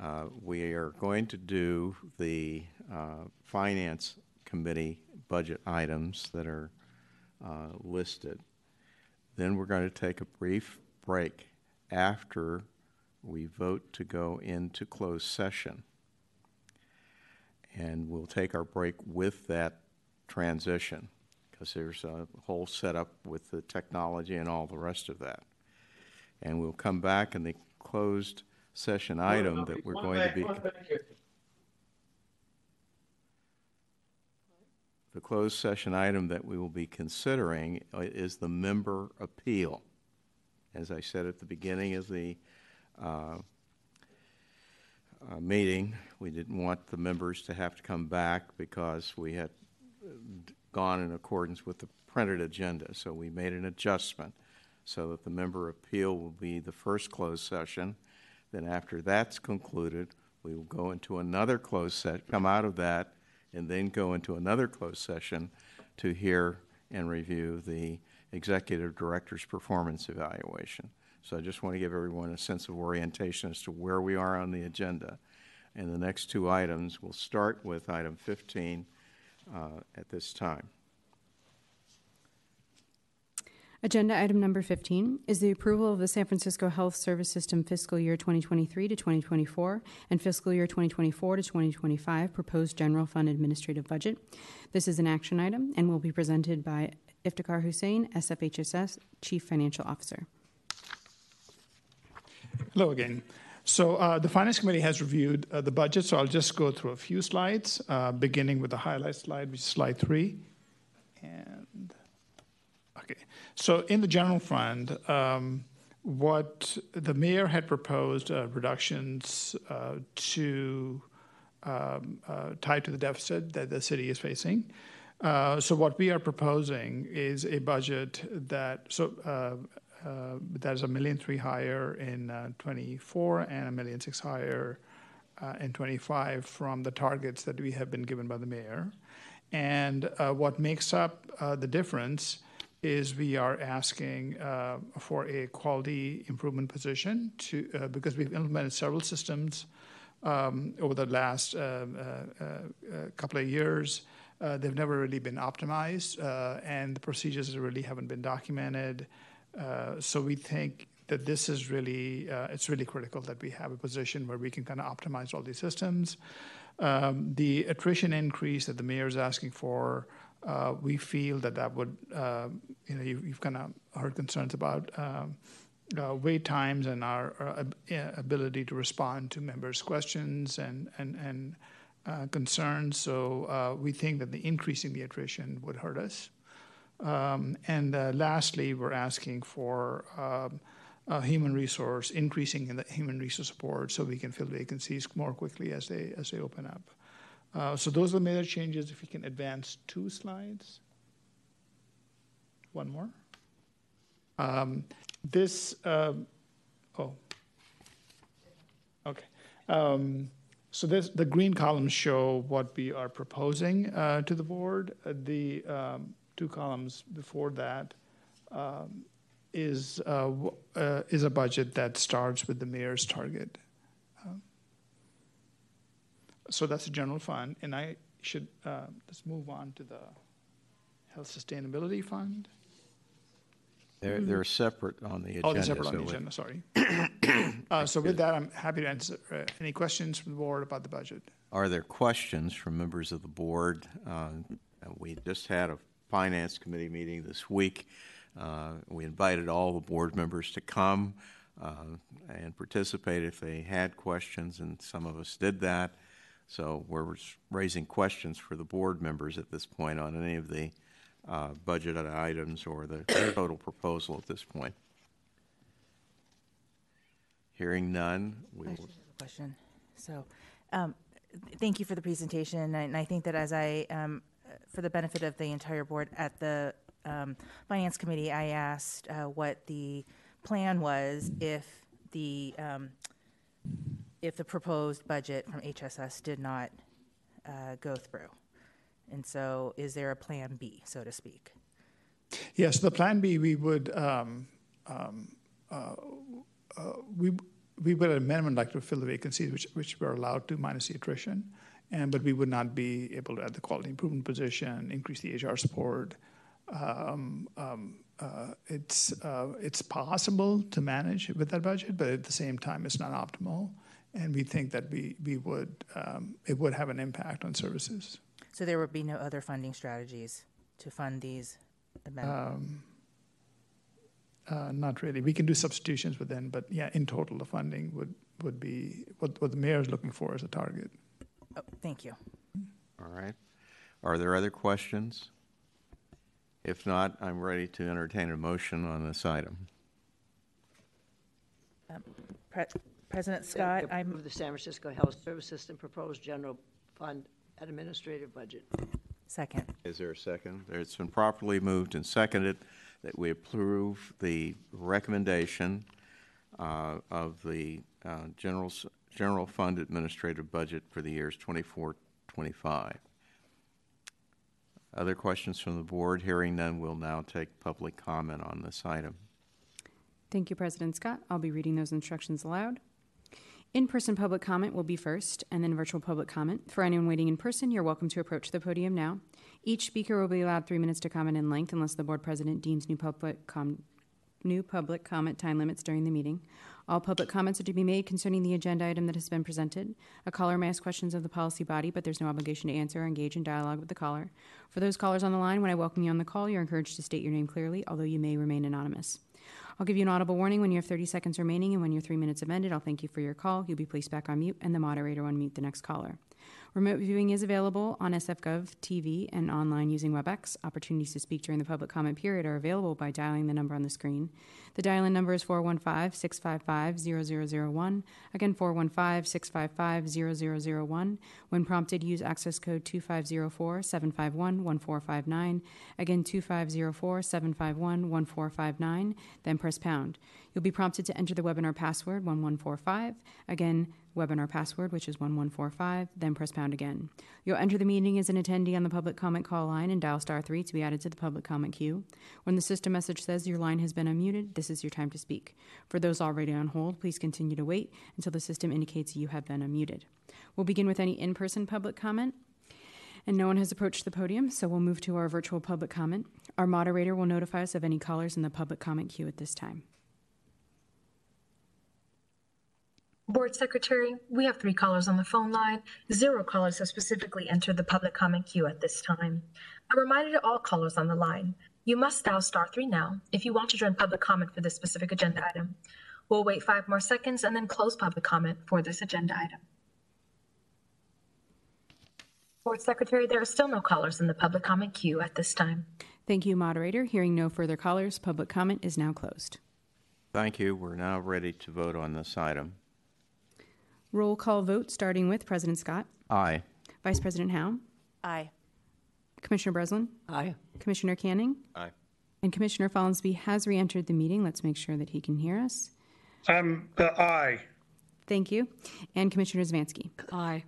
uh, we are going to do the uh, Finance Committee budget items that are uh, listed. Then we're going to take a brief break after we vote to go into closed session. And we'll take our break with that transition because there's a whole setup with the technology and all the rest of that. And we'll come back in the closed session item that we're going to be. The closed session item that we will be considering uh, is the member appeal. As I said at the beginning of the uh, uh, meeting, we didn't want the members to have to come back because we had uh, gone in accordance with the printed agenda. So we made an adjustment so that the member appeal will be the first closed session. Then after that's concluded, we will go into another closed session, come out of that, and then go into another closed session to hear and review the executive director's performance evaluation. So I just want to give everyone a sense of orientation as to where we are on the agenda. And the next two items, we'll start with item 15 uh, Uh, at this time. Agenda item number 15 is the approval of the San Francisco Health Service System fiscal year 2023 to 2024 and fiscal year 2024 to 2025 proposed general fund administrative budget. This is an action item and will be presented by Iftikhar Hussain, SFHSS Chief Financial Officer. Hello again. So uh, the Finance Committee has reviewed uh, the budget, so I'll just go through a few slides, uh, beginning with the highlight slide, which is slide three. And, okay, so in the general fund, um, what the mayor had proposed uh, reductions uh, to um, uh, tied to the deficit that the city is facing. So what we are proposing is a budget that so that is a million three higher in 24 and a million six higher in 25 from the targets that we have been given by the mayor. And what makes up the difference is we are asking uh, for a quality improvement position uh, because we've implemented several systems um, over the last uh, uh, uh couple of years. Uh, they've never really been optimized, and the procedures really haven't been documented. So we think that this is really it's really critical that we have a position where we can kind of optimize all these systems. Um, the attrition increase that the mayor is asking for uh, we feel that that would, uh, you know, you, have kind of heard concerns about um, uh, wait times and our, ability to respond to members' questions and uh, concerns. So uh, we think that the increasing the attrition would hurt us. Um, and uh, lastly, we're asking for. Um, human resource increasing in the human resource support so we can fill vacancies more quickly as they as they open up. Uh, so those are the major changes. If you can advance two slides. One more. Um, this, oh, okay. So this, the green columns show what we are proposing uh, to the board. The two columns before that um, is uh, uh, is a budget that starts with the mayor's target. So that's the general fund, and I should, uh, let's move on to the Health Sustainability Fund. They're, they're separate on the agenda. Oh, they're separate on the agenda, sorry. Uh, So with that, I'm happy to answer uh, any questions from the board about the budget. Are there questions from members of the board? Uh, We just had a finance committee meeting this week. Uh, We invited all the board members to come uh, and participate if they had questions, and some of us did that. So we're raising questions for the board members at this point on any of the uh, budgeted items or the total proposal at this point. Hearing none, we question. So, um, thank you for the presentation, and I think that as I, um, for the benefit of the entire board, at the um, Finance Committee, I asked uh, what the plan was if the um, if the proposed budget from HSS did not uh, go through. And so, is there a plan B, so to speak? Yes, the plan B, we would, um, um, uh, uh, we, we would at a minimum like to fill the vacancies, which, which we're allowed to minus the attrition. And, but we would not be able to add the quality improvement position, increase the HR support. Um, um, uh, it's, uh, it's possible to manage with that budget, but at the same time, it's not optimal and we think that we, we would, um, it would have an impact on services. So there would be no other funding strategies to fund these amendments? Um, uh, not really. We can do substitutions within, but yeah, in total, the funding would, would be what, what the mayor is looking for as a target. Oh, thank you. All right. Are there other questions? If not, I'm ready to entertain a motion on this item. Um, Pre- President Scott, I move the San Francisco Health Service System proposed general fund administrative budget. second. Is there a second? It's been properly moved and seconded that we approve the recommendation uh, of the uh, general, s- general fund administrative budget for the years 24, 25. Other questions from the board? Hearing none, we'll now take public comment on this item. Thank you, President Scott. I'll be reading those instructions aloud. In person public comment will be first, and then virtual public comment. For anyone waiting in person, you're welcome to approach the podium now. Each speaker will be allowed three minutes to comment in length unless the board president deems new public com- new public comment time limits during the meeting. All public comments are to be made concerning the agenda item that has been presented. A caller may ask questions of the policy body, but there's no obligation to answer or engage in dialogue with the caller. For those callers on the line, when I welcome you on the call, you're encouraged to state your name clearly, although you may remain anonymous. I'll give you an audible warning when you have 30 seconds remaining, and when your three minutes have ended, I'll thank you for your call. You'll be placed back on mute, and the moderator will unmute the next caller. Remote viewing is available on SFGov TV and online using WebEx. Opportunities to speak during the public comment period are available by dialing the number on the screen. The dial in number is 415 655 0001. Again, 415 655 0001. When prompted, use access code 2504 751 1459. Again, 2504 751 1459. Then press pound. You'll be prompted to enter the webinar password 1145. Again, webinar password, which is 1145, then press pound again. You'll enter the meeting as an attendee on the public comment call line and dial star 3 to be added to the public comment queue. When the system message says your line has been unmuted, this is your time to speak. For those already on hold, please continue to wait until the system indicates you have been unmuted. We'll begin with any in person public comment. And no one has approached the podium, so we'll move to our virtual public comment. Our moderator will notify us of any callers in the public comment queue at this time. Board Secretary, we have three callers on the phone line. Zero callers have specifically entered the public comment queue at this time. A reminder to all callers on the line, you must dial star three now if you want to join public comment for this specific agenda item. We'll wait five more seconds and then close public comment for this agenda item. Board Secretary, there are still no callers in the public comment queue at this time. Thank you, moderator. Hearing no further callers, public comment is now closed. Thank you. We're now ready to vote on this item. Roll call vote starting with President Scott, Aye. Vice President Hao, Aye. Commissioner Breslin, Aye. Commissioner Canning, Aye. and Commissioner Follansbee has re entered the meeting. Let's make sure that he can hear us. Um, uh, aye. Thank you. And Commissioner Zvanski. Aye.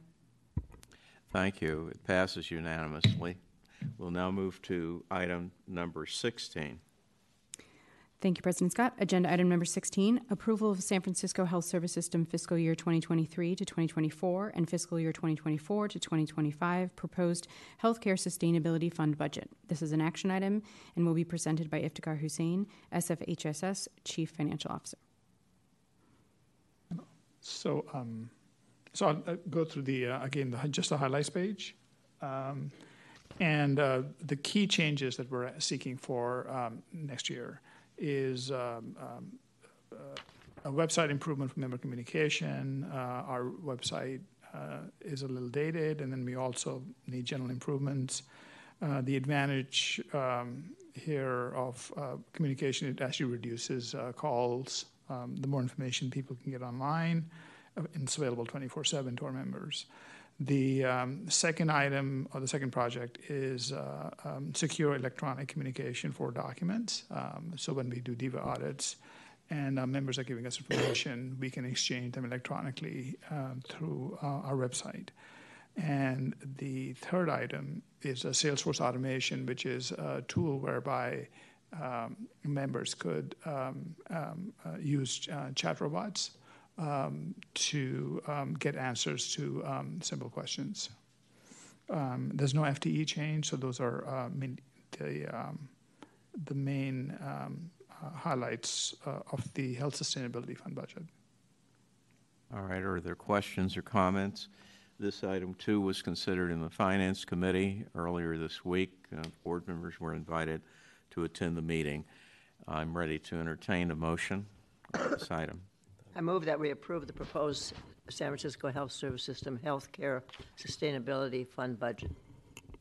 Thank you. It passes unanimously. We'll now move to item number 16. Thank you, President Scott. Agenda item number 16 approval of San Francisco Health Service System fiscal year 2023 to 2024 and fiscal year 2024 to 2025 proposed healthcare sustainability fund budget. This is an action item and will be presented by Iftikhar Hussain, SFHSS Chief Financial Officer. So, um, so I'll uh, go through the, uh, again, the, just the highlights page. Um, and uh, the key changes that we're seeking for um, next year is um, um, uh, a website improvement for member communication. Uh, our website uh, is a little dated, and then we also need general improvements. Uh, the advantage um, here of uh, communication, it actually reduces calls. Um, the more information people can get online, it's available 24 7 to our members. The um, second item or the second project is uh, um, secure electronic communication for documents. Um, so when we do DIVA audits and uh, members are giving us information, we can exchange them electronically um, through uh, our website. And the third item is a Salesforce automation, which is a tool whereby um, members could um, uh, use uh, chat robots to um, get answers to um, simple questions. Um, there's no FTE change, so those are uh, main, the, um, the main um, uh, highlights uh, of the Health Sustainability Fund budget. All right, are there questions or comments? This item too was considered in the Finance Committee earlier this week. Uh, board members were invited to attend the meeting. I'm ready to entertain a motion on this item. I move that we approve the proposed San Francisco Health Service System Healthcare Sustainability Fund budget.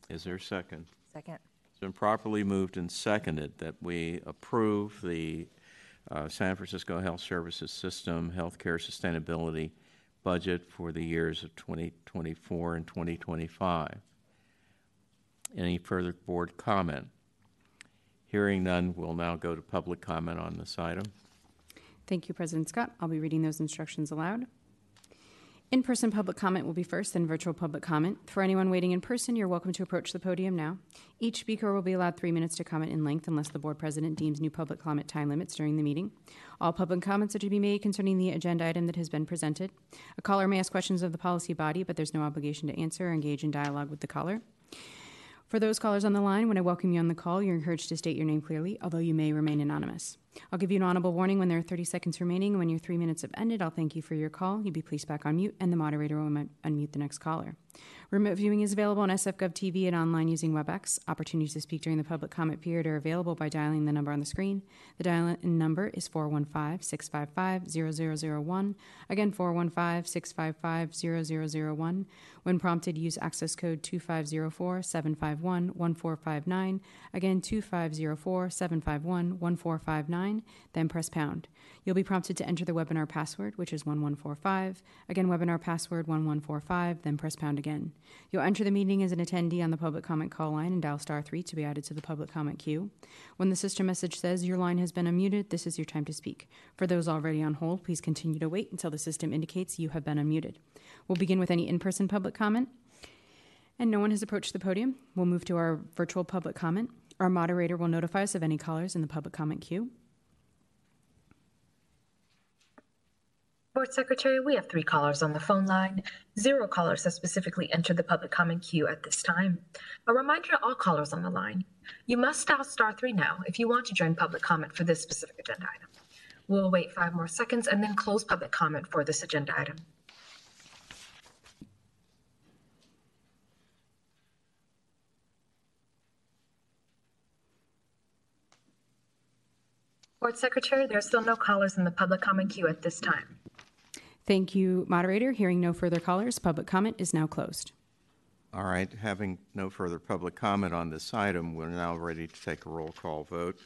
Is there a second? Second. It's been properly moved and seconded that we approve the uh, San Francisco Health Services System Healthcare Sustainability budget for the years of 2024 and 2025. Any further board comment? Hearing none, we'll now go to public comment on this item. Thank you, President Scott. I'll be reading those instructions aloud. In person public comment will be first, then virtual public comment. For anyone waiting in person, you're welcome to approach the podium now. Each speaker will be allowed three minutes to comment in length unless the board president deems new public comment time limits during the meeting. All public comments are to be made concerning the agenda item that has been presented. A caller may ask questions of the policy body, but there's no obligation to answer or engage in dialogue with the caller. For those callers on the line, when I welcome you on the call, you're encouraged to state your name clearly, although you may remain anonymous. I'll give you an audible warning when there are 30 seconds remaining. When your three minutes have ended, I'll thank you for your call. You'll be placed back on mute, and the moderator will unmute the next caller. Remote viewing is available on SFGov TV and online using WebEx. Opportunities to speak during the public comment period are available by dialing the number on the screen. The dial-in number is 415-655-0001. Again, 415-655-0001. When prompted, use access code 2504-751-1459. Again, 2504-751-1459, then press pound. You'll be prompted to enter the webinar password, which is 1145. Again, webinar password 1145, then press pound again. You'll enter the meeting as an attendee on the public comment call line and dial star 3 to be added to the public comment queue. When the system message says your line has been unmuted, this is your time to speak. For those already on hold, please continue to wait until the system indicates you have been unmuted. We'll begin with any in person public comment. And no one has approached the podium. We'll move to our virtual public comment. Our moderator will notify us of any callers in the public comment queue. Board Secretary, we have three callers on the phone line. Zero callers have specifically entered the public comment queue at this time. A reminder to all callers on the line, you must dial star three now if you want to join public comment for this specific agenda item. We'll wait five more seconds and then close public comment for this agenda item. Board Secretary, there are still no callers in the public comment queue at this time. Thank you, moderator. Hearing no further callers, public comment is now closed. All right, having no further public comment on this item, we're now ready to take a roll call vote.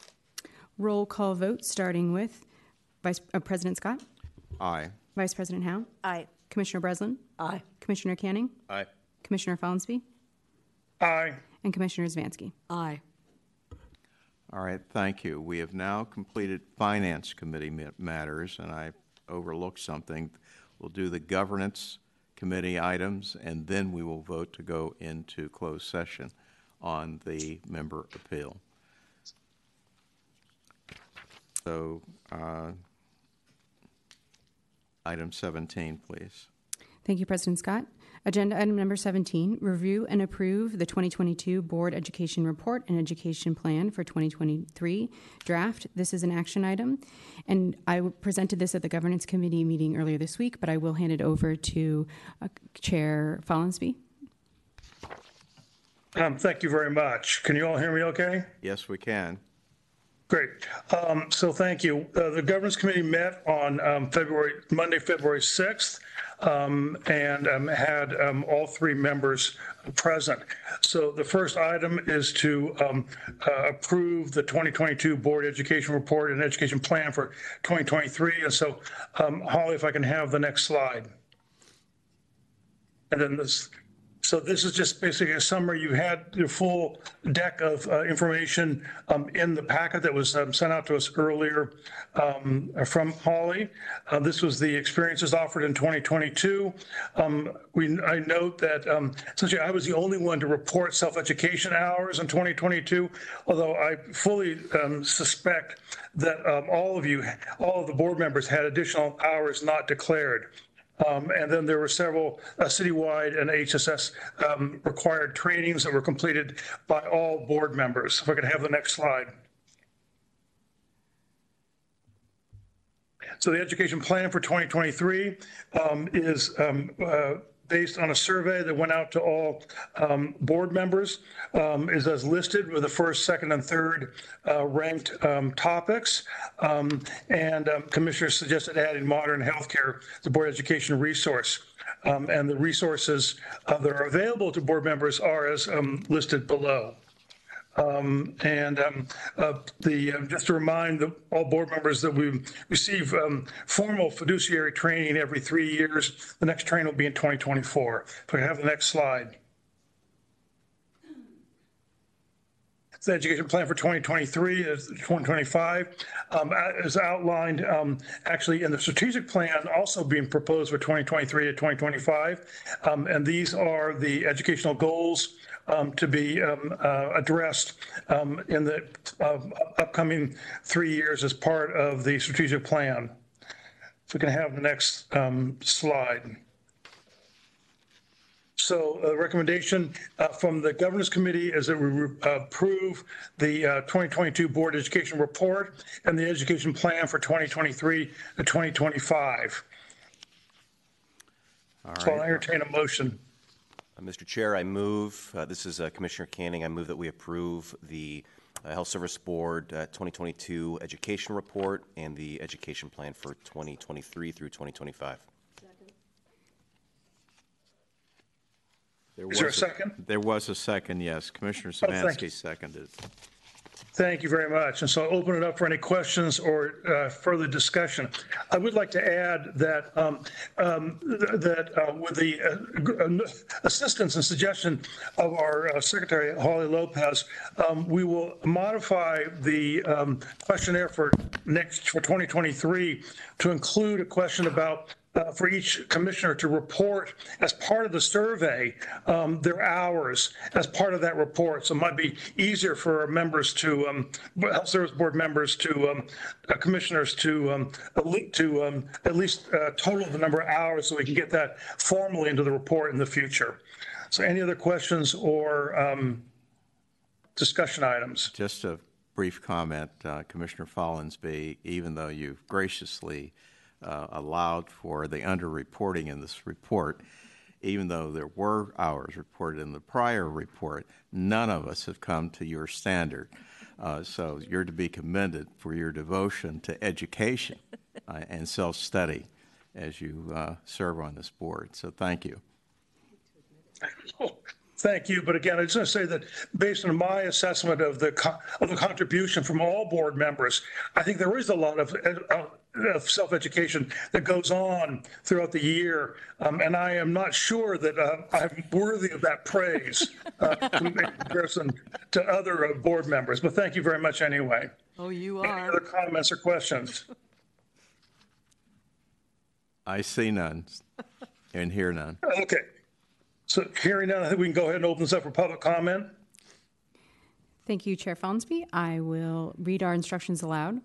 Roll call vote starting with Vice uh, President Scott, Aye. Vice President Hao, Aye. Commissioner Breslin, Aye. Commissioner Canning, Aye. Commissioner Follansbee, Aye. and Commissioner Zvanski. Aye. All right, thank you. We have now completed Finance Committee matters, and I overlooked something. We'll do the Governance Committee items, and then we will vote to go into closed session on the member appeal. So, uh, item 17, please. Thank you, President Scott. Agenda item number 17, review and approve the 2022 Board Education Report and Education Plan for 2023 draft. This is an action item, and I presented this at the Governance Committee meeting earlier this week, but I will hand it over to uh, Chair Follansbee. Um, thank you very much. Can you all hear me okay? Yes, we can. Great. Um, so thank you. Uh, the governance committee met on um, February, Monday, February 6th, um, and um, had um, all three members present. So the first item is to um, uh, approve the 2022 Board Education Report and Education Plan for 2023. And so, um, Holly, if I can have the next slide. And then this, so this is just basically a summary. You had the full deck of uh, information um, in the packet that was um, sent out to us earlier um, from Holly. Uh, This was the experiences offered in 2022. Um, We, I note that um, essentially I was the only one to report self-education hours in 2022, although I fully um, suspect that um, all of you, all of the board members had additional hours not declared. Um, and then there were several uh, citywide and HSS um, required trainings that were completed by all board members. If I could have the next slide. So the education plan for 2023 um, is um, uh, based on a survey that went out to all um, board members, um, is as listed with the first, second, and third uh, ranked um, topics. Um, and um, commissioners suggested adding modern healthcare, the board education resource. Um, and the resources uh, that are available to board members are as listed below. Um, and um, uh, the uh, just to remind the, all board members that we receive um, formal fiduciary training every three years. The next training will be in 2024. If can have the next slide. The education plan for 2023 is 2025 um, is outlined um, actually in the strategic plan also being proposed for 2023 to 2025. Um, and these are the educational goals um, to be um, uh, addressed um, in the uh, upcoming three years as part of the strategic plan. If we can have the next um, slide. So a recommendation uh, from the Governance Committee is that we approve the uh, 2022 Board Education Report and the Education Plan for 2023 to 2025. All So I'll entertain a motion. Uh, Mr. Chair, I move, uh, this is uh, Commissioner Canning, I move that we approve the uh, Health Service Board uh, 2022 Education Report and the Education Plan for 2023 through 2025. There Is there a was second? There was a second, yes. Commissioner Oh, Zvanski seconded. Thank you very much. And so I'll open it up for any questions or uh, further discussion. I would like to add that um, um, th- that uh, with the uh, uh, assistance and suggestion of our uh, Secretary Holly Lopez, um, we will modify the um, questionnaire for next for 2023 to include a question about uh, for each commissioner to report as part of the survey um, their hours as part of that report. So it might be easier for members to, um, health service board members to, um, uh, commissioners to, um, to um, at least uh, total the number of hours so we can get that formally into the report in the future. So any other questions or um, discussion items? Just a brief comment, uh, Commissioner Follansbee, even though you've graciously uh, allowed for the underreporting in this report, even though there were hours reported in the prior report, none of us have come to your standard. Uh, So you're to be commended for your devotion to education uh, and self-study as you uh, serve on this board. So thank you. Thank you. But again, I just want to say that based on my assessment of the, co- of the contribution from all board members, I think there is a lot of, uh, of self-education that goes on throughout the year. Um, and I am not sure that uh, I'm worthy of that praise uh, in comparison to other uh, board members. But thank you very much anyway. Oh, you are. Any other comments or questions? I see none and hear none. Okay. So hearing none, I think we can go ahead and open this up for public comment. Thank you, Chair Follansbee. I will read our instructions aloud.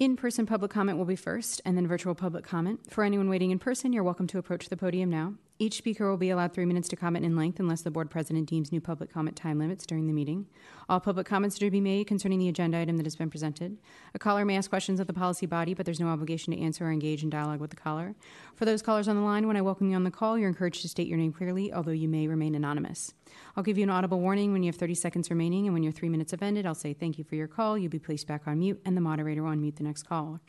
In-person public comment will be first, and then virtual public comment. For anyone waiting in person, you're welcome to approach the podium now. Each speaker will be allowed three minutes to comment in length unless the board president deems new public comment time limits during the meeting. All public comments are to be made concerning the agenda item that has been presented. A caller may ask questions of the policy body, but there's no obligation to answer or engage in dialogue with the caller. For those callers on the line, when I welcome you on the call, you're encouraged to state your name clearly, although you may remain anonymous. I'll give you an audible warning when you have 30 seconds remaining, and when your three minutes have ended, I'll say thank you for your call. You'll be placed back on mute, and the moderator will unmute the next caller.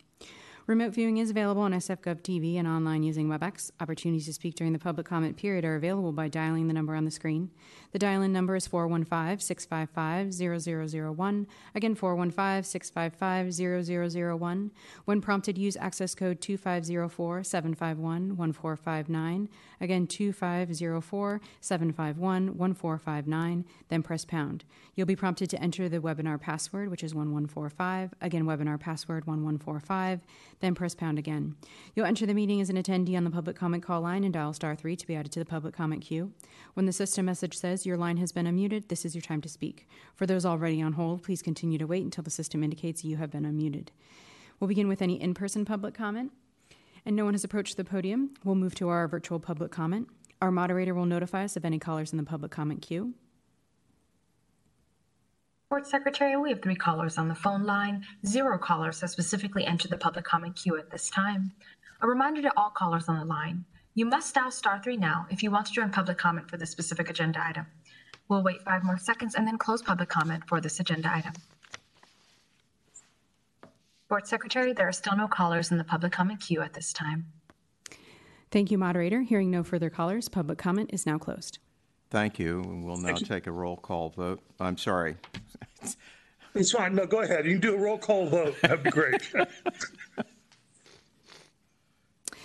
Remote viewing is available on SFGov TV and online using WebEx. Opportunities to speak during the public comment period are available by dialing the number on the screen. The dial in number is 415 655 0001. Again, 415 655 0001. When prompted, use access code 2504 751 1459. Again, 2504 751 1459. Then press pound. You'll be prompted to enter the webinar password, which is 1145. Again, webinar password 1145 then press pound again. You'll enter the meeting as an attendee on the public comment call line and dial star 3 to be added to the public comment queue. When the system message says your line has been unmuted, this is your time to speak. For those already on hold, please continue to wait until the system indicates you have been unmuted. We'll begin with any in person public comment. And no one has approached the podium. We'll move to our virtual public comment. Our moderator will notify us of any callers in the public comment queue. Board Secretary, we have three callers on the phone line. Zero callers have specifically entered the public comment queue at this time. A reminder to all callers on the line, you must dial star three now if you want to join public comment for this specific agenda item. We'll wait five more seconds and then close public comment for this agenda item. Board Secretary, there are still no callers in the public comment queue at this time. Thank you, moderator. Hearing no further callers, public comment is now closed. Thank you. and We'll now take a roll call vote. I'm sorry. It's fine. No, go ahead. You can do a roll call vote. That'd be great.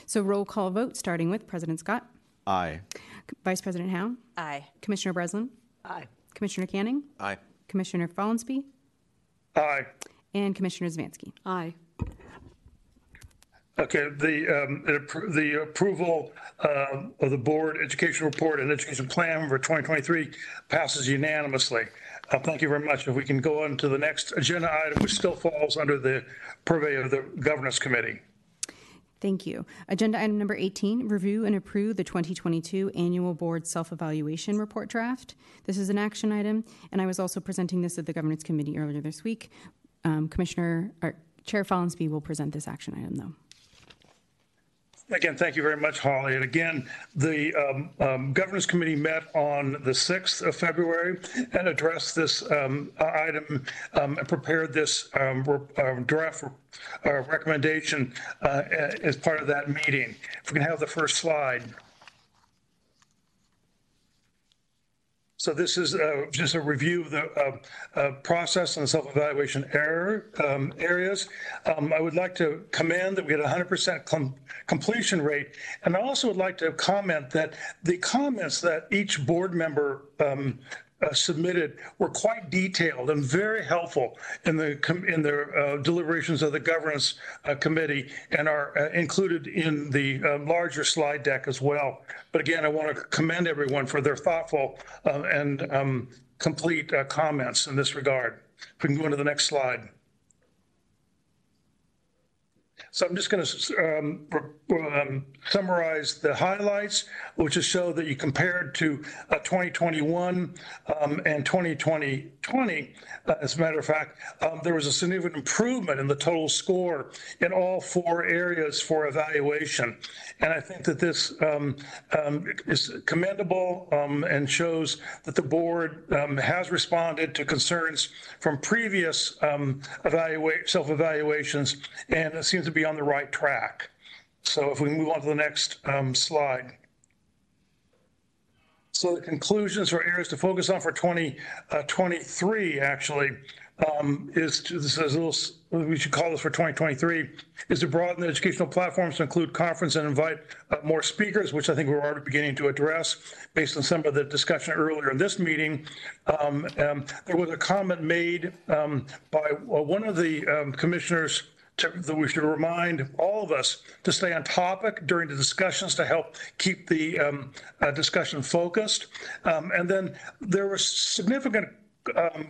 So, roll call vote starting with President Scott, Aye. Vice President Hao, Aye. Commissioner Breslin, Aye. Commissioner Canning, Aye. Commissioner Follansbee, Aye. and Commissioner Zvanski. Aye. Okay, the, um, the approval um, of the board education report and education plan for 2023 passes unanimously. Uh, Thank you very much. If we can go on to the next agenda item, which still falls under the purview of the governance committee. Thank you. Agenda item number 18, review and approve the 2022 Annual Board Self-Evaluation Report Draft. This is an action item, and I was also presenting this at the Governance Committee earlier this week. Um, Commissioner, Chair Follansbee will present this action item, though. Again, thank you very much, Holly. And again, the um, um, Governance Committee met on the 6th of February and addressed this um, item um, and prepared this um, re- uh, draft uh, recommendation uh, as part of that meeting. If we can have the first slide. So this is uh, just a review of the uh, uh, process and self-evaluation error um, areas. Um, I would like to commend that we had a 100% com- completion rate, and I also would like to comment that the comments that each board member um, uh, submitted were quite detailed and very helpful in the in the uh, deliberations of the governance uh, committee and are uh, included in the uh, larger slide deck as well. But again, I want to commend everyone for their thoughtful uh, and um, complete comments in this regard. If we can go into the next slide. So I'm just going to um, um, summarize the highlights, which is show that you compared to uh, 2021 um, and 2020. Uh, as a matter of fact, um, there was a significant improvement in the total score in all four areas for evaluation. And I think that this um, um, is commendable and shows that the board has responded to concerns from previous self-evaluations, and it seems to be on the right track. So if we move on to the next um, slide. So the conclusions or areas to focus on for 2023 actually um, is to, this is a little, we should call this for 2023, is to broaden the educational platforms to include conference and invite uh, more speakers, which I think we're already beginning to address based on some of the discussion earlier in this meeting. Um, um, there was a comment made um, by uh, one of the um, commissioners to, that we should remind all of us to stay on topic during the discussions to help keep the um, uh, discussion focused. Um, and then there were significant um,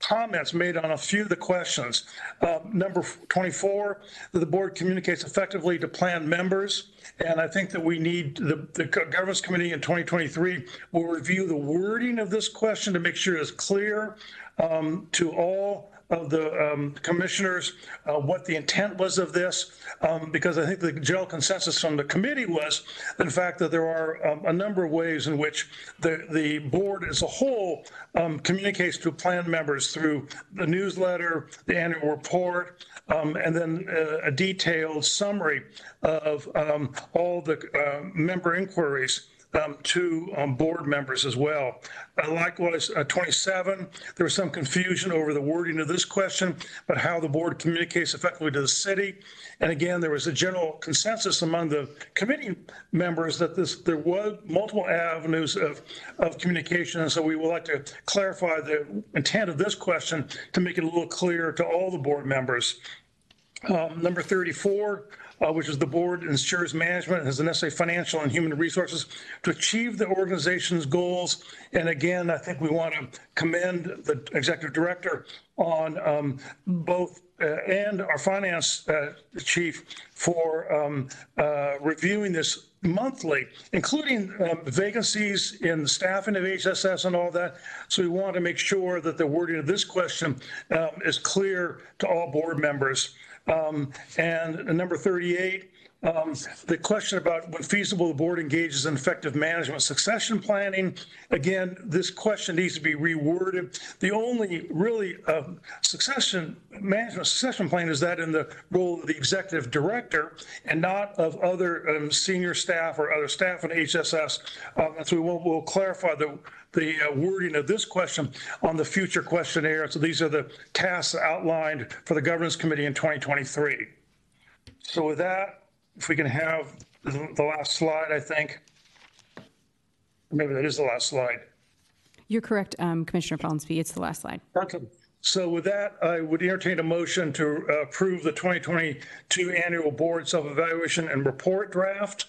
comments made on a few of the questions. Uh, number 24, that the board communicates effectively to plan members. And I think that we need, the, the governance committee in 2023 will review the wording of this question to make sure it's clear um, to all of the um, commissioners uh, what the intent was of this, um, because I think the general consensus from the committee was, in fact, that there are um, a number of ways in which the, the board as a whole um, communicates to plan members through the newsletter, the annual report, um, and then uh, a detailed summary of um, all the uh, member inquiries um, to um, board members as well. Uh, likewise, uh, 27, there was some confusion over the wording of this question, but how the board communicates effectively to the city. And again, there was a general consensus among the committee members that this there was multiple avenues of, of communication. And so we would like to clarify the intent of this question to make it a little clearer to all the board members. Um, number 34, uh, which is the board ensures management has the necessary financial and human resources to achieve the organization's goals. And again, I think we want to commend the executive director on um, both uh, and our finance uh, chief for um, uh, reviewing this monthly, including um, vacancies in staffing of HSS and all that. So we want to make sure that the wording of this question um, is clear to all board members. Um, and number 38, um, the question about when feasible, the board engages in effective management succession planning. Again, this question needs to be reworded. The only really uh, succession management succession plan is that in the role of the executive director and not of other um, senior staff or other staff in HSS. Um, and so we'll, we'll clarify the the uh, wording of this question on the future questionnaire. So these are the tasks outlined for the governance committee in 2023. So with that, if we can have the last slide, I think. Maybe that is the last slide. You're correct, um, Commissioner Follansbee. It's the last slide. Okay. So with that, I would entertain a motion to uh, approve the 2022 annual board self-evaluation and report draft.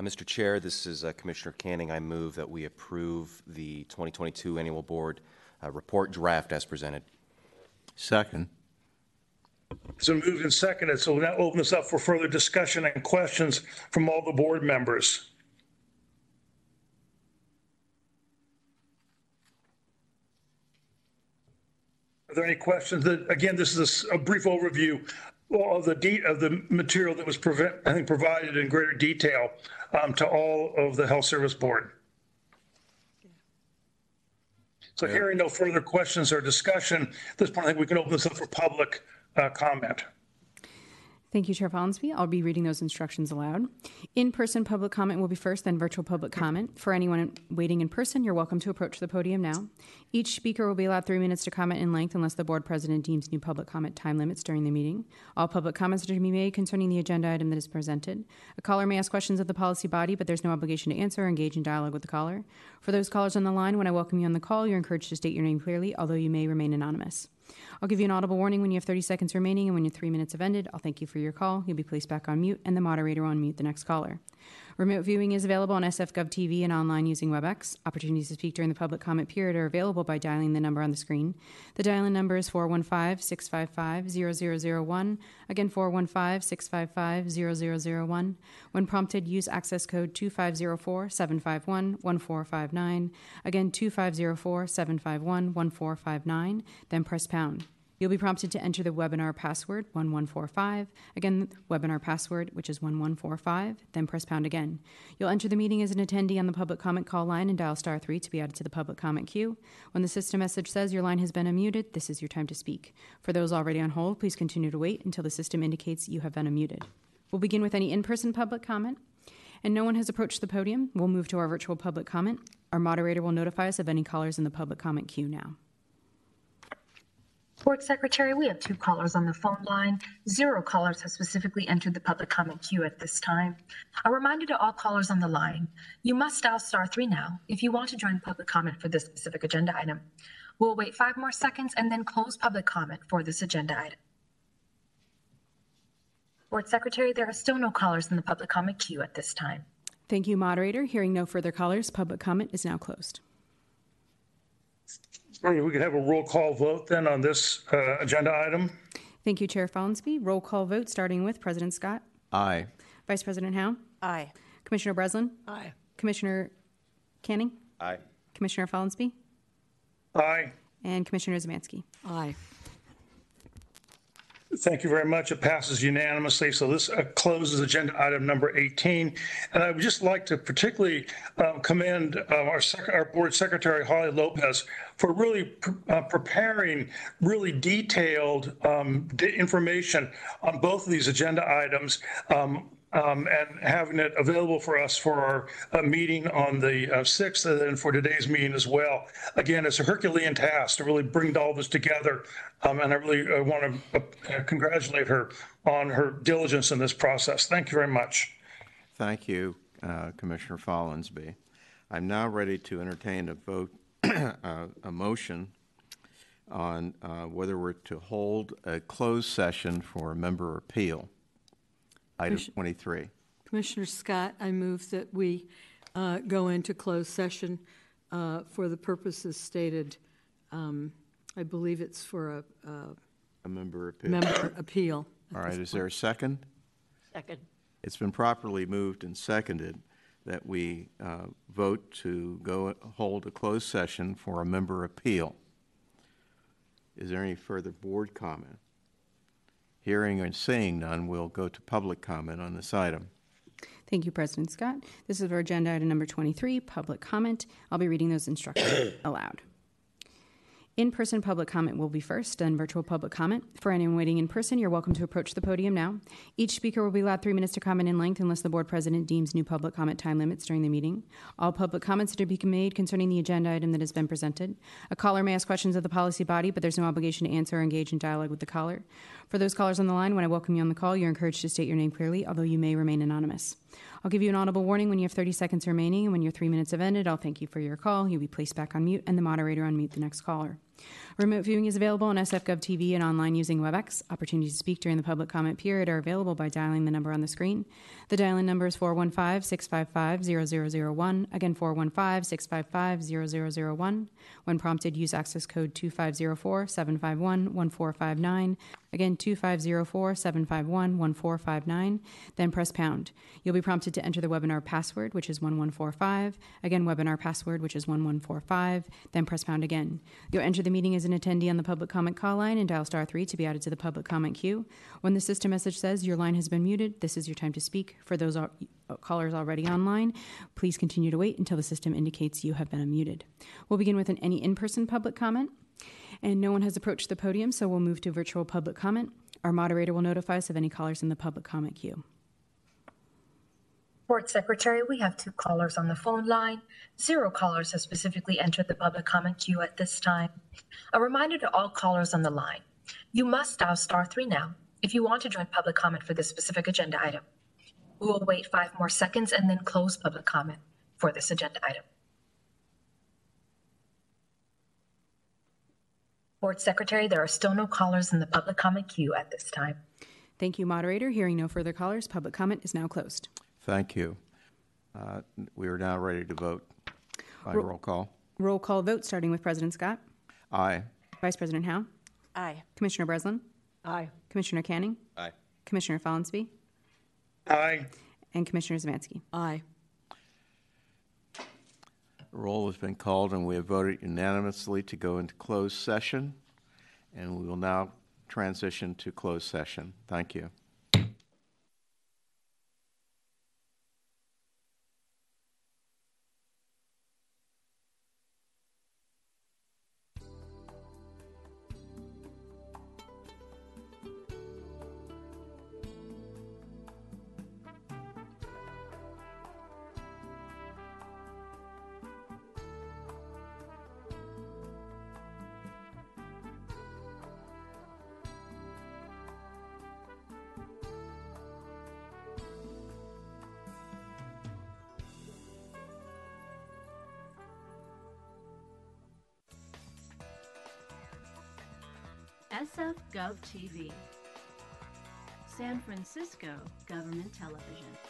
Uh, Mr. Chair, this is uh, Commissioner Canning. I move that we approve the 2022 Annual Board uh, Report Draft as presented. Second. It's been moved and seconded, so we'll now open this up for further discussion and questions from all the board members. Are there any questions? That Again, this is a, brief overview of the de, of the material that was prevent, I think, provided in greater detail um, to all of the Health Service Board. So hearing no further questions or discussion, at this point, I think we can open this up for public uh, comment. Thank you, Chair Follansbee. I'll be reading those instructions aloud. In person public comment will be first, then virtual public comment. For anyone waiting in person, you're welcome to approach the podium now. Each speaker will be allowed three minutes to comment in length unless the board president deems new public comment time limits during the meeting. All public comments are to be made concerning the agenda item that is presented. A caller may ask questions of the policy body, but there's no obligation to answer or engage in dialogue with the caller. For those callers on the line, when I welcome you on the call, you're encouraged to state your name clearly, although you may remain anonymous. I'll give you an audible warning when you have 30 seconds remaining, and when your three minutes have ended, I'll thank you for your call. You'll be placed back on mute, and the moderator will unmute the next caller. Remote viewing is available on SFGov TV and online using WebEx. Opportunities to speak during the public comment period are available by dialing the number on the screen. The dial-in number is 415-655-0001. Again, 415-655-0001. When prompted, use access code 2504-751-1459. Again, 2504-751-1459. Then press pound. You'll be prompted to enter the webinar password 1145. Again, webinar password, which is 1145, then press pound again. You'll enter the meeting as an attendee on the public comment call line and dial star 3 to be added to the public comment queue. When the system message says your line has been unmuted, this is your time to speak. For those already on hold, please continue to wait until the system indicates you have been unmuted. We'll begin with any in person public comment. And no one has approached the podium. We'll move to our virtual public comment. Our moderator will notify us of any callers in the public comment queue now. Board Secretary, we have two callers on the phone line. Zero callers have specifically entered the public comment queue at this time. A reminder to all callers on the line, you must dial star three now if you want to join public comment for this specific agenda item. We'll wait five more seconds and then close public comment for this agenda item. Board Secretary, there are still no callers in the public comment queue at this time. Thank you, moderator. Hearing no further callers, public comment is now closed. All right, we could have a roll call vote then on this uh, agenda item. Thank you, Chair Follansbee. Roll call vote starting with President Scott, Aye. Vice President Hao, Aye. Commissioner Breslin, Aye. Commissioner Canning, Aye. Commissioner Follansbee, Aye. and Commissioner Zvanski. Aye. Thank you very much. It passes unanimously. So this uh, closes agenda item number 18. And I would just like to particularly um, commend uh, our, our board secretary, Holly Lopez, for really uh, preparing really detailed um, information on both of these agenda items. Um, um, and having it available for us for our uh, meeting on the uh, 6th and then for today's meeting as well. Again, it's a Herculean task to really bring all this together. Um, and I really uh, want to uh, congratulate her on her diligence in this process. Thank you very much. Thank you, uh, Commissioner Follansbee. I'm now ready to entertain a vote, uh, a motion on whether we're to hold a closed session for a member appeal. Item Commission- 23. Commissioner Scott, I move that we uh, go into closed session uh, for the purposes stated. Um, I believe it's for a a A member appeal. member appeal. All right, is there a second? Second. It's been properly moved and seconded that we uh, vote to go hold a closed session for a member appeal. Is there any further board comment? Hearing and seeing none, we'll go to public comment on this item. Thank you, President Scott. This is our agenda item number 23, public comment. I'll be reading those instructions aloud. In person public comment will be first, then virtual public comment. For anyone waiting in person, you're welcome to approach the podium now. Each speaker will be allowed three minutes to comment in length unless the board president deems new public comment time limits during the meeting. All public comments are to be made concerning the agenda item that has been presented. A caller may ask questions of the policy body, but there's no obligation to answer or engage in dialogue with the caller. For those callers on the line, when I welcome you on the call, you're encouraged to state your name clearly, although you may remain anonymous. I'll give you an audible warning when you have 30 seconds remaining, and when your three minutes have ended, I'll thank you for your call. You'll be placed back on mute, and the moderator unmute the next caller. Remote viewing is available on SF Gov TV and online using WebEx. Opportunities to speak during the public comment period are available by dialing the number on the screen. The dial-in number is 415-655-0001. Again, 415-655-0001. When prompted, use access code 2504-751-1459. Again, 2504-751-1459. Then press pound. You'll be prompted to enter the webinar password, which is 1145. Again, webinar password, which is 1145. Then press pound again. You'll enter the meeting as an attendee on the public comment call line and dial star 3 to be added to the public comment queue. When the system message says your line has been muted, this is your time to speak. For those al- uh, callers already online, please continue to wait until the system indicates you have been unmuted. We'll begin with an any in-person public comment. And no one has approached the podium, so we'll move to virtual public comment. Our moderator will notify us of any callers in the public comment queue. Board Secretary, we have two callers on the phone line. Zero callers have specifically entered the public comment queue at this time. A reminder to all callers on the line you must dial star three now if you want to join public comment for this specific agenda item. We will wait five more seconds and then close public comment for this agenda item. Board Secretary, there are still no callers in the public comment queue at this time. Thank you, moderator. Hearing no further callers, public comment is now closed. Thank you. Uh, We are now ready to vote by Ro- roll call. Roll call vote starting with President Scott, Aye. Vice President Hao, Aye. Commissioner Breslin, Aye. Commissioner Canning, Aye. Commissioner Follansbee, Aye. and Commissioner Zvanski. Aye. Roll has been called, and we have voted unanimously to go into closed session. And we will now transition to closed session. Thank you. TV. San Francisco Government Television.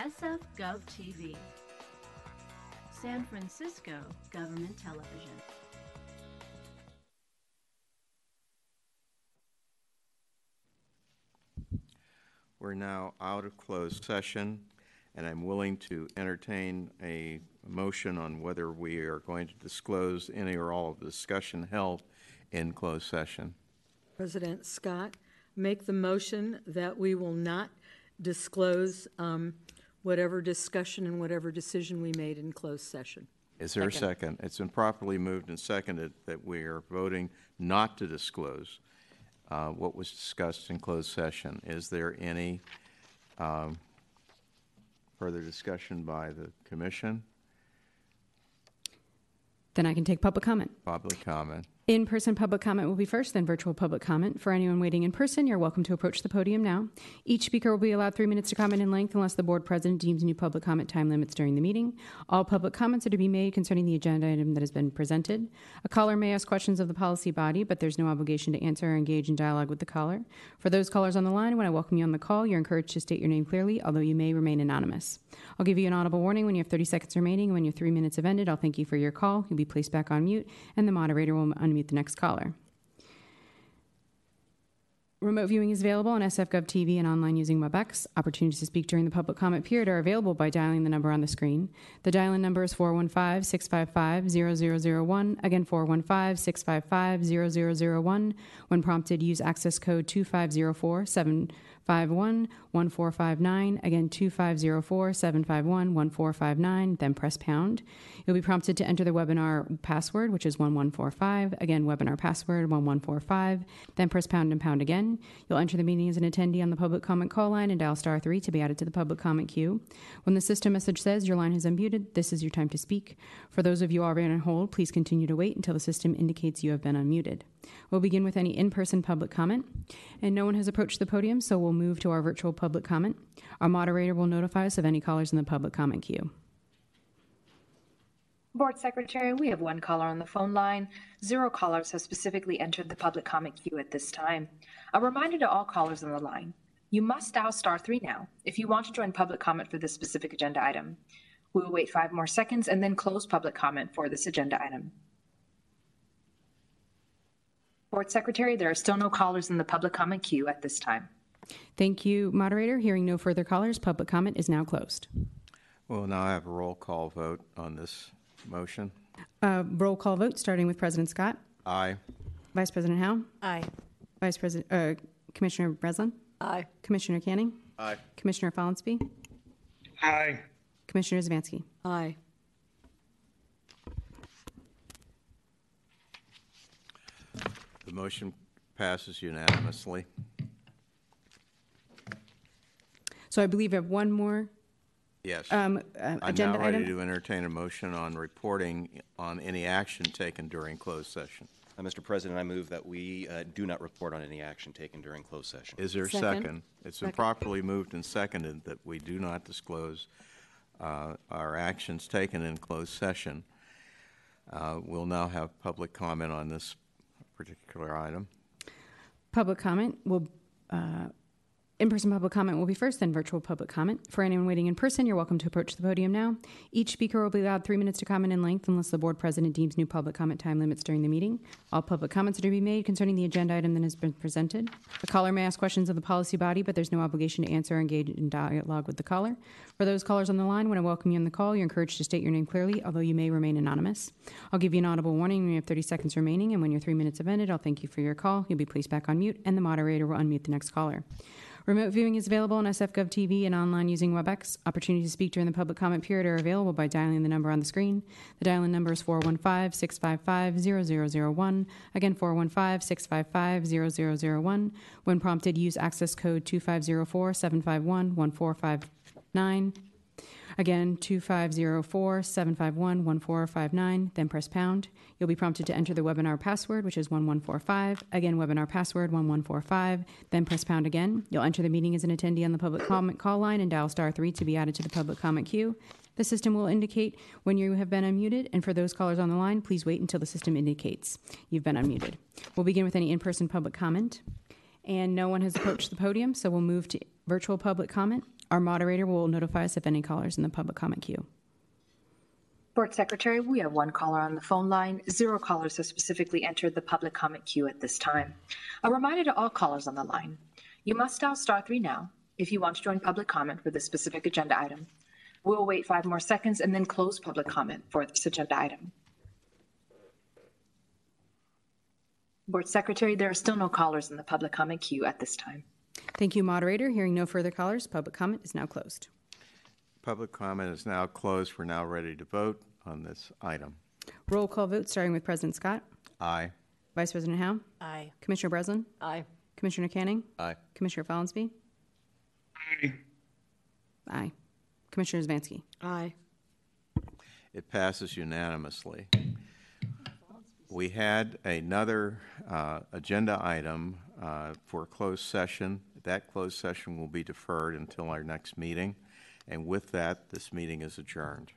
SF Gov TV. San Francisco Government Television. We're now out of closed session, and I'm willing to entertain a motion on whether we are going to disclose any or all of the discussion held in closed session. President Scott, make the motion that we will not disclose um, whatever discussion and whatever decision we made in closed session. Is there a second? It's been properly moved and seconded that we are voting not to disclose uh, what was discussed in closed session. Is there any um, further discussion by the commission? Then I can take public comment. Public comment? In person public comment will be first, then virtual public comment. For anyone waiting in person, you're welcome to approach the podium now. Each speaker will be allowed three minutes to comment in length unless the board president deems new public comment time limits during the meeting. All public comments are to be made concerning the agenda item that has been presented. A caller may ask questions of the policy body, but there's no obligation to answer or engage in dialogue with the caller. For those callers on the line, when I welcome you on the call, you're encouraged to state your name clearly, although you may remain anonymous. I'll give you an audible warning when you have 30 seconds remaining. When your three minutes have ended, I'll thank you for your call. You'll be placed back on mute, and the moderator will unmute the next caller. Remote viewing is available on SFGov TV and online using WebEx. Opportunities to speak during the public comment period are available by dialing the number on the screen. The dial-in number is 415-655-0001. Again, 415-655-0001. When prompted, use access code 2504-751-1459. Again, 2504-751-1459. Then press pound. You'll be prompted to enter the webinar password, which is 1145. Again, webinar password 1145. Then press pound and pound again. You'll enter the meeting as an attendee on the public comment call line and dial star 3 to be added to the public comment queue. When the system message says your line has unmuted, this is your time to speak. For those of you already on hold, please continue to wait until the system indicates you have been unmuted. We'll begin with any in person public comment. And no one has approached the podium, so we'll move to our virtual public comment. Our moderator will notify us of any callers in the public comment queue. Board Secretary, we have one caller on the phone line. Zero callers have specifically entered the public comment queue at this time. A reminder to all callers on the line you must dial star three now if you want to join public comment for this specific agenda item. We will wait five more seconds and then close public comment for this agenda item. Board Secretary, there are still no callers in the public comment queue at this time. Thank you, moderator. Hearing no further callers, public comment is now closed. Well, now I have a roll call vote on this motion. Uh, roll call vote, starting with President Scott. Aye. Vice President Hao. Aye. Vice President uh, Commissioner Breslin. Aye. Commissioner Canning. Aye. Commissioner Follansbee. Aye. Commissioner Zvanski. Aye. The motion passes unanimously. So I believe I have one more Yes. um, uh, I'm agenda now ready item. to entertain a motion on reporting on any action taken during closed session. Uh, Mr. President, I move that we uh, do not report on any action taken during closed session. Is there a Second. second? It's been Second. properly moved and seconded that we do not disclose uh, our actions taken in closed session. Uh, We'll now have public comment on this particular item. Public comment will, uh, in-person public comment will be first, then virtual public comment. For anyone waiting in person, you're welcome to approach the podium now. Each speaker will be allowed three minutes to comment in length unless the board president deems new public comment time limits during the meeting. All public comments are to be made concerning the agenda item that has been presented. The caller may ask questions of the policy body, but there's no obligation to answer or engage in dialogue with the caller. For those callers on the line, when I welcome you on the call, you're encouraged to state your name clearly, although you may remain anonymous. I'll give you an audible warning when you have 30 seconds remaining, and when your three minutes have ended, I'll thank you for your call. You'll be placed back on mute, and the moderator will unmute the next caller. Remote viewing is available on SF Gov TV and online using WebEx. Opportunities to speak during the public comment period are available by dialing the number on the screen. The dial-in number is 415-655-0001. Again, 415-655-0001. When prompted, use access code 2504-751-1459. Again, 2504-751-1459, then press pound. You'll be prompted to enter the webinar password, which is 1145. Again, webinar password 1145, then press pound again. You'll enter the meeting as an attendee on the public comment call line and dial star 3 to be added to the public comment queue. The system will indicate when you have been unmuted, and for those callers on the line, please wait until the system indicates you've been unmuted. We'll begin with any in-person public comment. And no one has approached the podium, so we'll move to virtual public comment. Our moderator will notify us if any callers in the public comment queue. Board Secretary, we have one caller on the phone line. Zero callers have specifically entered the public comment queue at this time. A reminder to all callers on the line, you must dial star three now if you want to join public comment for this specific agenda item. We'll wait five more seconds and then close public comment for this agenda item. Board Secretary, there are still no callers in the public comment queue at this time. Thank you, moderator. Hearing no further callers, public comment is now closed. Public comment is now closed. We're now ready to vote on this item. Roll call vote starting with President Scott, Aye. Vice President Hao, Aye. Commissioner Breslin, Aye. Commissioner Canning, Aye. Commissioner Follansbee. Aye. Aye. Commissioner Zvanski. Aye. It passes unanimously. We had another uh, agenda item uh, for closed session. That closed session will be deferred until our next meeting. And with that, this meeting is adjourned.